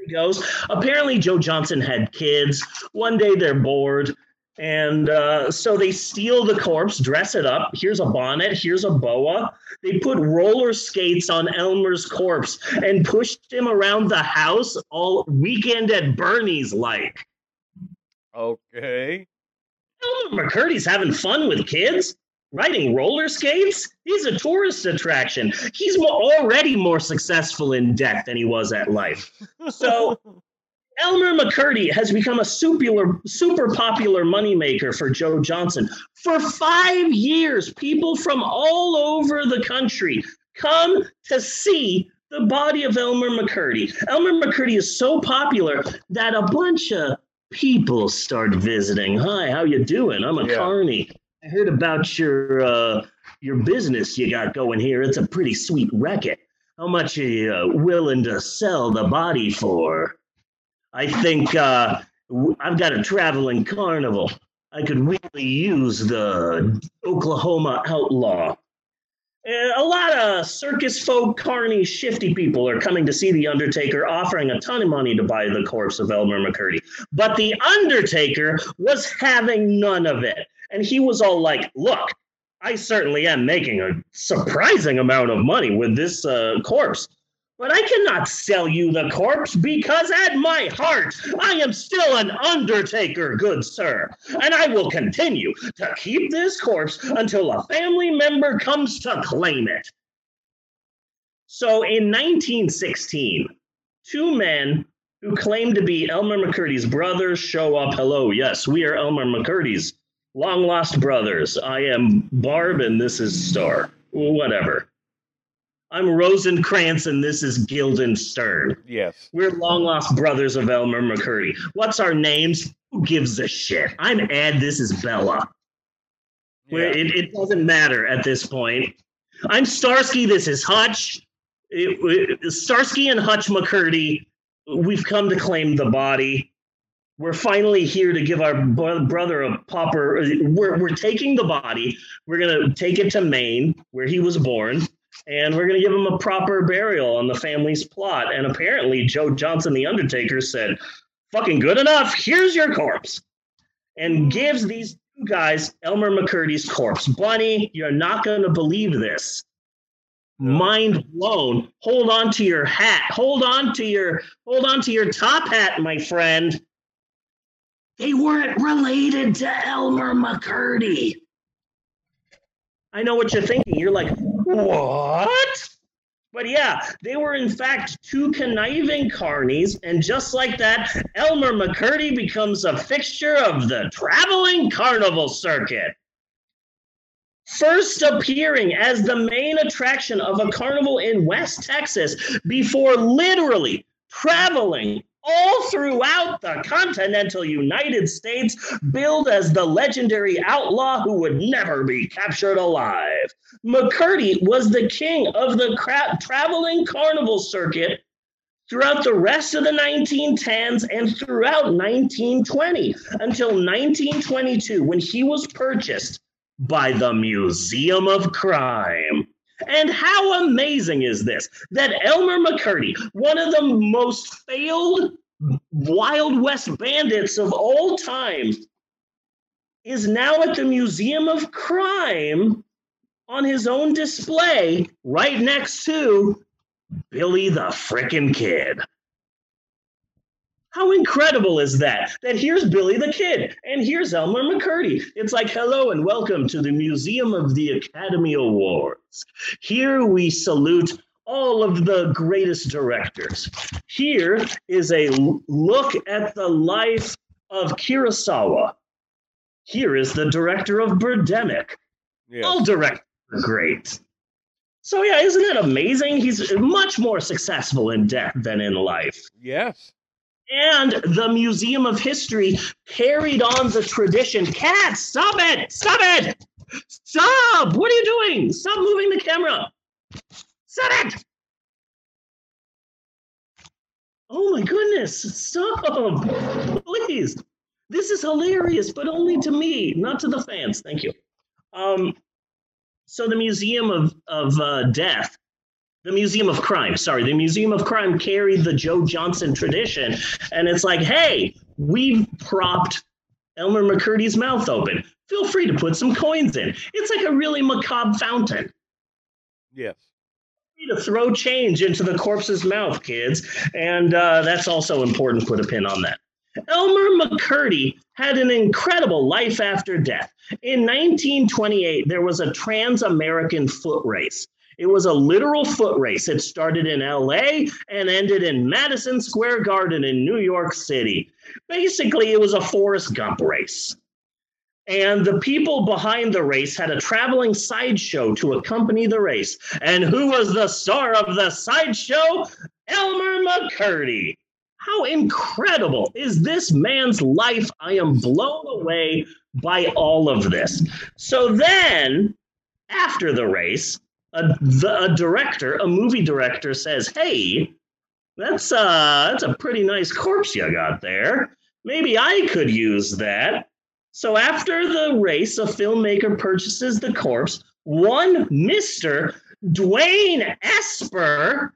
goes, apparently Joe Johnson had kids. One day they're bored. And uh, so they steal the corpse, dress it up. Here's a bonnet, here's a boa. They put roller skates on Elmer's corpse and pushed him around the house all weekend at Bernie's like. Okay. Elmer McCurdy's having fun with kids, riding roller skates. He's a tourist attraction. He's already more successful in death than he was at life. So Elmer McCurdy has become a super, super popular moneymaker for Joe Johnson. For five years, people from all over the country come to see the body of Elmer McCurdy. Elmer McCurdy is so popular that a bunch of people start visiting. Hi, how you doing? I'm a Yeah. carny. I heard about your uh, your business you got going here. It's a pretty sweet racket. How much are you uh, willing to sell the body for? I think uh, I've got a traveling carnival. I could really use the Oklahoma outlaw. A lot of circus folk, carny, shifty people are coming to see the Undertaker, offering a ton of money to buy the corpse of Elmer McCurdy. But the Undertaker was having none of it. And he was all like, look, I certainly am making a surprising amount of money with this uh, corpse. But I cannot sell you the corpse because at my heart I am still an undertaker, good sir. And I will continue to keep this corpse until a family member comes to claim it. So in 1916, two men who claim to be Elmer McCurdy's brothers show up. Hello, yes, we are Elmer McCurdy's Long Lost Brothers. I am Barb and this is Star. Whatever. I'm Rosencrantz and this is Guildenstern. Yes. We're long lost brothers of Elmer McCurdy. What's our names? Who gives a shit? I'm Ed. This is Bella. Where it, it doesn't matter at this point. I'm Starsky. This is Hutch. It- it- Starsky and Hutch McCurdy. We've come to claim the body. We're finally here to give our brother a proper. We're, we're taking the body. We're gonna take it to Maine, where he was born, and we're gonna give him a proper burial on the family's plot. And apparently, Joe Johnson, the Undertaker, said, "Fucking good enough. Here's your corpse," and gives these two guys Elmer McCurdy's corpse. Bunny, you're not gonna believe this mind blown hold on to your hat hold on to your hold on to your top hat my friend they weren't related to elmer mccurdy. I know what you're thinking. You're like what? But yeah they were in fact two conniving carnies. And just like that elmer mccurdy becomes a fixture of the traveling carnival circuit. First appearing as the main attraction of a carnival in West Texas before literally traveling all throughout the continental United States, billed as the legendary outlaw who would never be captured alive. McCurdy was the king of the cra- traveling carnival circuit throughout the rest of the 1910s and throughout 1920 until 1922 when he was purchased by the Museum of Crime. And how amazing is this that Elmer McCurdy, one of the most failed Wild West bandits of all time, is now at the Museum of Crime on his own display right next to Billy the Frickin' Kid. How incredible is that? That here's Billy the Kid and here's Elmer McCurdy. It's like, hello and welcome to the Museum of the Academy Awards. Here we salute all of the greatest directors. Here is a look at the life of Kurosawa. Here is the director of Birdemic. All directors are great. So, yeah, isn't it amazing? He's much more successful in death than in life. Yes. And the Museum of History carried on the tradition. Cat, stop it! Stop it! Stop! What are you doing? Stop moving the camera. Stop it! Oh my goodness, stop! Please. This is hilarious, but only to me, not to the fans. Thank you. Um, so the Museum of, of uh, Death the Museum of Crime, sorry, the Museum of Crime carried the Joe Johnson tradition. And it's like, hey, we've propped Elmer McCurdy's mouth open. Feel free to put some coins in. It's like a really macabre fountain. Yes. To throw change into the corpse's mouth, kids. And uh, that's also important. Put a pin on that. Elmer McCurdy had an incredible life after death. In 1928, there was a trans American foot race. It was a literal foot race. It started in LA and ended in Madison Square Garden in New York City. Basically, it was a Forrest Gump race. And the people behind the race had a traveling sideshow to accompany the race. And who was the star of the sideshow? Elmer McCurdy. How incredible is this man's life? I am blown away by all of this. So then, after the race, a, the, a director, a movie director says, "Hey, that's uh that's a pretty nice corpse you got there. Maybe I could use that." So after the race, a filmmaker purchases the corpse. One Mr. Dwain Esper,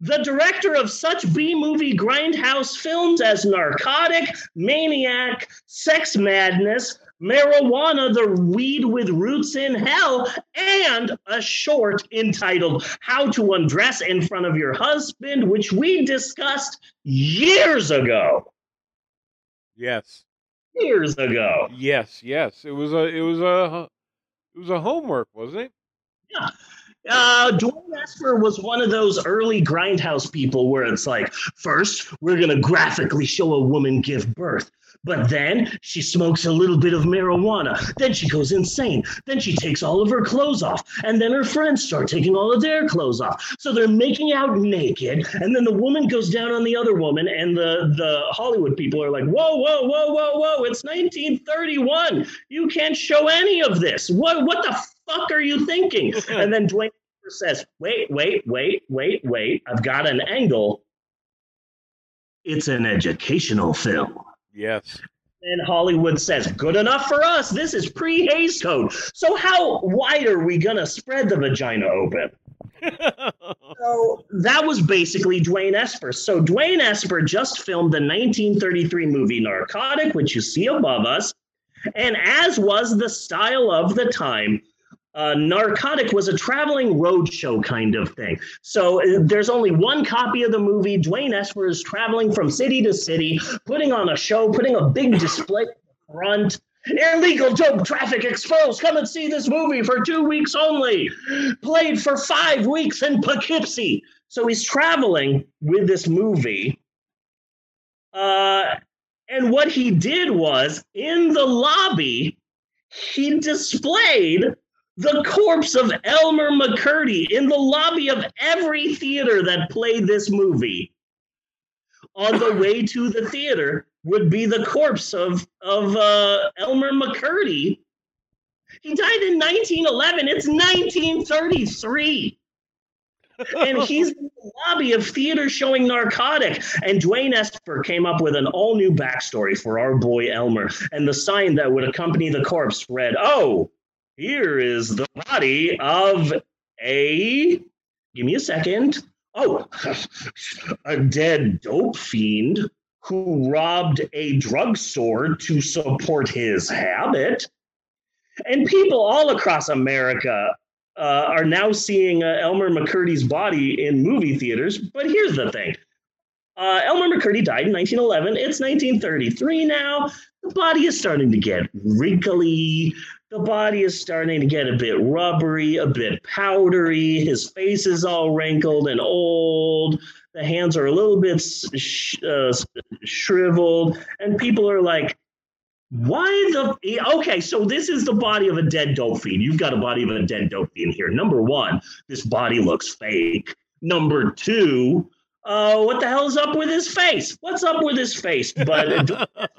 the director of such B movie grindhouse films as Narcotic, Maniac, Sex Madness, Marijuana, the weed with roots in hell, and a short entitled How to Undress in Front of Your Husband, which we discussed years ago. Yes. Years ago. Yes, yes. It was a it was a it was a homework, wasn't it? Yeah. Uh, Dwain Esper was one of those early grindhouse people where it's like, first, we're going to graphically show a woman give birth. But then she smokes a little bit of marijuana. Then she goes insane. Then she takes all of her clothes off. And then her friends start taking all of their clothes off. So they're making out naked. And then the woman goes down on the other woman. And the, the Hollywood people are like, whoa, whoa, whoa, whoa, whoa. It's 1931. You can't show any of this. What, what the fuck are you thinking? and then Dwain says, wait, wait, wait, wait, wait. I've got an angle. It's an educational film. Yes. And Hollywood says, good enough for us. This is pre Hays Code. So, how wide are we going to spread the vagina open? so, that was basically Dwain Esper. So, Dwain Esper just filmed the 1933 movie Narcotic, which you see above us. And as was the style of the time, uh, Narcotic was a traveling roadshow kind of thing. So uh, there's only one copy of the movie. Dwain Esper is traveling from city to city, putting on a show, putting a big display front. Illegal dope traffic exposed. Come and see this movie for two weeks only. Played for five weeks in Poughkeepsie. So he's traveling with this movie. Uh, and what he did was in the lobby, he displayed the corpse of Elmer McCurdy in the lobby of every theater that played this movie. On the way to the theater would be the corpse of, of uh, Elmer McCurdy. He died in 1911. It's 1933. and he's in the lobby of theater showing narcotic. And Dwain Esper came up with an all new backstory for our boy Elmer. And the sign that would accompany the corpse read, Oh, here is the body of a. Give me a second. Oh, a dead dope fiend who robbed a drugstore to support his habit. And people all across America uh, are now seeing uh, Elmer McCurdy's body in movie theaters. But here's the thing uh, Elmer McCurdy died in 1911. It's 1933 now. The body is starting to get wrinkly. The body is starting to get a bit rubbery, a bit powdery. His face is all wrinkled and old. The hands are a little bit sh- uh, shriveled. And people are like, why the okay? So this is the body of a dead dope fiend. You've got a body of a dead dope fiend here. Number one, this body looks fake. Number two, uh, what the hell's up with his face? What's up with his face? But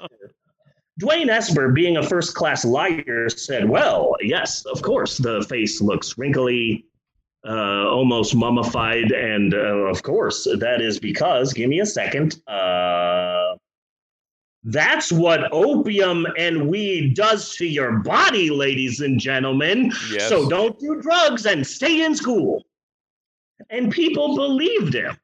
Dwain Esper, being a first class liar, said, Well, yes, of course, the face looks wrinkly, uh, almost mummified. And uh, of course, that is because, give me a second. Uh, that's what opium and weed does to your body, ladies and gentlemen. Yes. So don't do drugs and stay in school. And people believed him.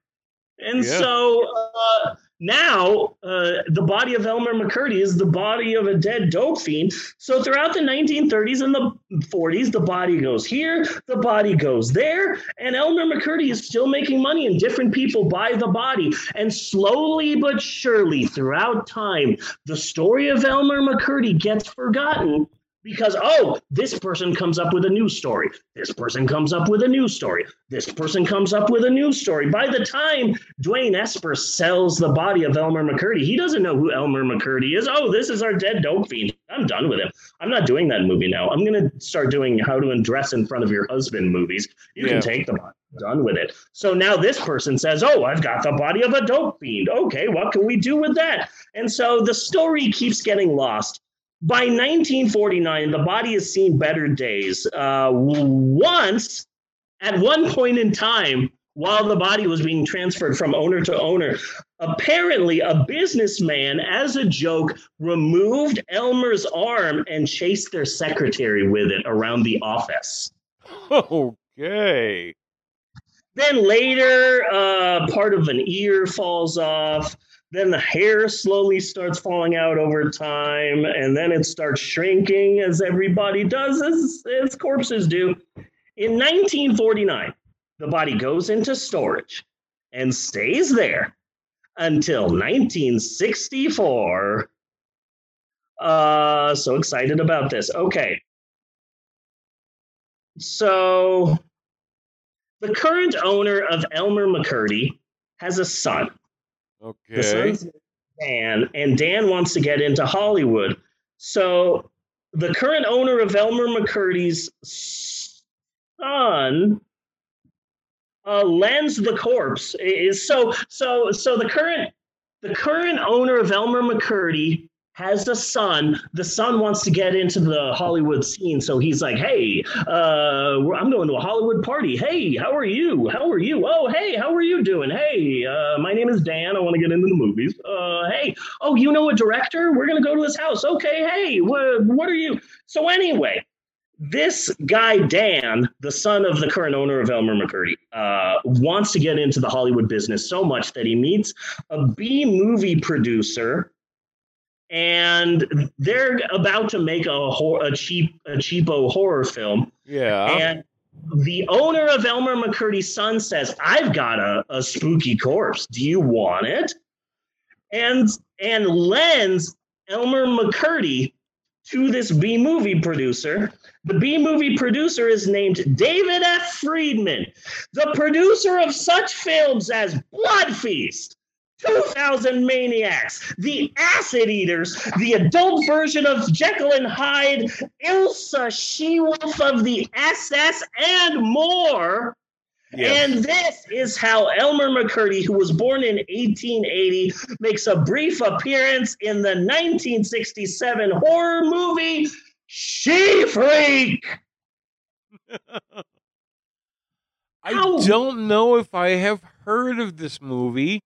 And Yeah. so uh, now uh, the body of Elmer McCurdy is the body of a dead dope fiend. So throughout the 1930s and the 40s, the body goes here, the body goes there, and Elmer McCurdy is still making money, and different people buy the body. And slowly but surely, throughout time, the story of Elmer McCurdy gets forgotten because oh this person comes up with a new story. This person comes up with a new story. This person comes up with a new story. By the time dwain esper sells the body of elmer mccurdy he doesn't know who elmer mccurdy is. Oh this is our dead dope fiend. I'm done with him. I'm not doing that movie now. I'm going to start doing how to undress in front of your husband movies. You Yeah. can take them done with it. So now this person says oh i've got the body of a dope fiend. Okay what can we do with that? And so the story keeps getting lost by 1949, the body has seen better days. Uh, once, at one point in time, while the body was being transferred from owner to owner, apparently a businessman, as a joke, removed Elmer's arm and chased their secretary with it around the office. Okay. Then later, uh, part of an ear falls off. Then the hair slowly starts falling out over time, and then it starts shrinking as everybody does, as, as corpses do. In 1949, the body goes into storage and stays there until 1964. Uh, so excited about this. Okay. So the current owner of Elmer McCurdy has a son. The Okay. son's is Dan, and Dan wants to get into Hollywood. So the current owner of Elmer McCurdy's son uh, lends the corpse is so so so the current the current owner of Elmer McCurdy has a son. The son wants to get into the Hollywood scene, so he's like, "Hey, uh, I'm going to a Hollywood party. Hey, how are you? How are you? Oh, hey, how are you doing? Hey, uh, my name is Dan. I want to get into the movies. Uh, hey, oh, you know a director? We're gonna go to his house. Okay, hey, what what are you? So anyway, this guy Dan, the son of the current owner of Elmer McCurdy, uh, wants to get into the Hollywood business so much that he meets a B movie producer, and they're about to make a hor- a cheap a cheapo horror film. Yeah. And the owner of Elmer McCurdy's son says, "I've got a, a spooky corpse. Do you want it?" And and lends Elmer McCurdy to this B movie producer. The B movie producer is named David F. Friedman, the producer of such films as Blood Feast, 2000 Maniacs, The Acid Eaters, the adult version of Jekyll and Hyde, Ilsa, She Wolf of the SS, and more. And this is how Elmer McCurdy, who was born in 1880, makes a brief appearance in the 1967 horror movie She Freak. I don't know if I have heard of this movie.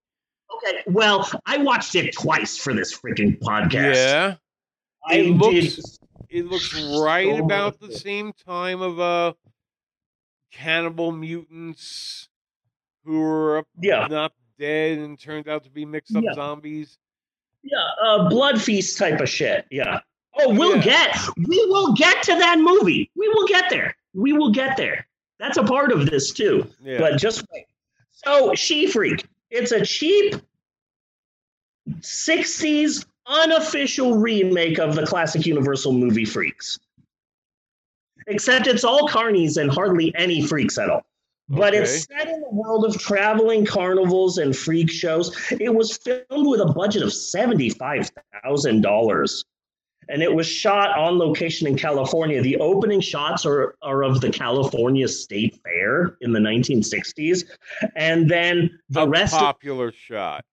Okay, well, I watched it twice for this freaking podcast. Yeah. I It did looks it looks right so about the same time of uh cannibal mutants who were up, Yeah. not dead and turned out to be mixed up Yeah. zombies. Yeah, uh, blood feast type of shit. Yeah. Oh, we'll get we will get to that movie. We will get there. We will get there. That's a part of this too. Yeah. But just wait. So She Freak. It's a cheap 60s unofficial remake of the classic Universal movie Freaks. Except it's all carnies and hardly any freaks at all. But it's set in the world of traveling carnivals and freak shows. It was filmed with a budget of $75,000. And it was shot on location in California. The opening shots are, are of the California State Fair in the 1960s. And then the rest of Popular shot.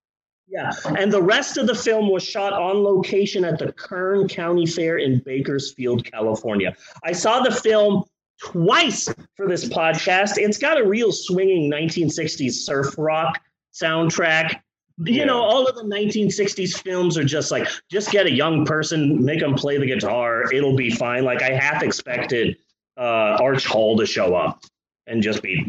Yeah, and the rest of the film was shot on location at the Kern County Fair in Bakersfield, California. I saw the film twice for this podcast. It's got a real swinging 1960s surf rock soundtrack. You know, all of the 1960s films are just like, just get a young person, make them play the guitar, it'll be fine. Like, I half expected uh, Arch Hall to show up and just be.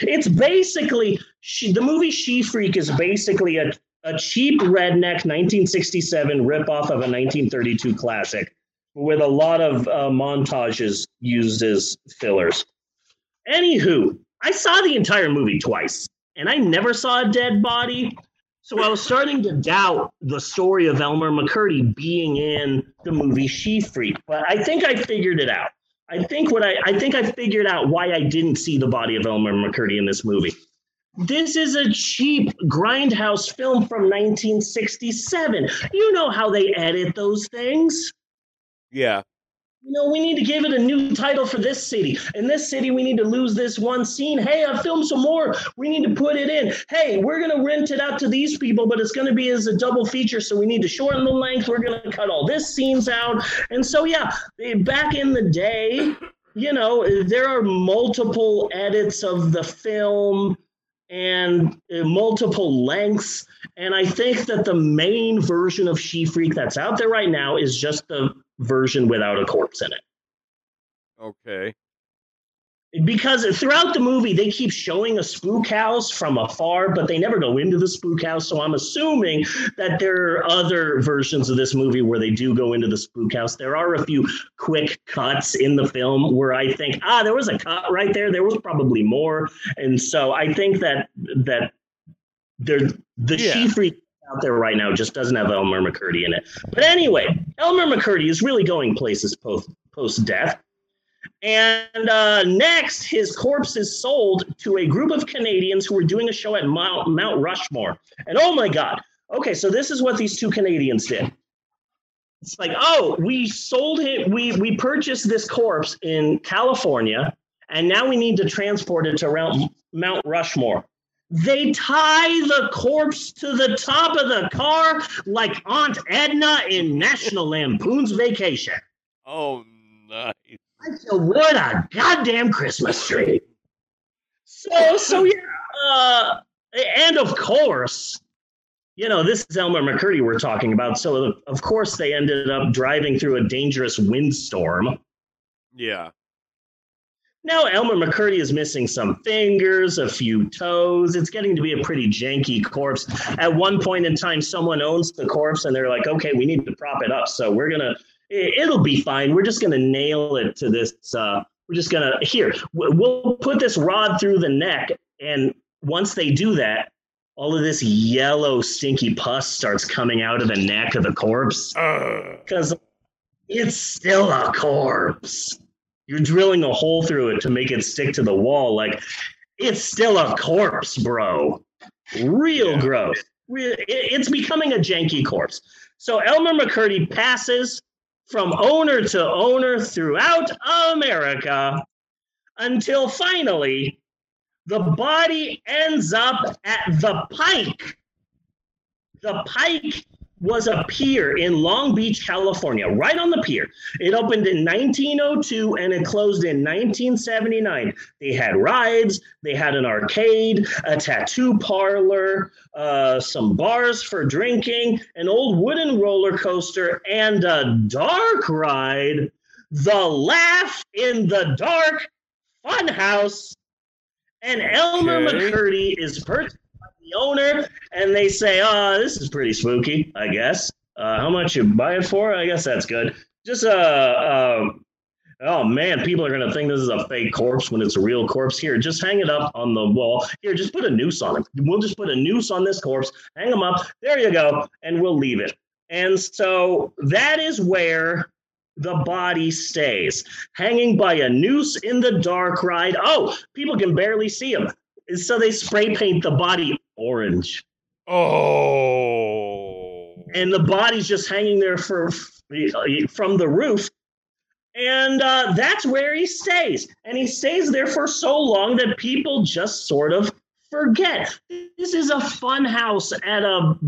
It's basically she, the movie She Freak is basically a, a cheap redneck 1967 ripoff of a 1932 classic with a lot of uh, montages used as fillers. Anywho, I saw the entire movie twice and I never saw a dead body. So I was starting to doubt the story of Elmer McCurdy being in the movie She Freak, but I think I figured it out. I think what I I think I figured out why I didn't see the body of Elmer McCurdy in this movie. This is a cheap grindhouse film from 1967. You know how they edit those things. Yeah. You know, we need to give it a new title for this city. In this city, we need to lose this one scene. Hey, I filmed some more. We need to put it in. Hey, we're going to rent it out to these people, but it's going to be as a double feature. So we need to shorten the length. We're going to cut all this scenes out. And so, yeah, eh, back in the day, you know, there are multiple edits of the film and uh, multiple lengths. And I think that the main version of She Freak that's out there right now is just the version without a corpse in it. Okay. Because throughout the movie, they keep showing a spook house from afar, but they never go into the spook house. So I'm assuming that there are other versions of this movie where they do go into the spook house. There are a few quick cuts in the film where I think, ah, there was a cut right there. There was probably more. And so I think that that there the Yeah. She Freak out there right now just doesn't have Elmer McCurdy in it. But anyway, Elmer McCurdy is really going places post post death. And uh, next, his corpse is sold to a group of Canadians who were doing a show at Mount, Mount Rushmore. And oh my God. Okay, so this is what these two Canadians did. It's like, oh, we sold him, we we purchased this corpse in California, and now we need to transport it to Mount Rushmore. They tie the corpse to the top of the car like Aunt Edna in National Lampoon's Vacation. Oh, nice. What a goddamn Christmas tree. So, so yeah, uh, and of course, you know, this is Elmer McCurdy we're talking about. So, of course, they ended up driving through a dangerous windstorm. Yeah. Now, Elmer McCurdy is missing some fingers, a few toes. It's getting to be a pretty janky corpse. At one point in time, someone owns the corpse and they're like, okay, we need to prop it up. So, we're going to, it'll be fine. We're just going to nail it to this. Uh, we're just going to, here, we'll put this rod through the neck. And once they do that, all of this yellow stinky pus starts coming out of the neck of the corpse because it's still a corpse. You're drilling a hole through it to make it stick to the wall. Like it's still a corpse, bro. Real yeah. gross. It's becoming a janky corpse. So Elmer McCurdy passes from owner to owner throughout America until finally the body ends up at the Pike. The Pike was a pier in Long Beach, California, right on the pier. It opened in 1902 and it closed in 1979. They had rides, they had an arcade, a tattoo parlor, uh, some bars for drinking, an old wooden roller coaster, and a dark ride. The Laugh in the Dark Funhouse and Elmer okay. McCurdy is by the owner, and they say, "Oh, this is pretty spooky, I guess. Uh, how much you buy it for? I guess that's good. Just uh, uh oh man, people are gonna think this is a fake corpse when it's a real corpse. Here, just hang it up on the wall. Here, just put a noose on it. We'll just put a noose on this corpse, hang them up. There you go, and we'll leave it. And so that is where the body stays, hanging by a noose in the dark ride. Oh, people can barely see him. So they spray paint the body orange. Oh. And the body's just hanging there for from the roof. And uh, that's where he stays. And he stays there for so long that people just sort of forget. This is a fun house at a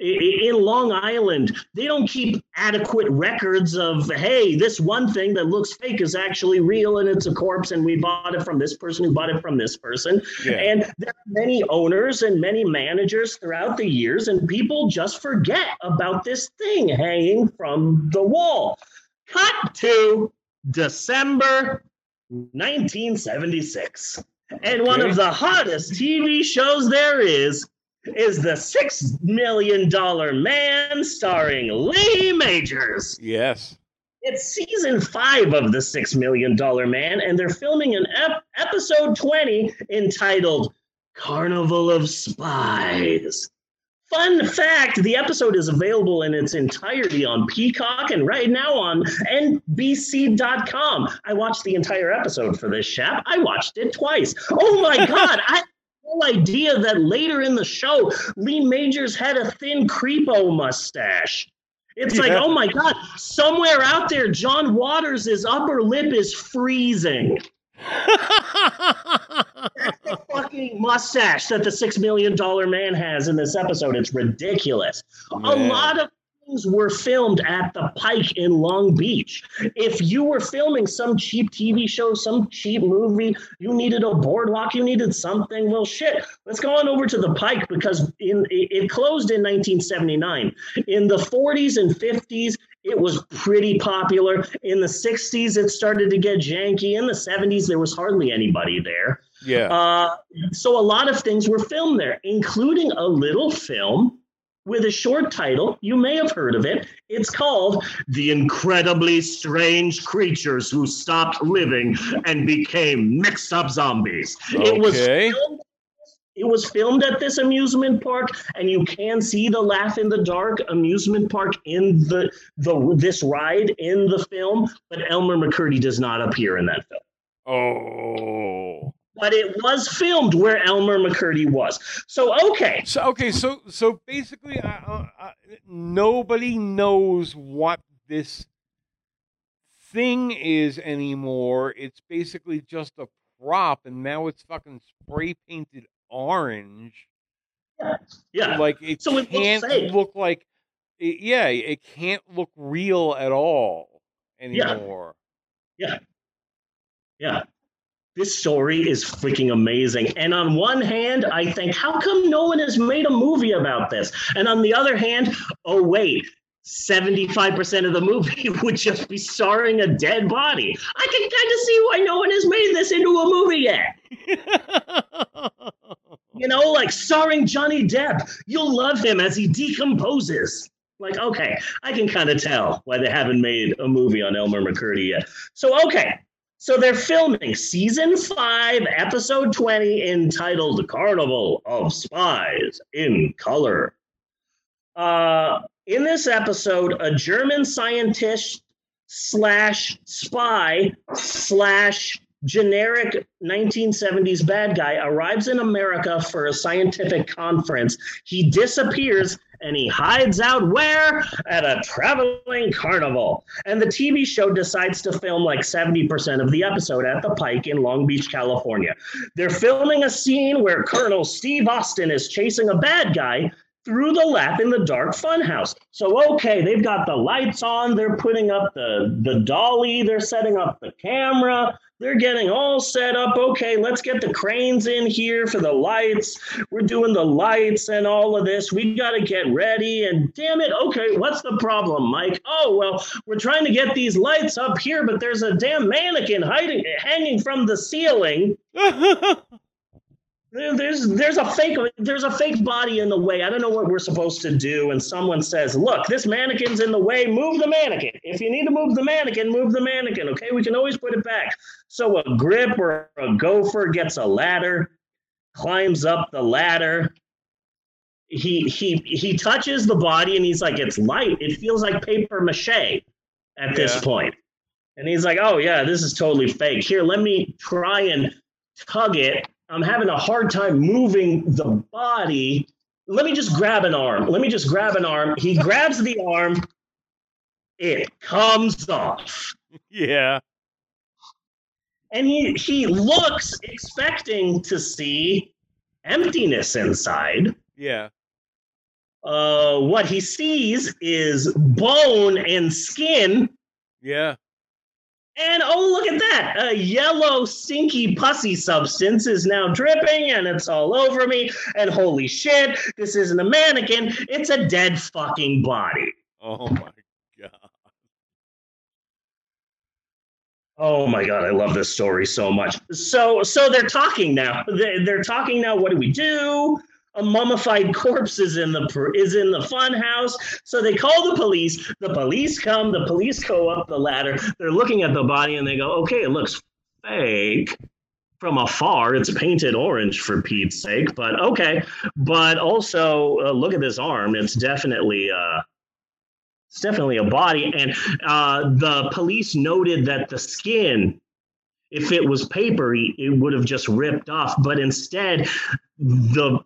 in Long Island, they don't keep adequate records of, hey, this one thing that looks fake is actually real and it's a corpse, and we bought it from this person who bought it from this person. Yeah. And there are many owners and many managers throughout the years, and people just forget about this thing hanging from the wall. Cut to December 1976. And one of the hottest TV shows there is is the Six Million Dollar Man starring Lee Majors. Yes. It's season five of The Six Million Dollar Man, and they're filming an ep- episode 20 entitled Carnival of Spies. Fun fact the episode is available in its entirety on Peacock and right now on NBC.com. I watched the entire episode for this, chap. I watched it twice. Oh my God. I whole idea that later in the show, Lee Majors had a thin creepo mustache. It's yeah. like, oh my God, somewhere out there, John Waters' upper lip is freezing. That's the fucking mustache that the six million dollar man has in this episode. It's ridiculous. Man. A lot of were filmed at the Pike in Long Beach. If you were filming some cheap TV show, some cheap movie, you needed a boardwalk, you needed something. Well, shit, let's go on over to the Pike because in it closed in 1979. In the 40s and 50s, it was pretty popular. In the 60s, it started to get janky. In the 70s, there was hardly anybody there. Yeah. Uh, so a lot of things were filmed there, including a little film with a short title. You may have heard of it. It's called The Incredibly Strange Creatures Who Stopped Living and Became Mixed Up Zombies. Okay. It was filmed, it was filmed at this amusement park, and you can see the Laugh in the Dark amusement park in the the this ride in the film, but Elmer McCurdy does not appear in that film. Oh. But it was filmed where Elmer McCurdy was. So okay. So okay, so so basically, I, I, nobody knows what this thing is anymore. It's basically just a prop, and now it's fucking spray painted orange. Yeah. Like it So it can't look like. It, yeah, it can't look real at all Yeah. anymore. Yeah. Yeah. This story is freaking amazing. And on one hand, I think, how come no one has made a movie about this? And on the other hand, oh, wait, 75% of the movie would just be starring a dead body. I can kind of see why no one has made this into a movie yet. you know, like starring Johnny Depp. You'll love him as he decomposes. Like, okay, I can kind of tell why they haven't made a movie on Elmer McCurdy yet. So, okay, so they're filming season five, episode 20, entitled Carnival of Spies in Color. Uh, in this episode, a German scientist slash spy slash generic 1970s bad guy arrives in America for a scientific conference. He disappears and he hides out where? At a traveling carnival. And the TV show decides to film like 70% of the episode at the Pike in Long Beach, California. They're filming a scene where Colonel Steve Austin is chasing a bad guy through the Laugh in the Dark funhouse. So okay, they've got the lights on, they're putting up the the dolly, they're setting up the camera, they're getting all set up. Okay, let's get the cranes in here for the lights. We're doing the lights and all of this. We got to get ready and damn it, okay, what's the problem, Mike? Oh, well, we're trying to get these lights up here, but there's a damn mannequin hiding hanging from the ceiling. There- There's there's a fake there's a fake body in the way. I don't know what we're supposed to do. And someone says, "Look, this mannequin's in the way. Move the mannequin. If you need to move the mannequin, move the mannequin. Okay, we can always put it back." So a grip or a gopher gets a ladder, climbs up the ladder. He he he touches the body and he's like, "It's light. It feels like paper mache." At this Yeah. point, and he's like, "Oh yeah, this is totally fake. Here, let me try and tug it. I'm having a hard time moving the body. Let me just grab an arm. Let me just grab an arm. He grabs the arm. It comes off. Yeah. And he he looks expecting to see emptiness inside. Yeah. Uh, what he sees is bone and skin. Yeah. And oh, look at that! A yellow, stinky, pussy substance is now dripping and it's all over me. And holy shit, this isn't a mannequin, it's a dead fucking body. Oh my god. Oh my god, I love this story so much. So, so they're talking now. They're, they're talking now. What do we do? A mummified corpse is in the is in the fun house. So they call the police. The police come. The police go up the ladder. They're looking at the body and they go, "Okay, it looks fake." From afar, it's painted orange for Pete's sake, but okay. But also, uh, look at this arm. It's definitely uh, it's definitely a body. And uh, the police noted that the skin, if it was papery, it would have just ripped off. But instead, the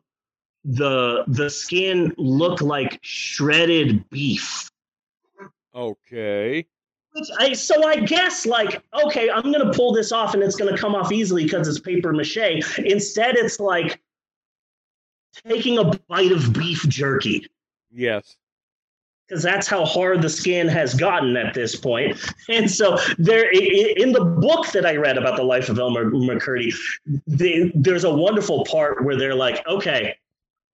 the the skin looked like shredded beef. Okay. Which I so I guess like okay, I'm gonna pull this off and it's gonna come off easily because it's paper mache. Instead, it's like taking a bite of beef jerky. Yes. because that's how hard the skin has gotten at this point. And so there, in the book that I read about the life of Elmer McCurdy, they, there's a wonderful part where they're like, okay,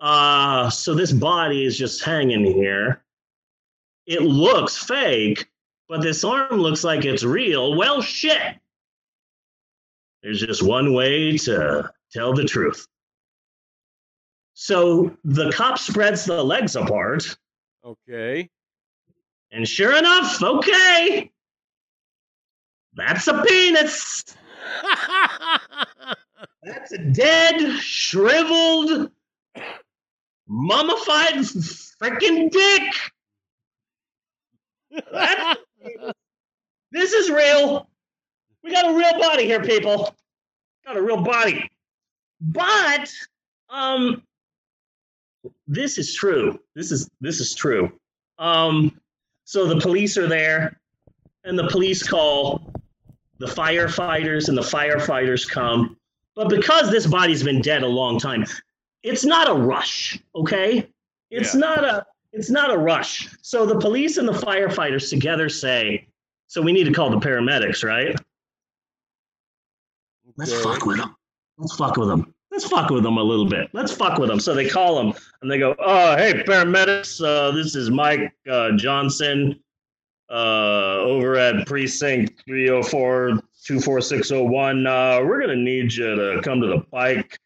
uh, so this body is just hanging here. It looks fake, but this arm looks like it's real. Well, shit. There's just one way to tell the truth. So the cop spreads the legs apart. Okay. And sure enough, okay. That's a penis. That's a dead, shriveled, mummified freaking dick. This is real. We got a real body here, people. Got a real body. But um this is true. This is this is true. Um so the police are there and the police call the firefighters and the firefighters come. But because this body's been dead a long time, it's not a rush, okay? It's Yeah. not a it's not a rush. So the police and the firefighters together say, so we need to call the paramedics, right? Let's Okay. fuck with them. Let's fuck with them. Let's fuck with them a little bit. Let's fuck with them. So they call them and they go, "Oh, hey, paramedics. Uh, this is Mike uh, Johnson uh, over at precinct 304 24601. Uh, we're gonna need you to come to the Pike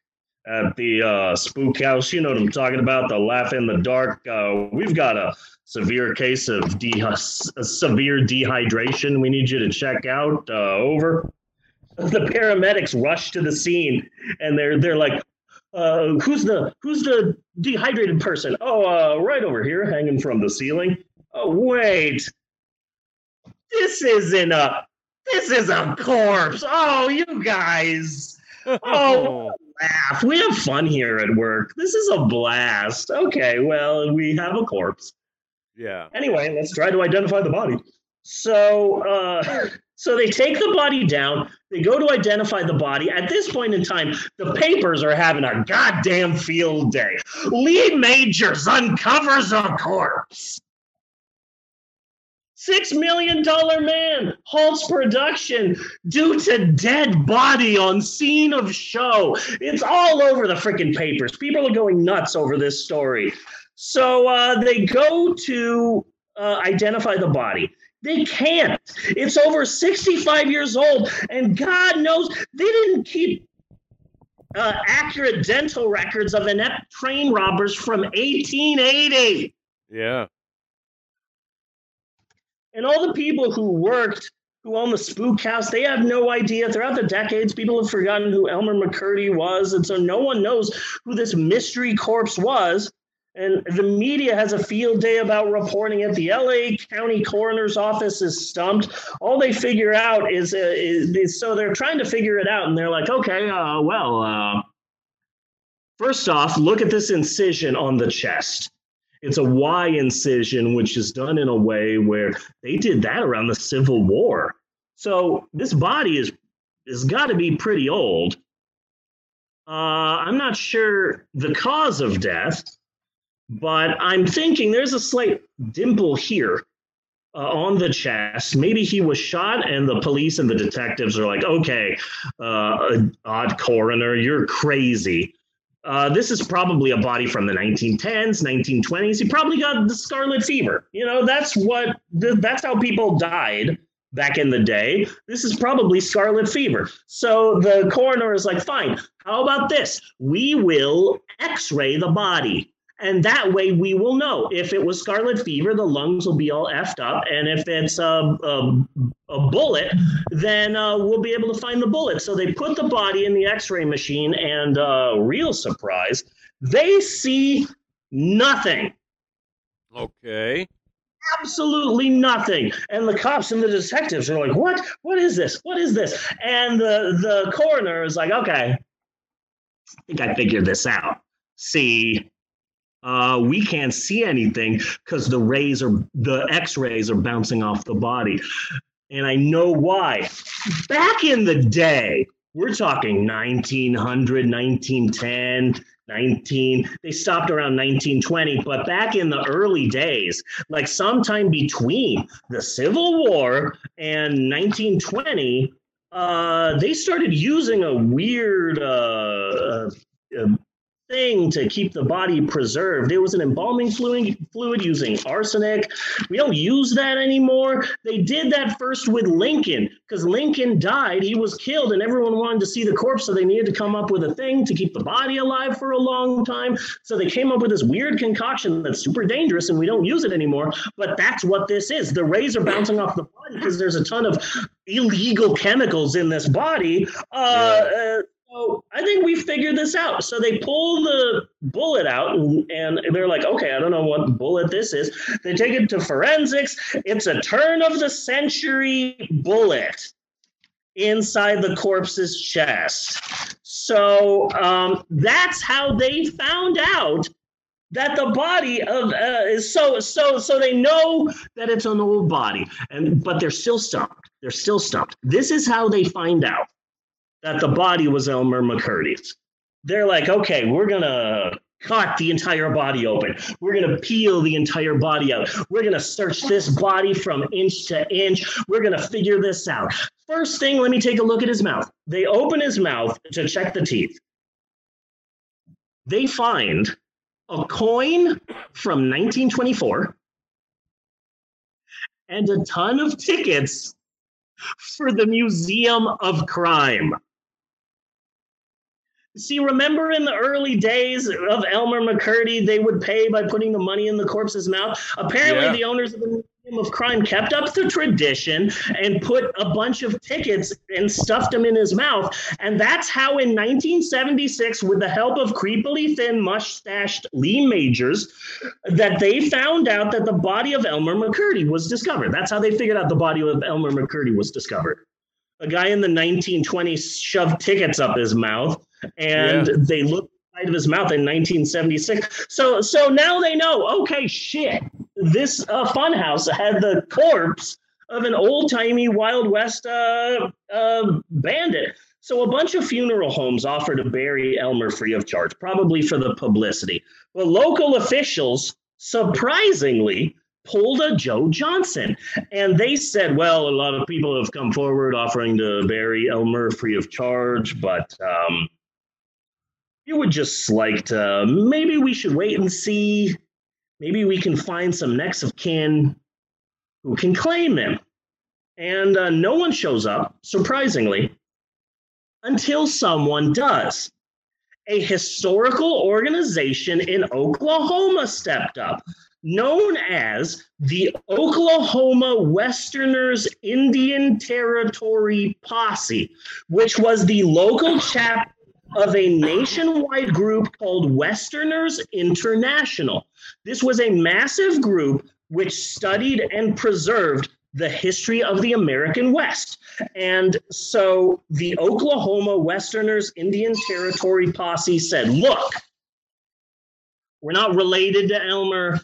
at the uh, Spook House. You know what I'm talking about? The Laugh in the Dark. Uh, we've got a severe case of de- a severe dehydration. We need you to check out. Uh, over." the paramedics rush to the scene and they're they're like uh, who's the who's the dehydrated person oh uh, right over here hanging from the ceiling oh wait this isn't a this is a corpse oh you guys oh laugh we have fun here at work this is a blast okay well we have a corpse Yeah. Anyway, let's try to identify the body. So, uh, so they take the body down. They go to identify the body. At this point in time, the papers are having a goddamn field day. Lee Majors uncovers a corpse. Six million dollar man halts production due to dead body on scene of show. It's all over the freaking papers. People are going nuts over this story. So uh, they go to uh, identify the body. They can't. It's over 65 years old, and God knows they didn't keep uh, accurate dental records of inept train robbers from 1880. Yeah. And all the people who worked, who own the spook house, they have no idea. Throughout the decades, people have forgotten who Elmer McCurdy was. And so no one knows who this mystery corpse was. And the media has a field day about reporting it. The LA County Coroner's Office is stumped. All they figure out is, uh, is, so they're trying to figure it out. And they're like, okay, uh, well, uh, first off, look at this incision on the chest. It's a Y incision, which is done in a way where they did that around the Civil War. So this body is has got to be pretty old. Uh, I'm not sure the cause of death, but I'm thinking there's a slight dimple here uh, on the chest. Maybe he was shot, and the police and the detectives are like, "Okay, uh, odd coroner, you're crazy." Uh, this is probably a body from the 1910s, 1920s. He probably got the scarlet fever. You know, that's what th- that's how people died back in the day. This is probably scarlet fever. So the coroner is like, "Fine. How about this? We will X-ray the body." And that way we will know if it was scarlet fever, the lungs will be all effed up. And if it's a, a, a bullet, then uh, we'll be able to find the bullet. So they put the body in the x ray machine, and uh, real surprise, they see nothing. Okay. Absolutely nothing. And the cops and the detectives are like, what? What is this? What is this? And the, the coroner is like, okay, I think I figured this out. See, uh, we can't see anything because the rays are the x-rays are bouncing off the body. And i know why. Back in the day we're talking 1900 1910 19 they stopped around 1920 but back in the early days like sometime between the civil war and 1920 uh, they started using a weird uh, uh, thing to keep the body preserved. It was an embalming fluid, fluid using arsenic. We don't use that anymore. They did that first with Lincoln because Lincoln died. He was killed, and everyone wanted to see the corpse, so they needed to come up with a thing to keep the body alive for a long time. So they came up with this weird concoction that's super dangerous, and we don't use it anymore. But that's what this is. The rays are bouncing off the body because there's a ton of illegal chemicals in this body. Uh, uh, I think we figured this out. So they pull the bullet out and, and they're like, okay, I don't know what bullet this is. They take it to forensics. It's a turn of the century bullet inside the corpse's chest. So um, that's how they found out that the body of uh, is so so so they know that it's an old body and but they're still stumped they're still stumped this is how they find out that the body was elmer mccurdy's they're like okay we're gonna cut the entire body open. We're gonna peel the entire body out. We're gonna search this body from inch to inch. We're gonna figure this out. First thing let me take a look at his mouth. They open his mouth to check the teeth. They find a coin from 1924 and a ton of tickets for the Museum of Crime. See, remember in the early days of Elmer McCurdy, they would pay by putting the money in the corpse's mouth? Apparently, Yeah. the owners of the Museum of Crime kept up the tradition and put a bunch of tickets and stuffed them in his mouth. And that's how, in 1976, with the help of creepily thin, mustached Lee Majors, that they found out that the body of Elmer McCurdy was discovered. That's how they figured out the body of Elmer McCurdy was discovered. A guy in the 1920s shoved tickets up his mouth, and Yeah. they looked inside of his mouth in 1976. So, so now they know. Okay, shit. This uh, funhouse had the corpse of an old timey Wild West uh, uh, bandit. So a bunch of funeral homes offer to bury Elmer free of charge, probably for the publicity. But local officials, surprisingly, pulled a Joe Johnson. And they said, well, a lot of people have come forward offering to bury Elmer free of charge, but um, you would just like to, maybe we should wait and see. Maybe we can find some next of kin who can claim him. And uh, no one shows up, surprisingly, until someone does. A historical organization in Oklahoma stepped up, known as the Oklahoma Westerners Indian Territory Posse, which was the local chapter of a nationwide group called Westerners International. This was a massive group which studied and preserved the history of the American West. And so the Oklahoma Westerners Indian Territory Posse said, look, we're not related to Elmer.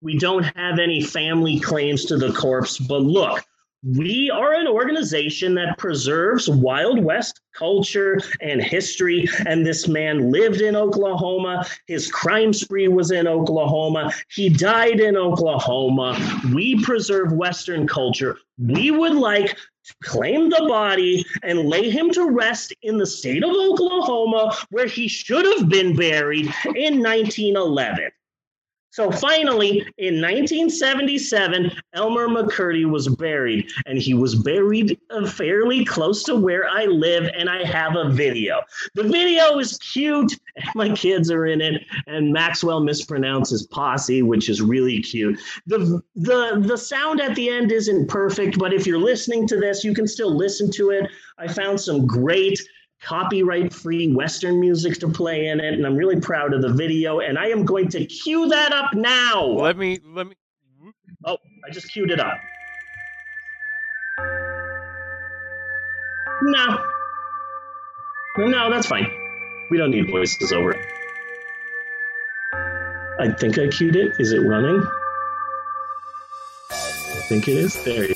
We don't have any family claims to the corpse, but look, we are an organization that preserves Wild West culture and history. And this man lived in Oklahoma. His crime spree was in Oklahoma. He died in Oklahoma. We preserve Western culture. We would like to claim the body and lay him to rest in the state of Oklahoma, where he should have been buried in 1911. So finally, in 1977, Elmer McCurdy was buried, and he was buried uh, fairly close to where I live, and I have a video. The video is cute. and My kids are in it, and Maxwell mispronounces posse, which is really cute. The, the, the sound at the end isn't perfect, but if you're listening to this, you can still listen to it. I found some great copyright free Western music to play in it, and I'm really proud of the video. And I am going to cue that up now. Let me let me. Oh, I just queued it up. No. No, that's fine. We don't need voices over it. I think I queued it. Is it running? I think it is. There you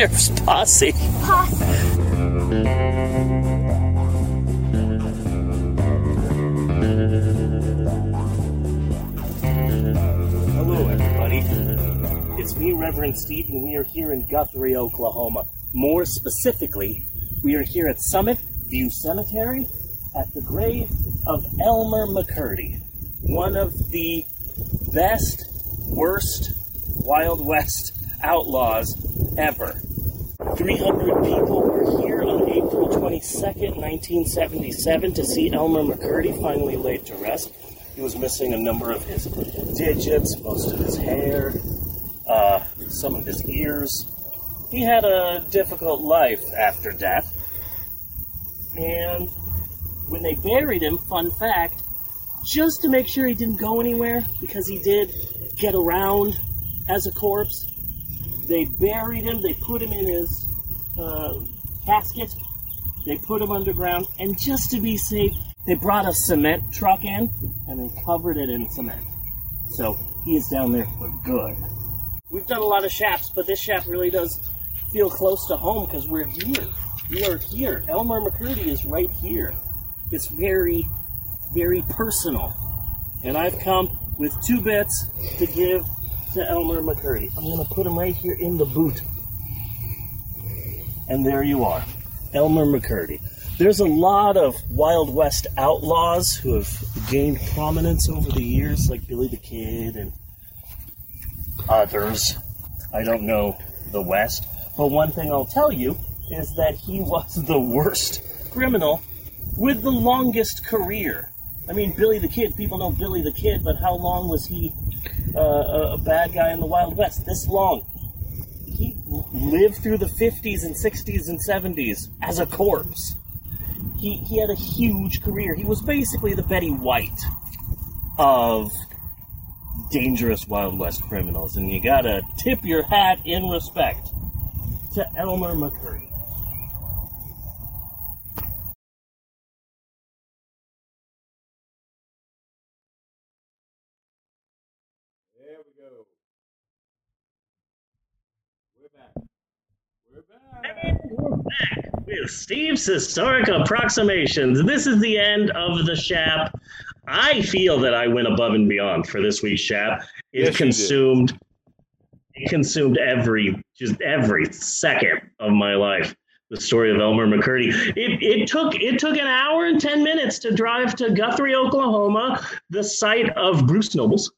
Sheriff's Posse. Hello, everybody. It's me, Reverend Steve, and we are here in Guthrie, Oklahoma. More specifically, we are here at Summit View Cemetery at the grave of Elmer McCurdy, one of the best, worst Wild West outlaws ever. 300 people were here on April 22nd, 1977, to see Elmer McCurdy finally laid to rest. He was missing a number of his digits, most of his hair, uh, some of his ears. He had a difficult life after death. And when they buried him, fun fact, just to make sure he didn't go anywhere, because he did get around as a corpse, they buried him, they put him in his uh, casket, they put him underground, and just to be safe, they brought a cement truck in and they covered it in cement. So he is down there for good. We've done a lot of shaps, but this shap really does feel close to home because we're here. We are here. Elmer McCurdy is right here. It's very, very personal. And I've come with two bits to give to Elmer McCurdy. I'm going to put him right here in the boot. And there you are, Elmer McCurdy. There's a lot of Wild West outlaws who have gained prominence over the years, like Billy the Kid and others. I don't know the West. But one thing I'll tell you is that he was the worst criminal with the longest career. I mean, Billy the Kid, people know Billy the Kid, but how long was he uh, a bad guy in the Wild West? This long. He lived through the 50s and 60s and 70s as a corpse. He, he had a huge career. He was basically the Betty White of dangerous Wild West criminals, and you gotta tip your hat in respect to Elmer McCurdy. There we go. We're back. We're back. And we're back with Steve's Historic Approximations. This is the end of the Shap. I feel that I went above and beyond for this week's Shap. It Yes, consumed it consumed every just every second of my life. The story of Elmer McCurdy. It, it took it took an hour and ten minutes to drive to Guthrie, Oklahoma, the site of Bruce Nobles.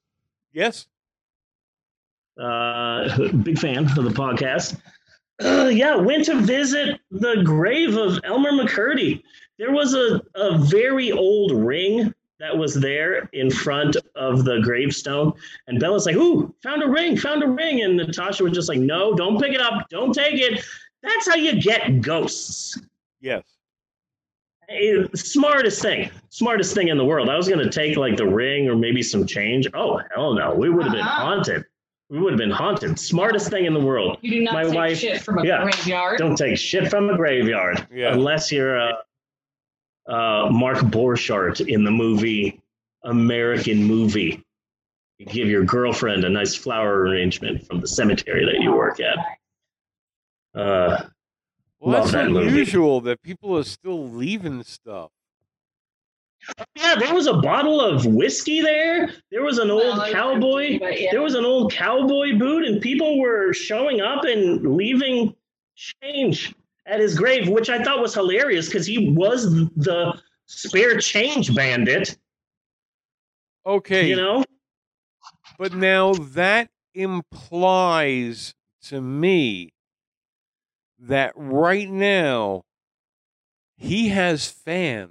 Yes. Uh, big fan of the podcast. Uh, yeah, went to visit the grave of Elmer McCurdy. There was a, a very old ring that was there in front of the gravestone. And Bella's like, Ooh, found a ring, found a ring. And Natasha was just like, No, don't pick it up, don't take it. That's how you get ghosts. Yes. Eh, Smartest thing, smartest thing in the world. I was going to take like the ring or maybe some change. Oh, hell no. We would have been Uh-uh. haunted. We would have been haunted. Smartest thing in the world. You do not My take wife, shit from a yeah, graveyard. Don't take shit from a graveyard. Yeah. Unless you're uh, uh, Mark Borchardt in the movie American Movie. You give your girlfriend a nice flower arrangement from the cemetery that you work at. Uh, Well, love that's that movie. unusual that people are still leaving stuff. Yeah, there was a bottle of whiskey there. There was an old Well, cowboy. empty, yeah. There was an old cowboy boot, and people were showing up and leaving change at his grave, which I thought was hilarious because he was the spare change bandit. Okay. You know? But now that implies to me that right now he has fans.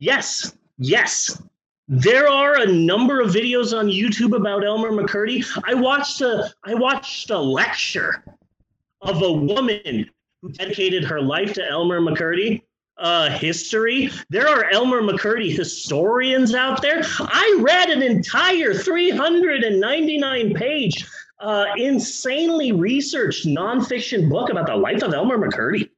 Yes, yes. There are a number of videos on YouTube about Elmer McCurdy. I watched a I watched a lecture of a woman who dedicated her life to Elmer McCurdy. Uh, history. There are Elmer McCurdy historians out there. I read an entire 399 page, uh, insanely researched nonfiction book about the life of Elmer McCurdy.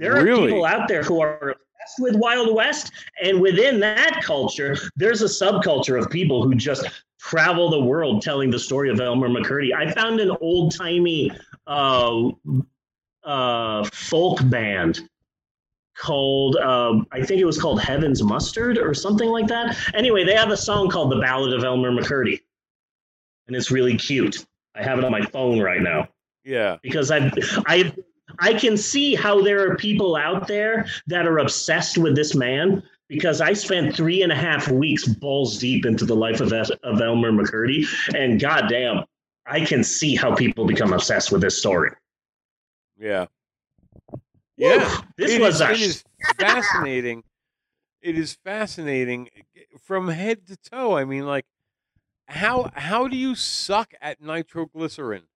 There are Really? people out there who are with Wild West, and within that culture, there's a subculture of people who just travel the world telling the story of Elmer McCurdy. I found an old timey uh, uh, folk band called um, I think it was called Heaven's Mustard or something like that. Anyway, they have a song called The Ballad of Elmer McCurdy, and it's really cute. I have it on my phone right now Yeah. because I I I can see how there are people out there that are obsessed with this man because I spent three and a half weeks balls deep into the life of of Elmer McCurdy, and goddamn, I can see how people become obsessed with this story. Yeah. Yeah. This It was is- a it is fascinating. It is fascinating eh, eh, from head to toe. I mean, like, how how do you suck at nitroglycerin?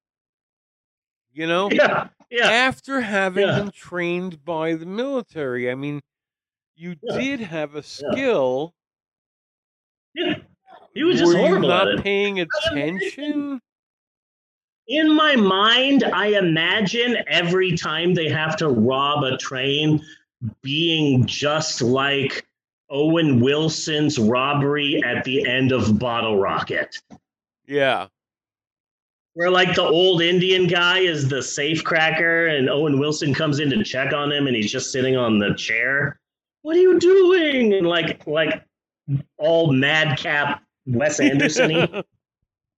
You know, Yeah, yeah. after having Yeah. been trained by the military. I mean, you Yeah. did have a skill. Yeah. He was just Were you horrible not at it. paying attention? In my mind, I imagine every time they have to rob a train being just like Owen Wilson's robbery at the end of Bottle Rocket. Yeah. Where like the old Indian guy is the safe cracker and Owen Wilson comes in to check on him and he's just sitting on the chair. What are you doing? And like like all madcap Wes Anderson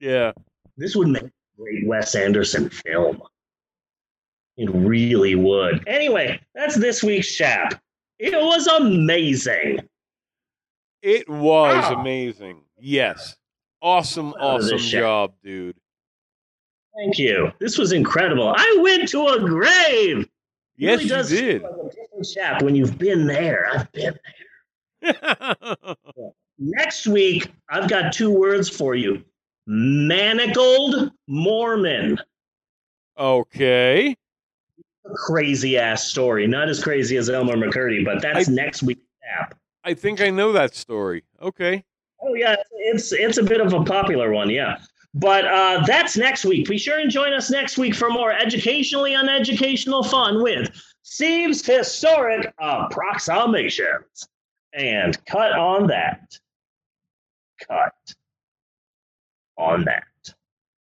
yeah. This would make a great Wes Anderson film. It really would. Anyway, that's this week's Shap. It was amazing. It was Ah. amazing. Yes. Awesome, Proud of this awesome job, dude. Thank you. This was incredible. I went to a grave. Yes, really you does did. like a different Shap when you've been there. I've been there. Next week, I've got two words for you manacled Mormon. okay. Crazy ass story. Not as crazy as Elmer McCurdy, but that's I- next week's app. I think I know that story. Okay. Oh yeah, it's it's a bit of a popular one, yeah. But uh, that's next week. Be sure and join us next week for more educationally uneducational fun with Steve's historic approximations. And cut on that. Cut on that.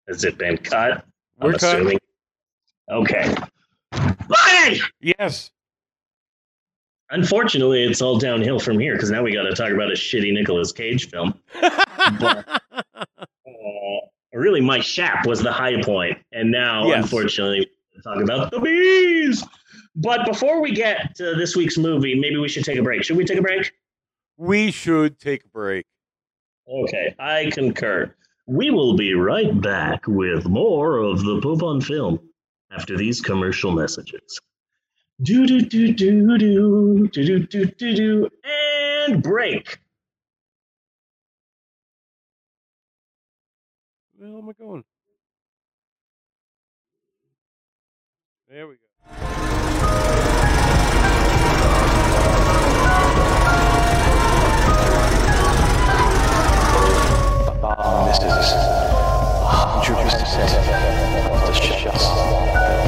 Has it been cut? We're I'm cut. assuming. Okay. Bye. Yes. Unfortunately, it's all downhill from here because now we got to talk about a shitty Nicolas Cage film. but, uh, really, my Shap was the high point, and now, Yes. unfortunately, talk about the bees. But before we get to this week's movie, maybe we should take a break. Should we take a break? We should take a break. Okay, I concur. We will be right back with more of the Pope on Film after these commercial messages. Do do do do do do do do do do and break. The hell am I going? There we go. A hundred percent of the shots.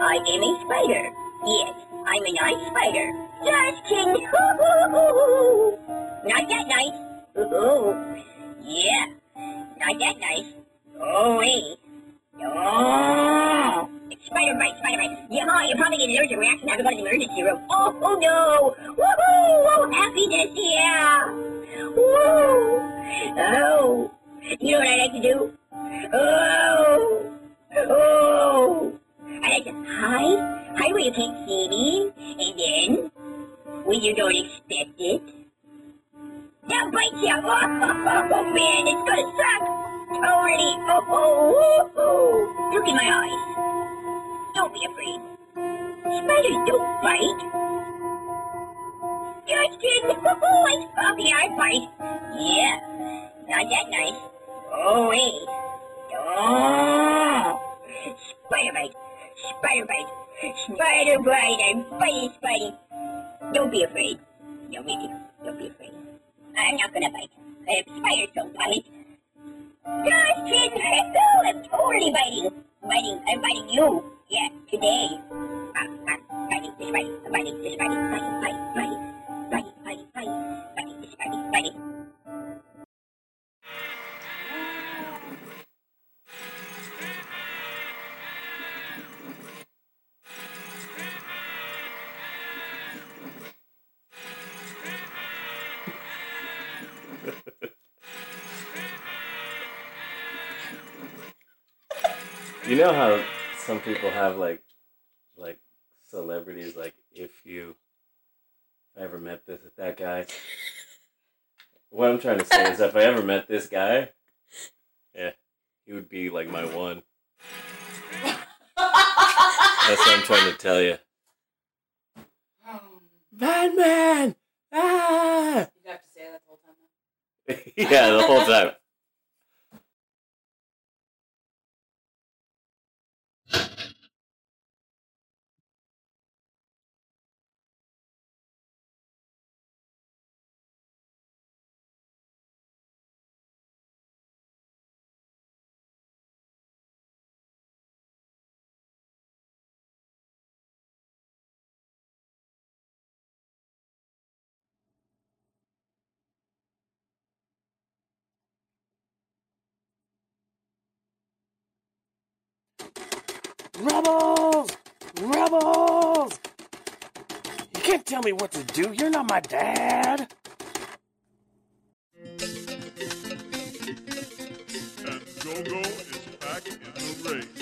I am a spider. Yes, I'm a nice spider. Just kidding. Not that nice. Hoo-hoo. Yeah, not that nice. Oh wait. Oh. Spider bite, spider bite. Yeah, you're probably getting an allergic reaction. Have to go to the emergency room. Oh, oh no. Woohoo! Oh, happiness, yeah. Woo! Oh. You know what I like to do? Oh. Oh. I like to hide. Hide where you can't see me. And then, when you don't expect it, they'll bite you. Oh, oh man, it's gonna suck. Totally. Oh, oh, oh, oh. Look in my eyes. Don't be afraid. Spiders don't bite. Just kidding. Oh, it's puppy, I bite. Yeah, not that nice. Oh, wait. Oh. Spider bite. Spider bite. Spider bite. I'm biting, Spidey. Don't be afraid. Don't be, don't be afraid. I'm not gonna bite. If spiders don't bite. Just kidding. No, I'm totally biting. Biting. I'm biting you. Yeah, today. Ah, ah, biting this biting. I'm biting this biting. Biting, biting, biting. Biting, biting, biting. Biting this biting, biting. Know how some people have like like celebrities like if you if I ever met this that guy. What I'm trying to say is if I ever met this guy, yeah, he would be like my one. That's what I'm trying to tell you. Batman! Ah! You'd have to say that the whole time. yeah, the whole time. Rebels! Rebels! You can't tell me what to do. You're not my dad. And Go-Go is back in the race.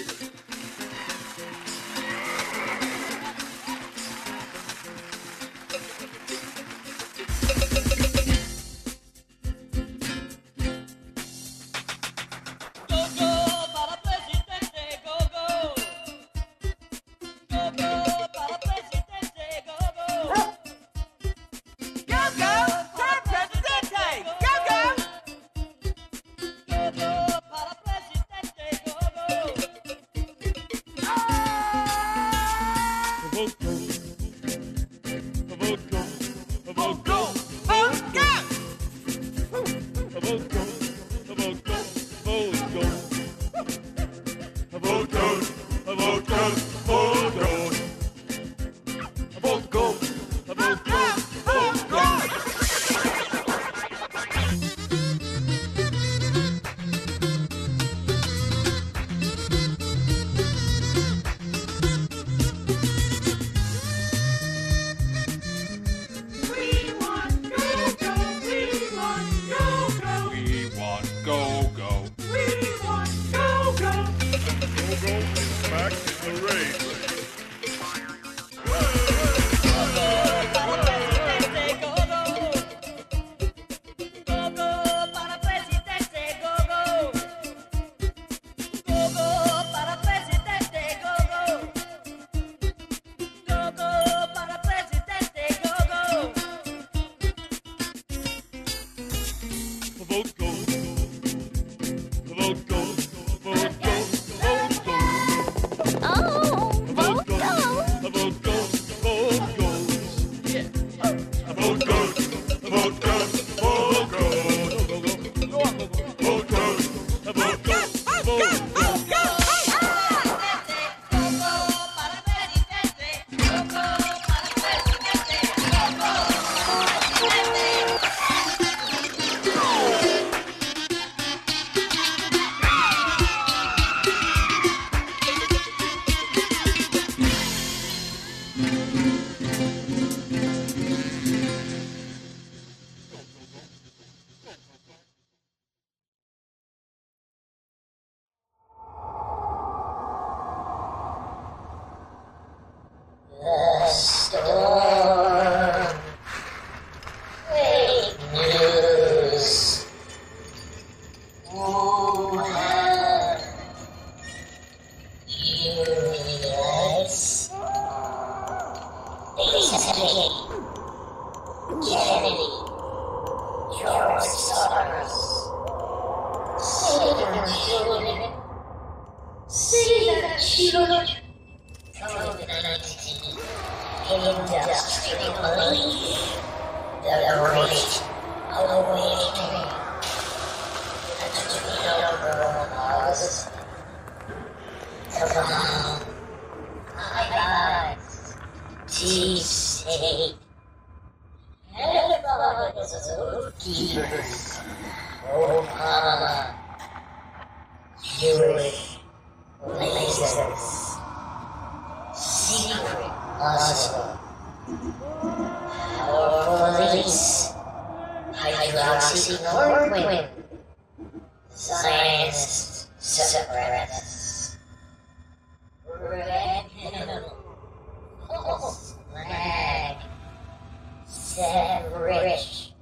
Set Rich,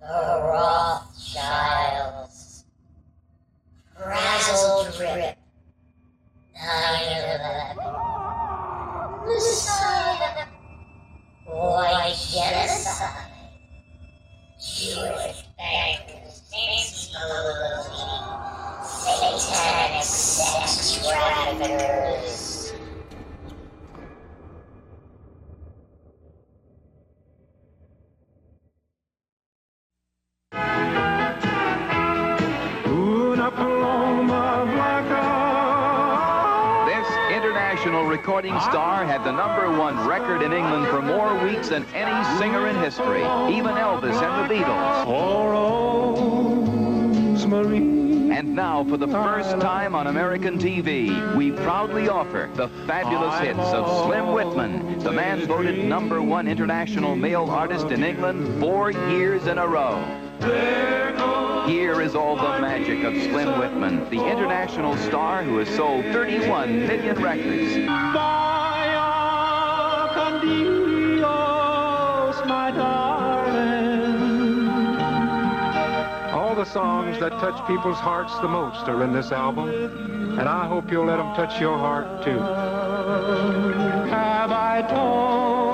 the Rothschilds, recording star had the number one record in England for more weeks than any singer in history, even Elvis and the Beatles. And now, for the first time on American TV, we proudly offer the fabulous hits of Slim Whitman, the man voted number one international male artist in England four years in a row. Here is all the magic of Slim Whitman, the international star who has sold 31 million records. All the songs that touch people's hearts the most are in this album, and I hope you'll let them touch your heart too. Have I told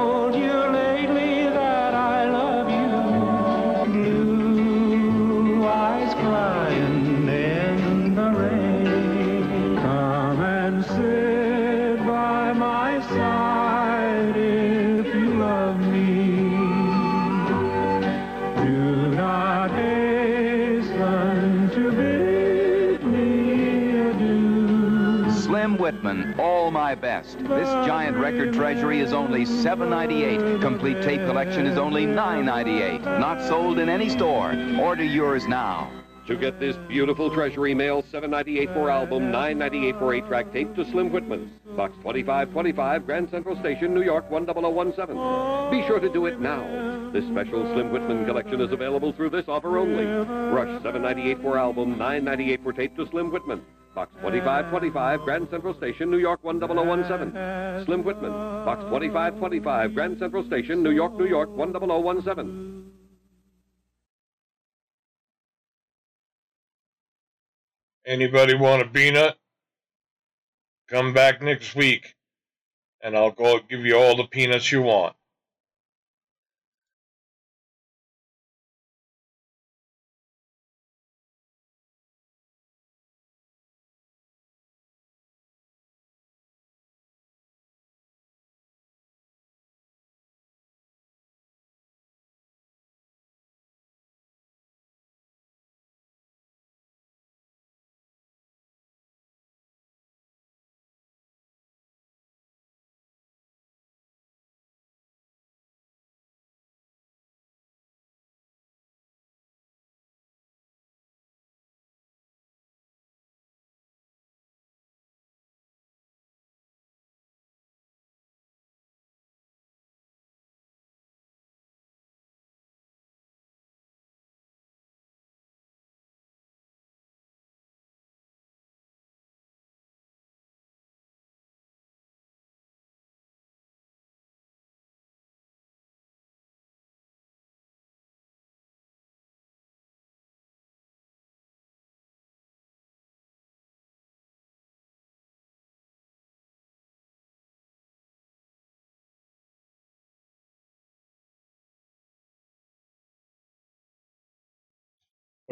best. This giant record treasury is only $7.98. Complete tape collection is only $9.98. Not sold in any store. Order yours now. To get this beautiful treasury, mail 798 for album, 998 for 8-track tape to Slim Whitman. Box 2525, Grand Central Station, New York 10017. Be sure to do it now. This special Slim Whitman collection is available through this offer only. Rush 798 for album, 998 for tape to Slim Whitman. Box 2525, Grand Central Station, New York 10017. Slim Whitman, Box 2525, Grand Central Station, New York, New York 10017. Anybody want a peanut? Come back next week, and I'll go give you all the peanuts you want.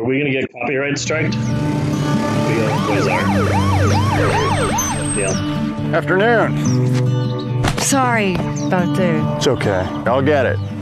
Are we gonna get copyright striked? We got Quasar. Yeah. Afternoon. Sorry about the. It's okay. I'll get it.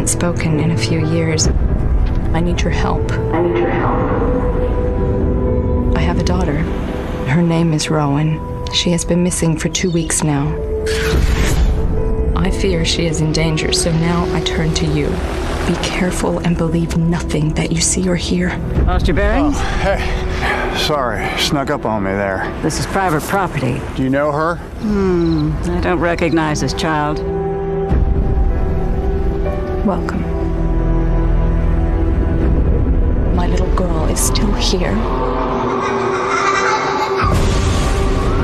Haven't spoken in a few years. I need your help. I need your help. I have a daughter. Her name is Rowan. She has been missing for two weeks now. I fear she is in danger, so now I turn to you. Be careful and believe nothing that you see or hear. Lost your bearings? Oh, hey. Sorry, snuck up on me there. This is private property. Do you know her? Hmm, I don't recognize this child. Welcome. My little girl is still here.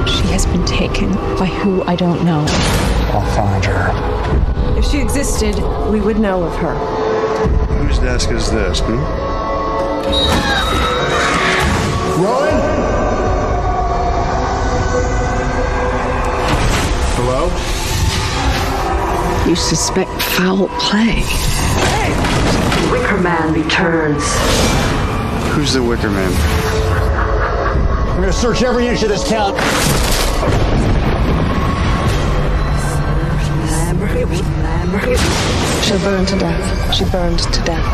She has been taken by who I don't know. I'll find her. If she existed, we would know of her. Whose desk is this, hmm? You suspect foul play. Wicker Man returns. Who's the Wicker Man? We're gonna search every inch of this town. She'll burn to death. She burned to death.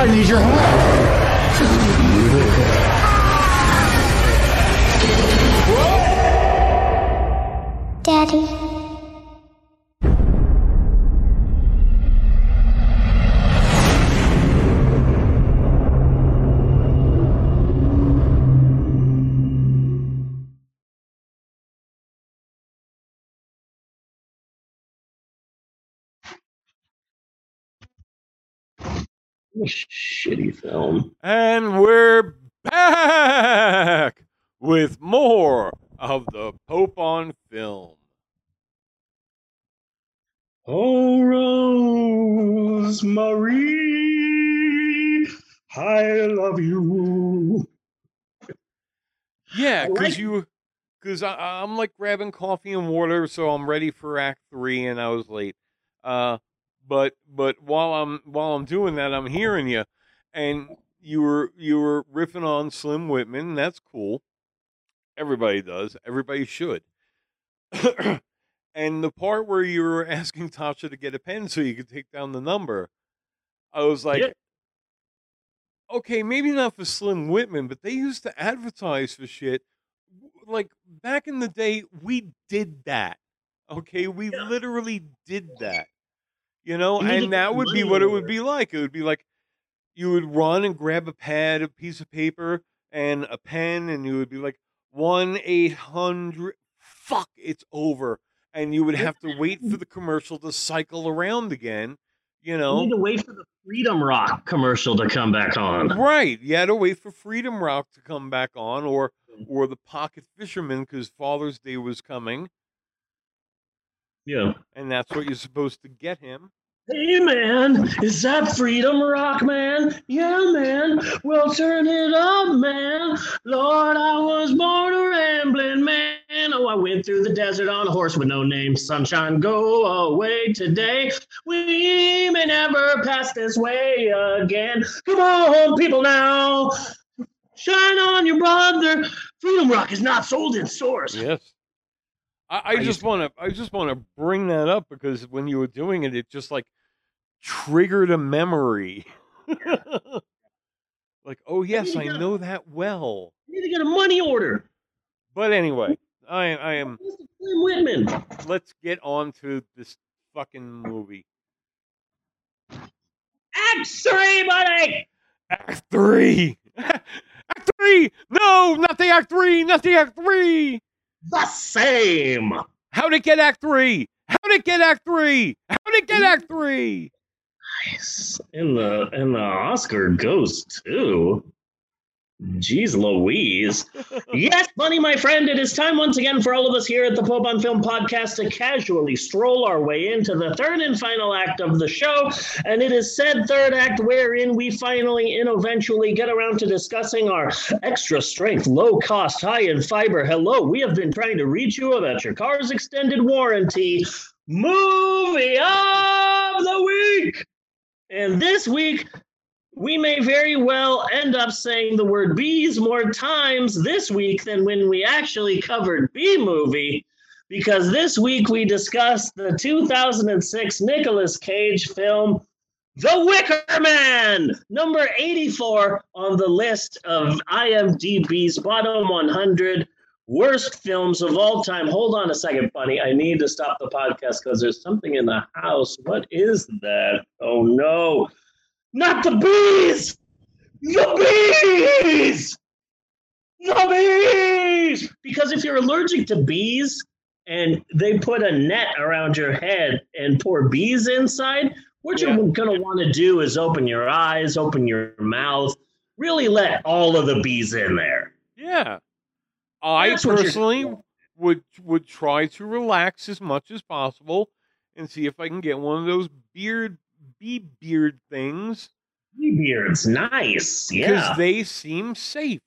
I need your help. Daddy. Shitty film. And we're back with more of the Pope on film. Oh, Rose Marie, I love you. Yeah, because like- you, because I'm like grabbing coffee and water, so I'm ready for Act Three, and I was late. Uh, but but while I'm while I'm doing that, I'm hearing you, and you were you were riffing on Slim Whitman. That's cool. Everybody does. Everybody should. and the part where you were asking Tasha to get a pen so you could take down the number, I was like, Yeah. okay, maybe not for Slim Whitman, but they used to advertise for shit. Like back in the day, we did that. Okay, we literally did that. You know, You and that would be what it would be like. It would be like you would run and grab a pad, a piece of paper, and a pen, and you would be like one eight hundred. Fuck, it's over, and you would have to wait for the commercial to cycle around again. You know, You need to wait for the Freedom Rock commercial to come back on. Right. You had to wait for Freedom Rock to come back on or or the Pocket Fisherman because Father's Day was coming. Yeah. And that's what you're supposed to get him. Hey man, is that Freedom Rock, man? Yeah, man. Well, turn it up, man. Lord, I was born a rambling man. Oh, I went through the desert on a horse with no name. Sunshine, go away today. We may never pass this way again. Come on, people now. Shine on your brother. Freedom Rock is not sold in stores. Yes. I, I used just want to I just want to bring that up because when you were doing it, it just like triggered a memory. like, oh yes, I know that well. You need to get a money order. But anyway, I I am Slim Whitman. let's get on to this fucking movie. Act three, buddy. Act three. act three. No, not the act three. Not the act three. The same. How'd it get act three? How'd it get act three? How'd it get act three? Nice. And the and the Oscar goes too. Jeez Louise. yes, Bunny, my friend, it is time once again for all of us here at the Pope on Film podcast to casually stroll our way into the third and final act of the show. And it is said third act wherein we finally and eventually get around to discussing our extra strength, low cost, high in fiber. Hello, we have been trying to reach you about your car's extended warranty. Movie of the week. And this week, we may very well end up saying the word bees more times this week than when we actually covered B movie, because this week we discussed the 2006 Nicolas Cage film, The Wicker Man, number 84 on the list of IMDb's bottom 100 worst films of all time. Hold on a second, Bunny. I need to stop the podcast because there's something in the house. What is that? Oh no. Not the bees! The bees! The bees! Because if you're allergic to bees and they put a net around your head and pour bees inside, what you're going to want to do is open your eyes, open your mouth, really let all of the bees in there. Yeah. I That's personally would would try to relax as much as possible and see if I can get one of those beard bee beard things Bee beards, nice. Yeah. Because they seem safe.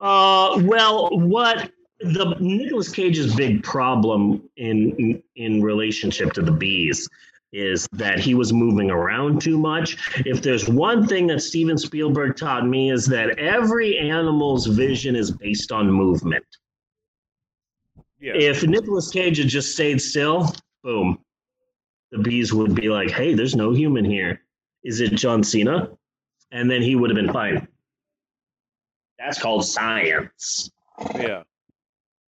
Uh, well, what the Nicolas Cage's big problem in, in relationship to the bees is that he was moving around too much. If there's one thing that Steven Spielberg taught me is that every animal's vision is based on movement. Yeah. If Nicolas Cage had just stayed still, boom, the bees would be like, "Hey, there's no human here. Is it John Cena?" And then he would have been fine. That's called science. Yeah.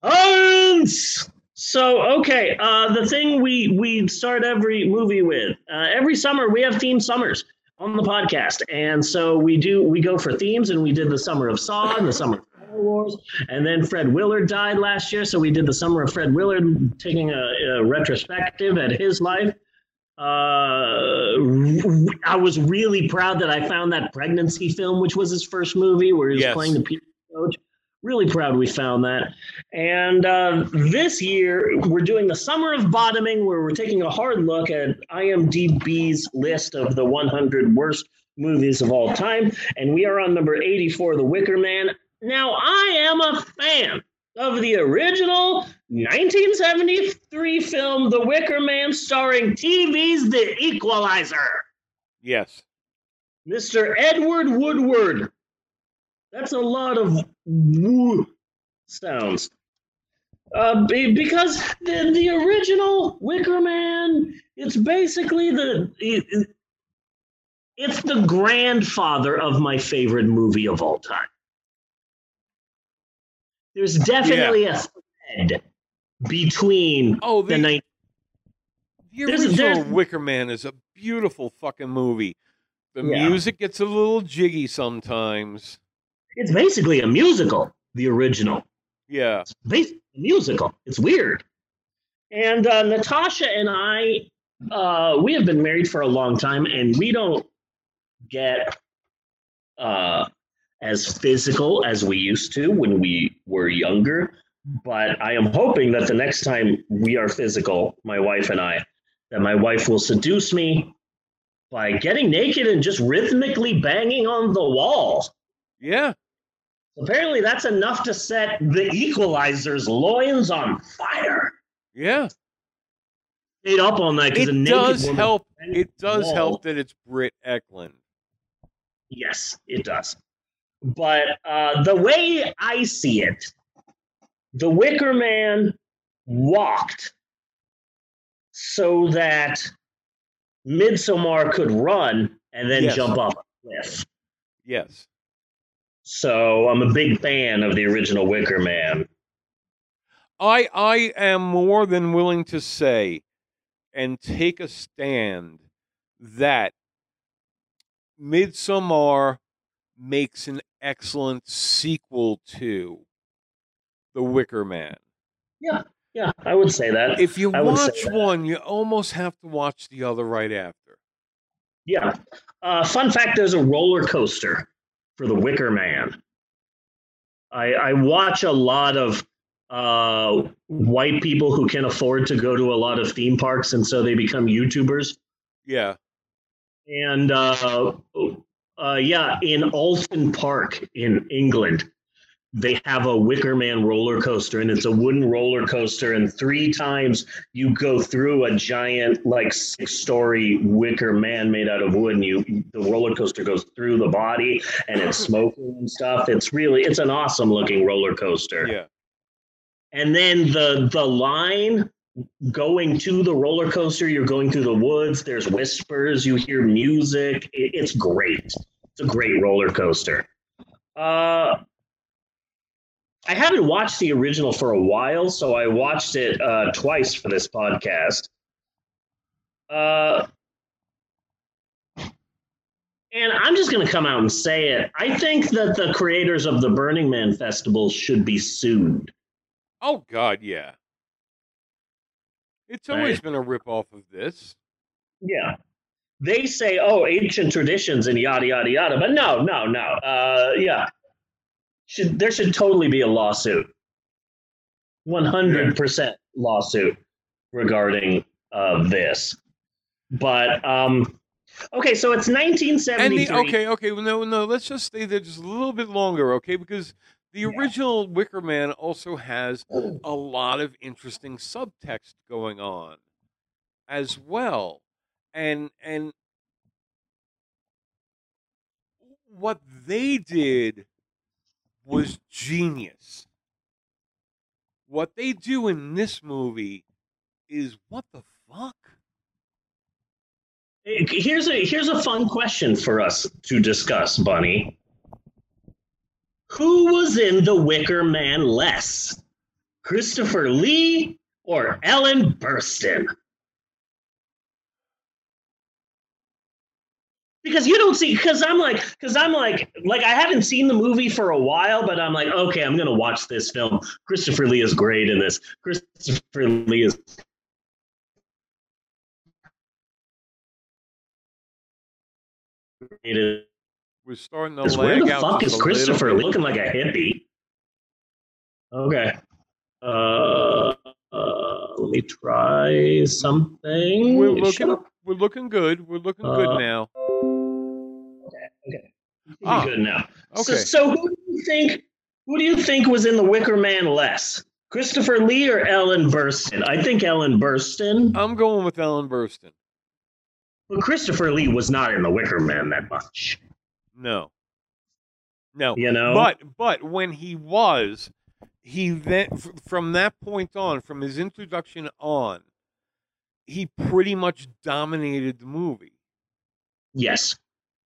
Science. So okay, uh, the thing we we start every movie with uh, every summer we have theme summers on the podcast, and so we do we go for themes, and we did the summer of Saw and the summer of Star Wars, and then Fred Willard died last year, so we did the summer of Fred Willard, taking a, a retrospective at his life. Uh, I was really proud that I found that pregnancy film, which was his first movie, where he was Yes. playing the PE coach. Really proud we found that. And uh, this year, we're doing the Summer of Bottoming, where we're taking a hard look at IMDb's list of the 100 worst movies of all time. And we are on number 84, The Wicker Man. Now, I am a fan of the original 1973 film, The Wicker Man, starring TV's The Equalizer. Yes. Mr. Edward Woodward. That's a lot of woo sounds. Uh, be- because the, the original Wicker Man, it's basically the it- it's the grandfather of my favorite movie of all time. There's definitely a thread between Oh, the the- night. The There's- original there's- Wicker Man is a beautiful fucking movie. The Yeah. music gets a little jiggy sometimes. It's basically a musical. The original. Yeah. basically a musical. It's weird. And uh, Natasha and I, uh, we have been married for a long time, and we don't get uh, as physical as we used to when we were younger. But I am hoping that the next time we are physical, my wife and I, that my wife will seduce me by getting naked and just rhythmically banging on the wall. Yeah. Apparently, that's enough to set the equalizer's loins on fire. Yeah. Stayed up all night because It a naked does help. It does wall. help that it's Britt Ekland. Yes, it does. But uh, the way I see it, the Wicker Man walked so that Midsommar could run and then Yes. jump off a cliff. Yes. So I'm a big fan of the original Wicker Man. I I am more than willing to say and take a stand that Midsommar makes an excellent sequel to The Wicker Man. Yeah, yeah, I would say that. If you I watch one, you almost have to watch the other right after. Yeah. Uh, fun fact: There's a roller coaster for the Wicker Man. I, I watch a lot of uh, white people who can afford to go to a lot of theme parks, and so they become YouTubers. Yeah. And uh, uh, yeah, in Alton Park in England, they have a Wicker Man roller coaster, and it's a wooden roller coaster. And three times you go through a giant, like six-story Wicker Man made out of wood, and you the roller coaster goes through the body, and it's smoking and stuff. It's really it's an awesome looking roller coaster. Yeah. And then the the line going to the roller coaster, you're going through the woods. There's whispers. You hear music. It, it's great. It's a great roller coaster. Uh, I haven't watched the original for a while, so I watched it uh, twice for this podcast. Uh, and I'm just going to come out and say it. I think that the creators of the Burning Man Festival should be sued. Oh God, yeah. It's always Right. been a rip off of this. Yeah. They say, oh, ancient traditions and yada, yada, yada. But no, no, no. Uh, yeah. Should, there should totally be a lawsuit. 100% lawsuit regarding uh, this. But, um, okay, so it's And 1973. the okay, okay, well, no, no, let's just stay there just a little bit longer, okay? Because the original Wicker Man also has a lot of interesting subtext going on as well. And and what they did was genius. What they do in this movie is what the fuck? Here's a here's a fun question for us to discuss, Bunny. Who was in The Wicker Man less? Christopher Lee or Ellen Burstyn? Because you don't see because I'm like because I'm like like I haven't seen the movie for a while, but I'm like, okay, I'm gonna watch this film. Christopher Lee is great in this. Christopher Lee is We're starting to lag where the out fuck is Christopher looking like a hippie? Okay. Uh, uh, let me try something. We're looking. We're looking good. We're looking Uh, good now. Okay. Ah, good now. So, okay. so who do you think? Who do you think was in the Wicker Man less? Christopher Lee or Ellen Burstyn? I think Ellen Burstyn. I'm going with Ellen Burstyn. But Christopher Lee was not in the Wicker Man that much. No. No. You know? But but when he was, he then from that point on, from his introduction on, he pretty much dominated the movie. Yes.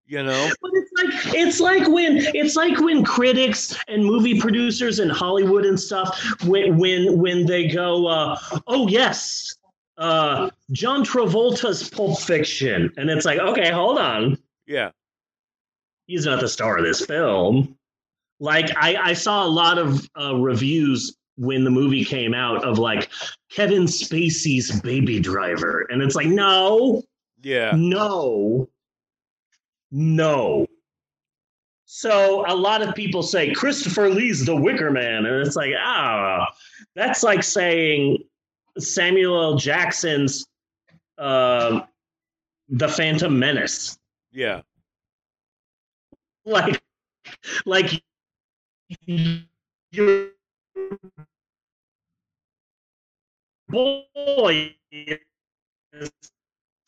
You know? But it's like it's like when it's like when critics and movie producers in Hollywood and stuff when when when they go, uh, oh yes, uh, John Travolta's Pulp Fiction, and it's like, okay, hold on, Yeah. he's not the star of this film. Like I, I saw a lot of uh, reviews when the movie came out of like Kevin Spacey's Baby Driver, and it's like, no, Yeah. no, no. So a lot of people say Christopher Lee's the Wicker Man, and it's like, ah, that's like saying Samuel L. Jackson's uh, The Phantom Menace. Yeah. Like, like your boy is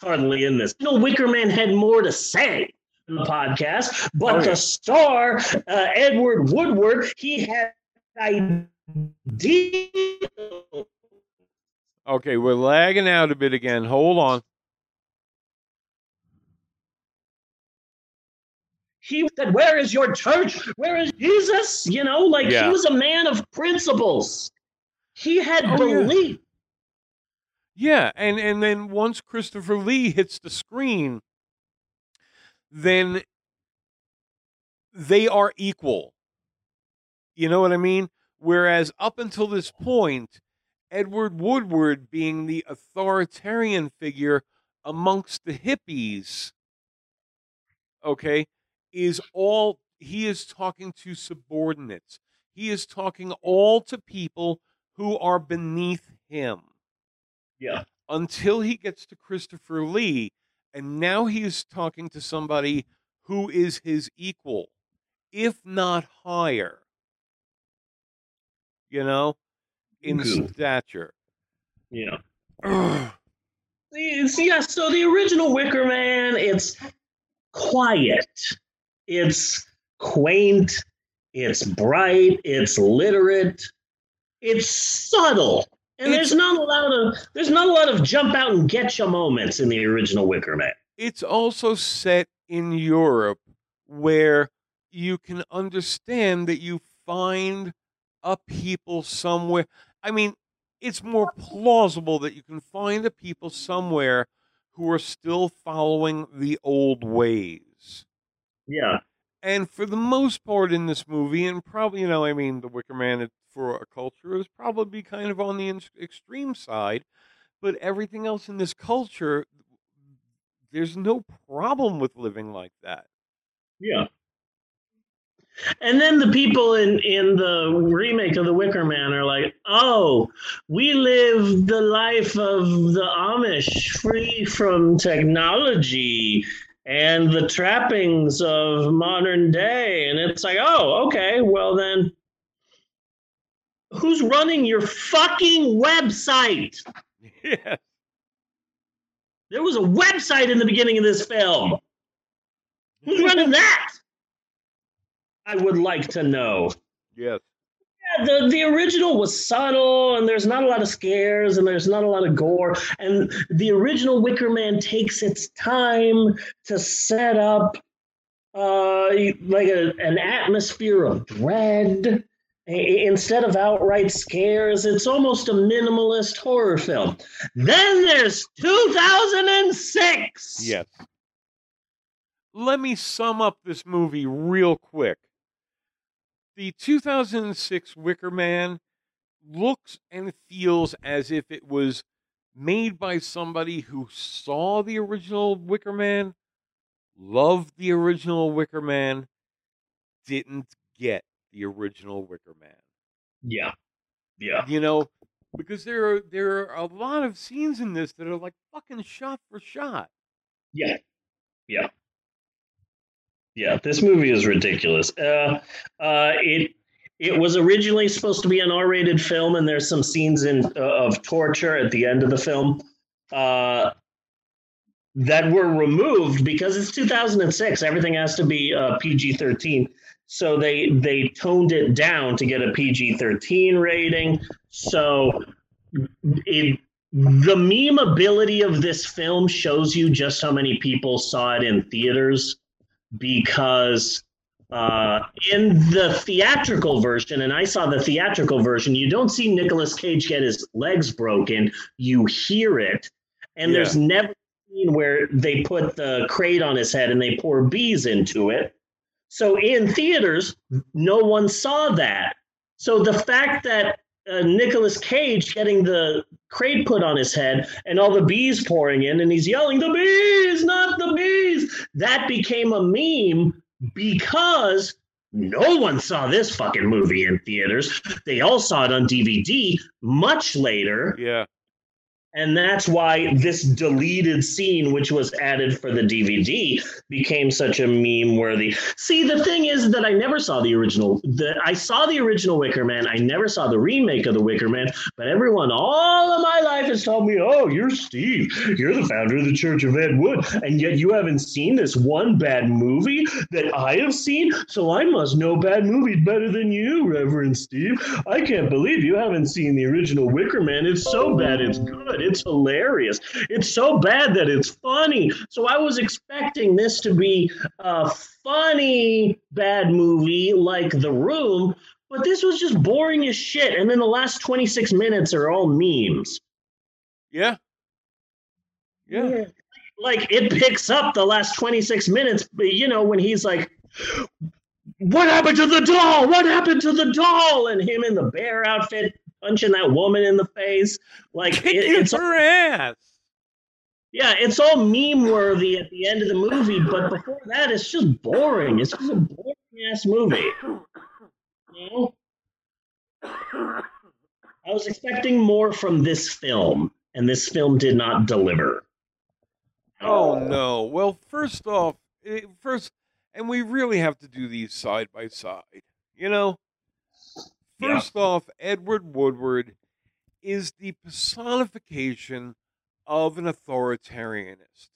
hardly in this. No, Wicker Man had more to say in the podcast, but Oh, yeah. the star, uh, Edward Woodward, he had ideas. Okay, we're lagging out a bit again. Hold on. He said, Where is your church? Where is Jesus? You know, like Yeah. he was a man of principles. He had Oh, yeah. belief. Yeah, and and then once Christopher Lee hits the screen, then they are equal. You know what I mean? Whereas up until this point, Edward Woodward being the authoritarian figure amongst the hippies, okay, is all he is talking to subordinates. He is talking all to people who are beneath him. Yeah. Until he gets to Christopher Lee, and now he is talking to somebody who is his equal, if not higher. You know, in Okay. stature. Yeah. See, see, yeah, so the original Wicker Man, it's quiet, it's quaint, it's bright, it's literate, it's subtle, and there's not a lot of there's not a lot of jump out and get you moments in the original Wicker Man. It's also set in Europe where you can understand that you find a people somewhere. I mean, it's more plausible that you can find a people somewhere who are still following the old ways. Yeah. And for the most part in this movie, and probably, you know, I mean, The Wicker Man for a culture is probably kind of on the in- extreme side, but everything else in this culture, there's no problem with living like that. Yeah. And then the people in, in the remake of The Wicker Man are like, oh, we live the life of the Amish free from technology and the trappings of modern day. And it's like, oh, okay, well then, who's running your fucking website? Yeah. There was a website in the beginning of this film. Who's running that? I would like to know. Yes. Yeah, the, the original was subtle and there's not a lot of scares and there's not a lot of gore. And the original Wicker Man takes its time to set up uh, like a, an atmosphere of dread. Instead of outright scares, it's almost a minimalist horror film. Then there's 2006. Yes. Let me sum up this movie real quick. The 2006 Wicker Man looks and feels as if it was made by somebody who saw the original Wicker Man, loved the original Wicker Man, didn't get the original Wicker Man. Yeah. Yeah. You know, because there are there are a lot of scenes in this that are like fucking shot for shot. Yeah. Yeah. Yeah, this movie is ridiculous. Uh, uh, it it was originally supposed to be an R-rated film, and there's some scenes in uh, of torture at the end of the film uh, that were removed because it's 2006. Everything has to be uh, PG-13, so they they toned it down to get a PG-13 rating. So it the meme ability of this film shows you just how many people saw it in theaters because uh, in the theatrical version, and I saw the theatrical version, you don't see Nicolas Cage get his legs broken. You hear it, and Yeah. there's never a scene where they put the crate on his head and they pour bees into it. So in theaters, no one saw that. So the fact that uh, Nicolas Cage getting the crate put on his head and all the bees pouring in, and he's yelling, "The bees, not the bees!" That became a meme because no one saw this fucking movie in theaters. They all saw it on DVD much later. Yeah. And that's why this deleted scene, which was added for the DVD, became such a meme worthy. See, the thing is that I never saw the original. The, I saw the original Wicker Man. I never saw the remake of the Wicker Man. But everyone, all of my life, has told me, "Oh, you're Steve. You're the founder of the Church of Ed Wood, and yet you haven't seen this one bad movie that I have seen. So I must know bad movies better than you, Reverend Steve. I can't believe you haven't seen the original Wicker Man. It's so bad, it's good. It's hilarious. It's so bad that it's funny. So I was expecting this to be a funny bad movie like The Room, but this was just boring as shit. And then the last 26 minutes are all memes. Yeah. Yeah. Like it picks up the last 26 minutes, but you know, when he's like, What happened to the doll? What happened to the doll? And him in the bear outfit punching that woman in the face. Like it, it's her ass. Yeah, it's all meme worthy at the end of the movie, but before that, it's just boring. It's just a boring ass movie. You know? I was expecting more from this film, and this film did not deliver. Oh, oh. no. Well, first off, first, and we really have to do these side by side. You know, Yeah. first off, Edward Woodward is the personification of an authoritarianist,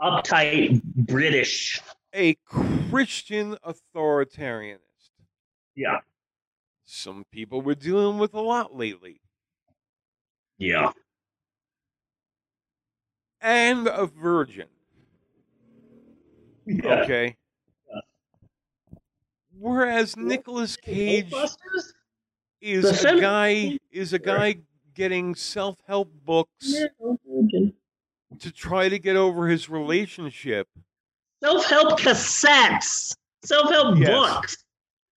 Uptight British. a Christian authoritarianist. Yeah. Some people we're dealing with a lot lately, Yeah. and a virgin. Yeah. Okay. Whereas Nicolas Cage is a guy is a guy getting self help books to try to get over his relationship. Self help cassettes, self help Yes. books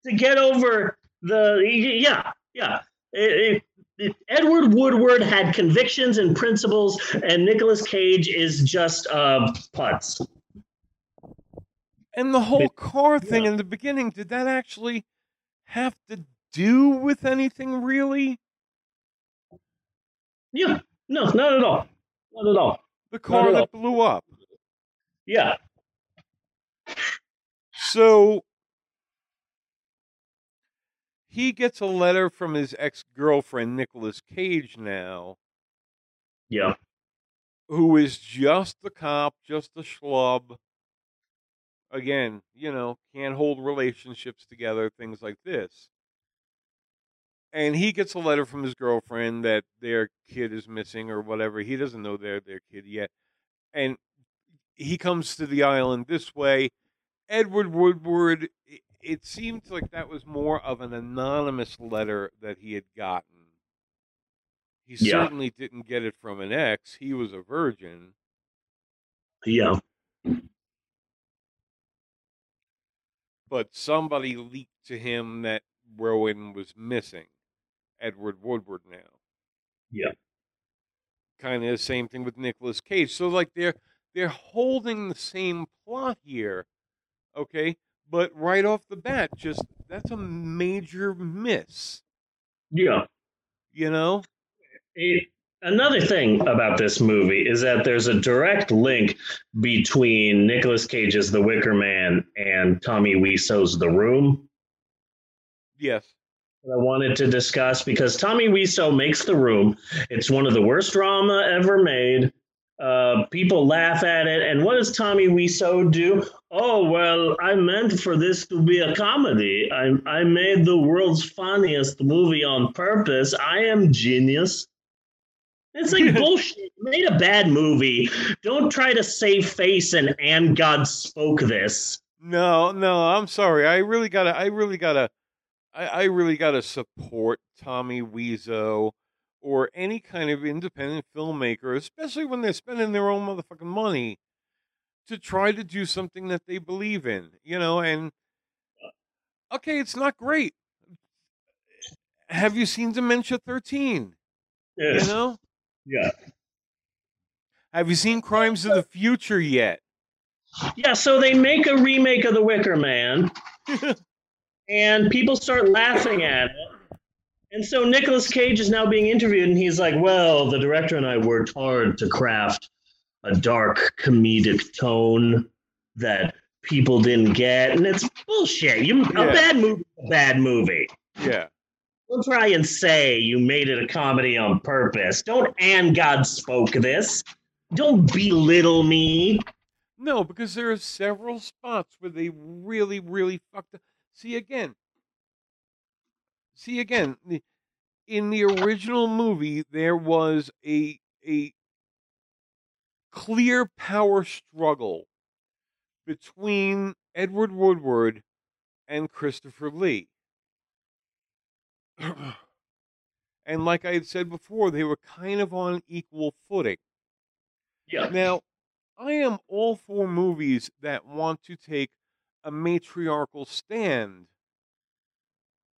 to get over the. Yeah, yeah. It- it- it- Edward Woodward had convictions and principles, and Nicolas Cage is just uh, putz. And the whole car thing in the beginning, did that actually have to do with anything really? Yeah, no, not at all. Not at all. The car at all. that blew up. Yeah. So he gets a letter from his ex girlfriend, Nicolas Cage, now, Yeah. who is just the cop, just a schlub. Again, you know, can't hold relationships together, things like this. And he gets a letter from his girlfriend that their kid is missing or whatever. He doesn't know they're their kid yet. And he comes to the island this way. Edward Woodward, it, seemed like that was more of an anonymous letter that he had gotten. He Yeah. certainly didn't get it from an ex. He was a virgin. Yeah. But somebody leaked to him that Rowan was missing. Edward Woodward now. Yeah. Kind of the same thing with Nicolas Cage. So like they're they're holding the same plot here, okay? But right off the bat, just that's a major miss. Yeah. You know? It, another thing about this movie is that there's a direct link between Nicolas Cage's The Wicker Man and Tommy Wiseau's The Room. Yes. I wanted to discuss because Tommy Wiseau makes The Room. It's one of the worst drama ever made. Uh, people laugh at it. And what does Tommy Wiseau do? Oh, well, I meant for this to be a comedy. I, I made the world's funniest movie on purpose. I am genius. It's like bullshit. You made a bad movie. Don't try to save face and and God spoke this. No, no, I'm sorry. I really gotta I really gotta I, I really gotta support Tommy Wiseau or any kind of independent filmmaker, especially when they're spending their own motherfucking money to try to do something that they believe in, you know, and uh, okay, it's not great. Have you seen Dementia 13? Yes. You know? Yeah. Have you seen Crimes of the Future yet? Yeah, so they make a remake of The Wicker Man, and people start laughing at it. And so Nicolas Cage is now being interviewed, and he's like, Well, the director and I worked hard to craft a dark comedic tone that people didn't get. And it's bullshit. You, A bad movie, a bad movie. Yeah. Don't try and say you made it a comedy on purpose. Don't and God spoke this. Don't belittle me. No, because there are several spots where they really, really fucked up. See again. See again. In the original movie, there was a a clear power struggle between Edward Woodward and Christopher Lee. and like I had said before, they were kind of on equal footing. Yeah. Now, I am all for movies that want to take a matriarchal stand,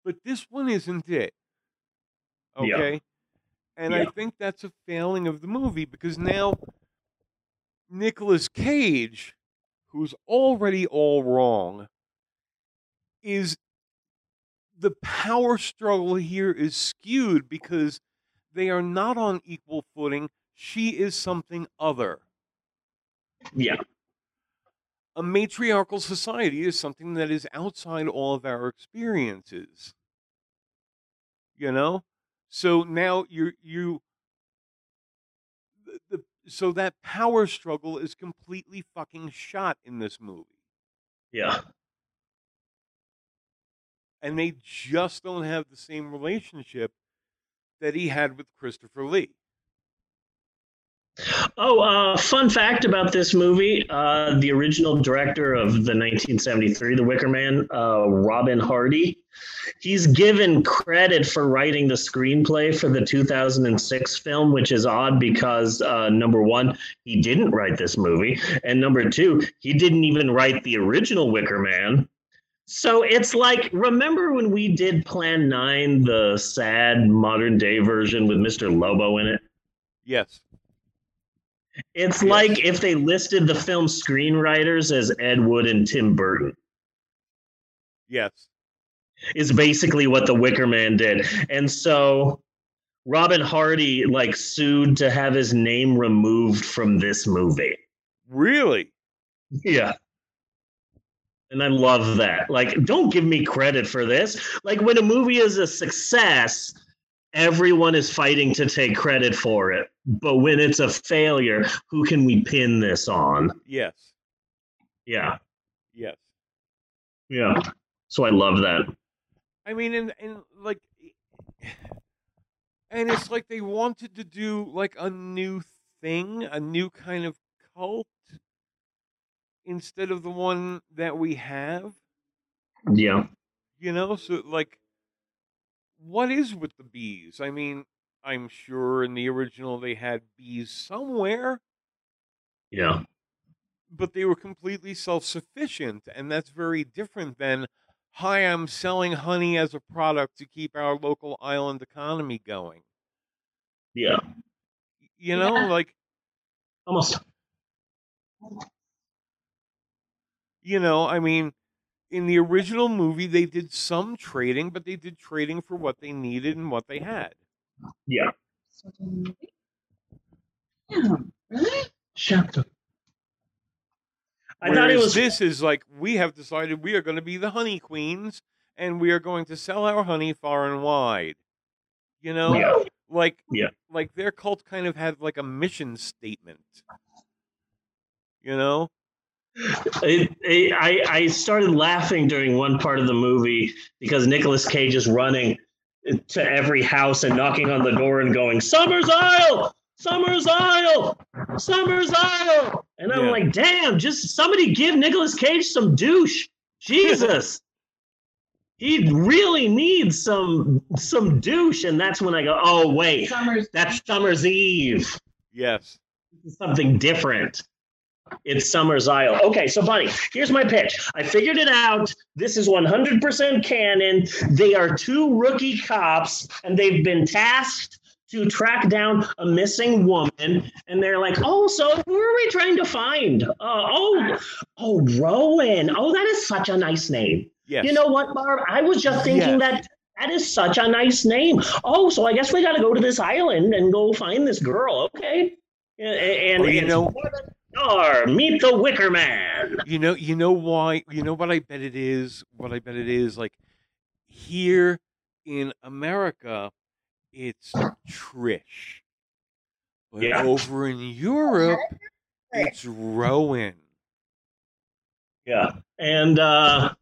but this one isn't it. Yeah. Okay? And I think that's a failing of the movie because now Nicolas Cage, who's already all wrong, is the power struggle here is skewed because they are not on equal footing. She is something other. Yeah. A matriarchal society is something that is outside all of our experiences. You know? So now you're you the, the so that power struggle is completely fucking shot in this movie. Yeah. And they just don't have the same relationship that he had with Christopher Lee. Oh, uh, fun fact about this movie: uh, the original director of the 1973 The Wicker Man, uh, Robin Hardy, he's given credit for writing the screenplay for the 2006 film, which is odd because uh, number one, he didn't write this movie, and number two, he didn't even write the original Wicker Man. So it's like, remember when we did Plan 9, the sad modern day version with Mr. Lobo in it? Yes. It's like if they listed the film screenwriters as Ed Wood and Tim Burton. Yes. Is basically what the Wicker Man did. And so Robin Hardy like sued to have his name removed from this movie. Really? Yeah. And I love that. Like, don't give me credit for this. Like, when a movie is a success, everyone is fighting to take credit for it. But when it's a failure, who can we pin this on? Yes. Yeah. Yes. Yeah. So I love that. I mean, and and like, and it's like they wanted to do like a new thing, a new kind of cult, instead of the one that we have. Yeah. You know, so like, what is with the bees? I mean, I'm sure in the original they had bees somewhere, Yeah. but they were completely self sufficient. And that's very different than, hi, I'm selling honey as a product to keep our local island economy going. Yeah. You know, like, Almost. you know, I mean, in the original movie, they did some trading, but they did trading for what they needed and what they had. Yeah. Yeah, really? Chapter. I thought it was this is like we have decided we are going to be the honey queens and we are going to sell our honey far and wide. You know, Yeah. like Yeah. like their cult kind of had like a mission statement. You know, It, it, I I started laughing during one part of the movie because Nicolas Cage is running to every house and knocking on the door and going Summer's Isle, Summer's Isle, Summer's Isle, and I'm Yeah. like, damn, just somebody give Nicolas Cage some douche, Jesus. He really needs some some douche, and that's when I go, oh wait, Summer's that's Summer's Eve. Yes, something different. It's Summer's Isle. Okay, so Bunny, here's my pitch. I figured it out. This is 100% canon. They are two rookie cops, and they've been tasked to track down a missing woman. And they're like, "Oh, so who are we trying to find? Uh, oh, oh, Rowan. Oh, that is such a nice name. yes. You know what, Barb? I was just thinking Yes. that that is such a nice name. Oh, so I guess we got to go to this island and go find this girl. Okay. And, and Or, you know- Star, meet the Wicker Man. You know, you know why? You know what I bet it is. What I bet it is like here in America, it's Trish, but Yeah. over in Europe, it's Rowan. Yeah. And uh,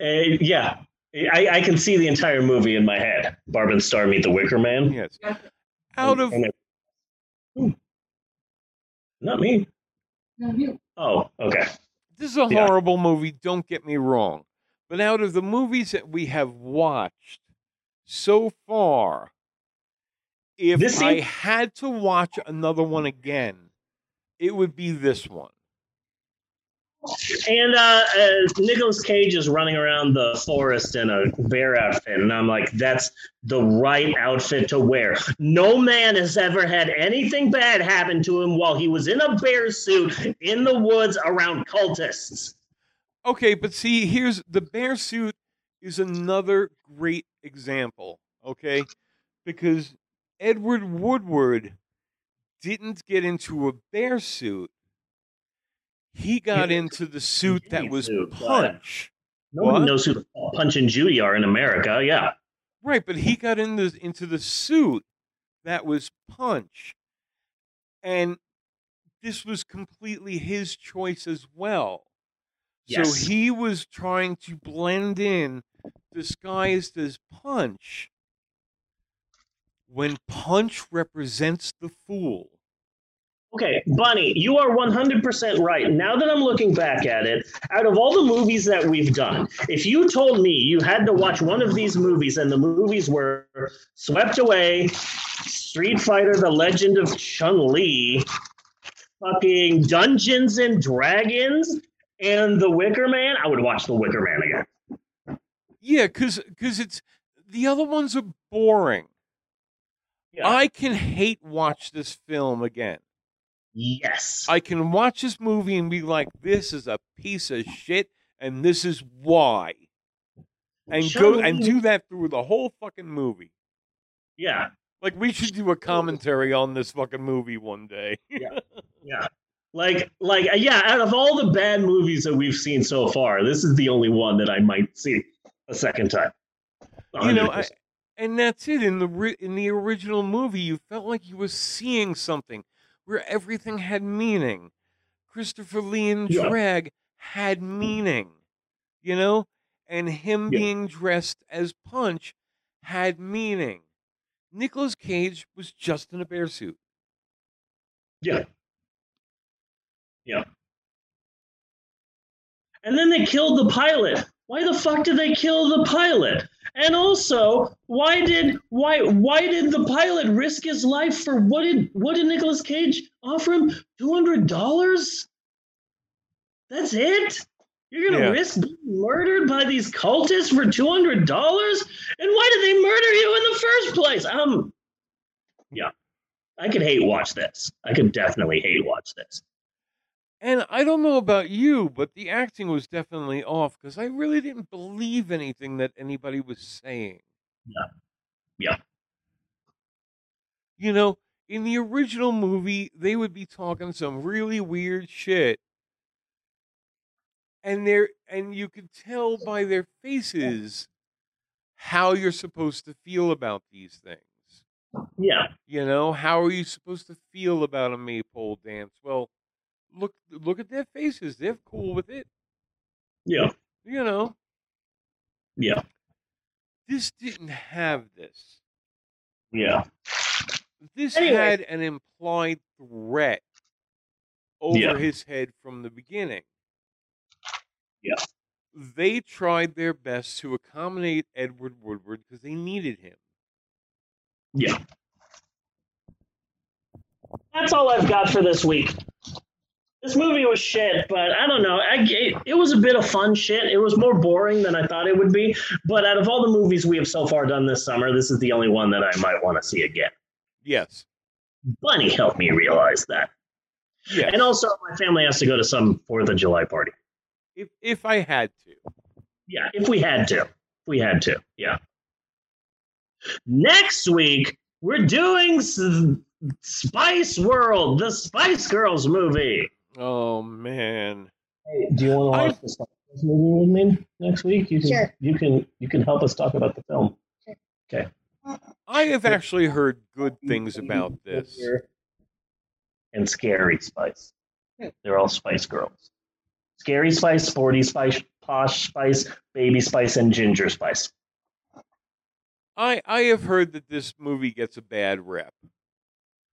eh, yeah, I, I can see the entire movie in my head. Barb and Star meet the Wicker Man. Yes, out of And it- Ooh. Not me. No, you. Oh, okay. this is a Yeah. horrible movie. Don't get me wrong, but out of the movies that we have watched so far, if This I seems- had to watch another one again, it would be this one. And uh, uh, Cage is running around the forest in a bear outfit, and I'm like, that's the right outfit to wear. No man has ever had anything bad happen to him while he was in a bear suit in the woods around cultists. Okay, but see, here's the bear suit is another great example. Okay, because Edward Woodward didn't get into a bear suit. He got into the suit that was suit, punch. No What? knows who Punch and Judy are in America. Yeah. Right, but he got in the, into the suit that was punch. And this was completely his choice as well. Yes. So he was trying to blend in disguised as punch when punch represents the fool. Okay, Bunny, you are 100% right. Now that I'm looking back at it, out of all the movies that we've done, if you told me you had to watch one of these movies and the movies were Swept Away, Street Fighter, The Legend of Chun Li, fucking Dungeons and Dragons, and The Wicker Man, I would watch The Wicker Man again. Yeah, because it's the other ones are boring. I can hate watch this film again. Yes. I can watch this movie and be like, this is a piece of shit, and this is why. And go and do that through the whole fucking movie. Yeah. Like we should do a commentary on this fucking movie one day. Yeah. Yeah. Like, like, uh, yeah. Out of all the bad movies that we've seen so far, this is the only one that I might see a second time. you know, I, and that's it. In the in the original movie, you felt like you were seeing something where everything had meaning. Christopher Lee and Yeah. Drag had meaning, you know, and him Yeah. being dressed as Punch had meaning. Nicolas Cage was just in a bear suit. Yeah. Yeah. And then they killed the pilot. Why the fuck did they kill the pilot? And also, why did why why did the pilot risk his life for what did what did Nicolas Cage offer him? Two hundred dollars? That's it? You're gonna Yeah. risk being murdered by these cultists for two hundred dollars? And why did they murder you in the first place? Um Yeah. I could hate watch this. I could definitely hate watch this. And I don't know about you, but the acting was definitely off because I really didn't believe anything that anybody was saying. Yeah. Yeah. You know, in the original movie, they would be talking some really weird shit. And they're and you could tell by their faces how you're supposed to feel about these things. Yeah. You know, how are you supposed to feel about a maypole dance? Well, look look at their faces. They're cool with it. Yeah. You know, Yeah. this didn't have this. Yeah. This Anyway. had an implied threat over Yeah. his head from the beginning. Yeah. They tried their best to accommodate Edward Woodward because they needed him. Yeah. That's all I've got for this week. This movie was shit, but I don't know. I, it, it was a bit of fun shit. It was more boring than I thought it would be. But out of all the movies we have so far done this summer, this is the only one that I might want to see again. Yes. Bunny helped me realize that. Yes. And also, my family has to go to some Fourth of July party. If if I had to. Yeah, if we had to. If we had to. Yeah. Next week, we're doing Spice World, the Spice Girls movie. Oh man. Hey, do you want to watch the Spice Girls movie with me next week? You can. Sure. You can. You can help us talk about the film. Sure. Okay. I have actually heard good things about this. And Scary Spice. Hmm. They're all Spice Girls. Scary Spice, Sporty Spice, Posh Spice, Baby Spice, and Ginger Spice. I I have heard that this movie gets a bad rep.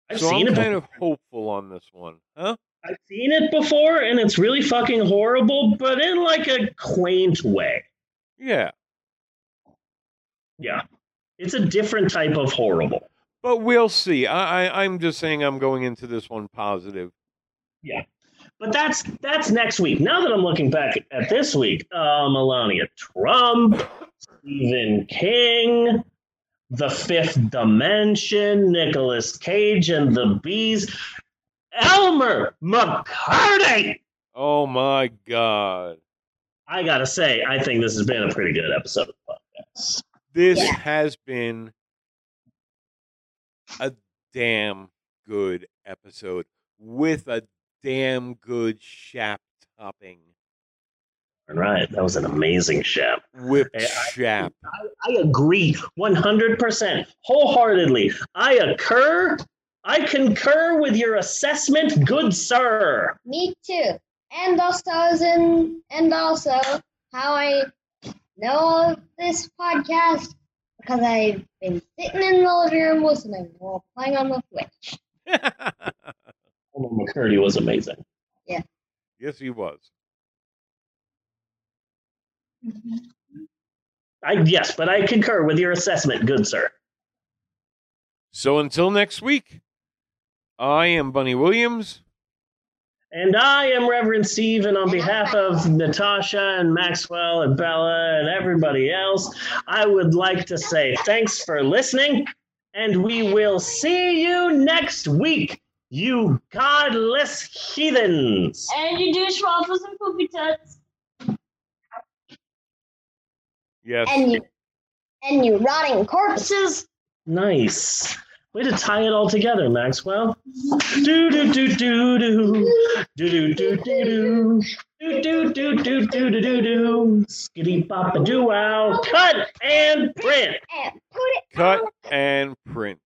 I've so seen I'm it kind of hopeful on this one. Huh? I've seen it before, and it's really fucking horrible, but in like a quaint way. Yeah. Yeah. It's a different type of horrible. But we'll see. I, I I'm just saying I'm going into this one positive. Yeah. But that's that's next week. Now that I'm looking back at this week, uh, Melania Trump, Stephen King, The Fifth Dimension, Nicolas Cage and the Bees, Elmer McCurdy. Oh my god. I gotta say, I think this has been a pretty good episode of the podcast. This Yeah. has been a damn good episode with a damn good shap topping. All right, that was an amazing chef. Whipped Hey, I- shap. I agree 100%, wholeheartedly. I occur, I concur with your assessment, good sir. Me too. And also, and also, how I know of this podcast because I've been sitting in the living room listening while playing on the Switch. Colonel McCurdy was amazing. Yes, he was. I yes, but I concur with your assessment, good sir. So until next week, I am Bunny Williams. And I am Reverend Steve, and on behalf of Natasha and Maxwell and Bella and everybody else, I would like to say thanks for listening, and we will see you next week, you godless heathens. And you do waffles and poopy tuts. Yes. And you, and you rotting corpses. Nice. Way to tie it all together, Maxwell. Do do do do do do do do do do do do do do do do do do skitty pop a doo wow cut and print. And put it Cut and print.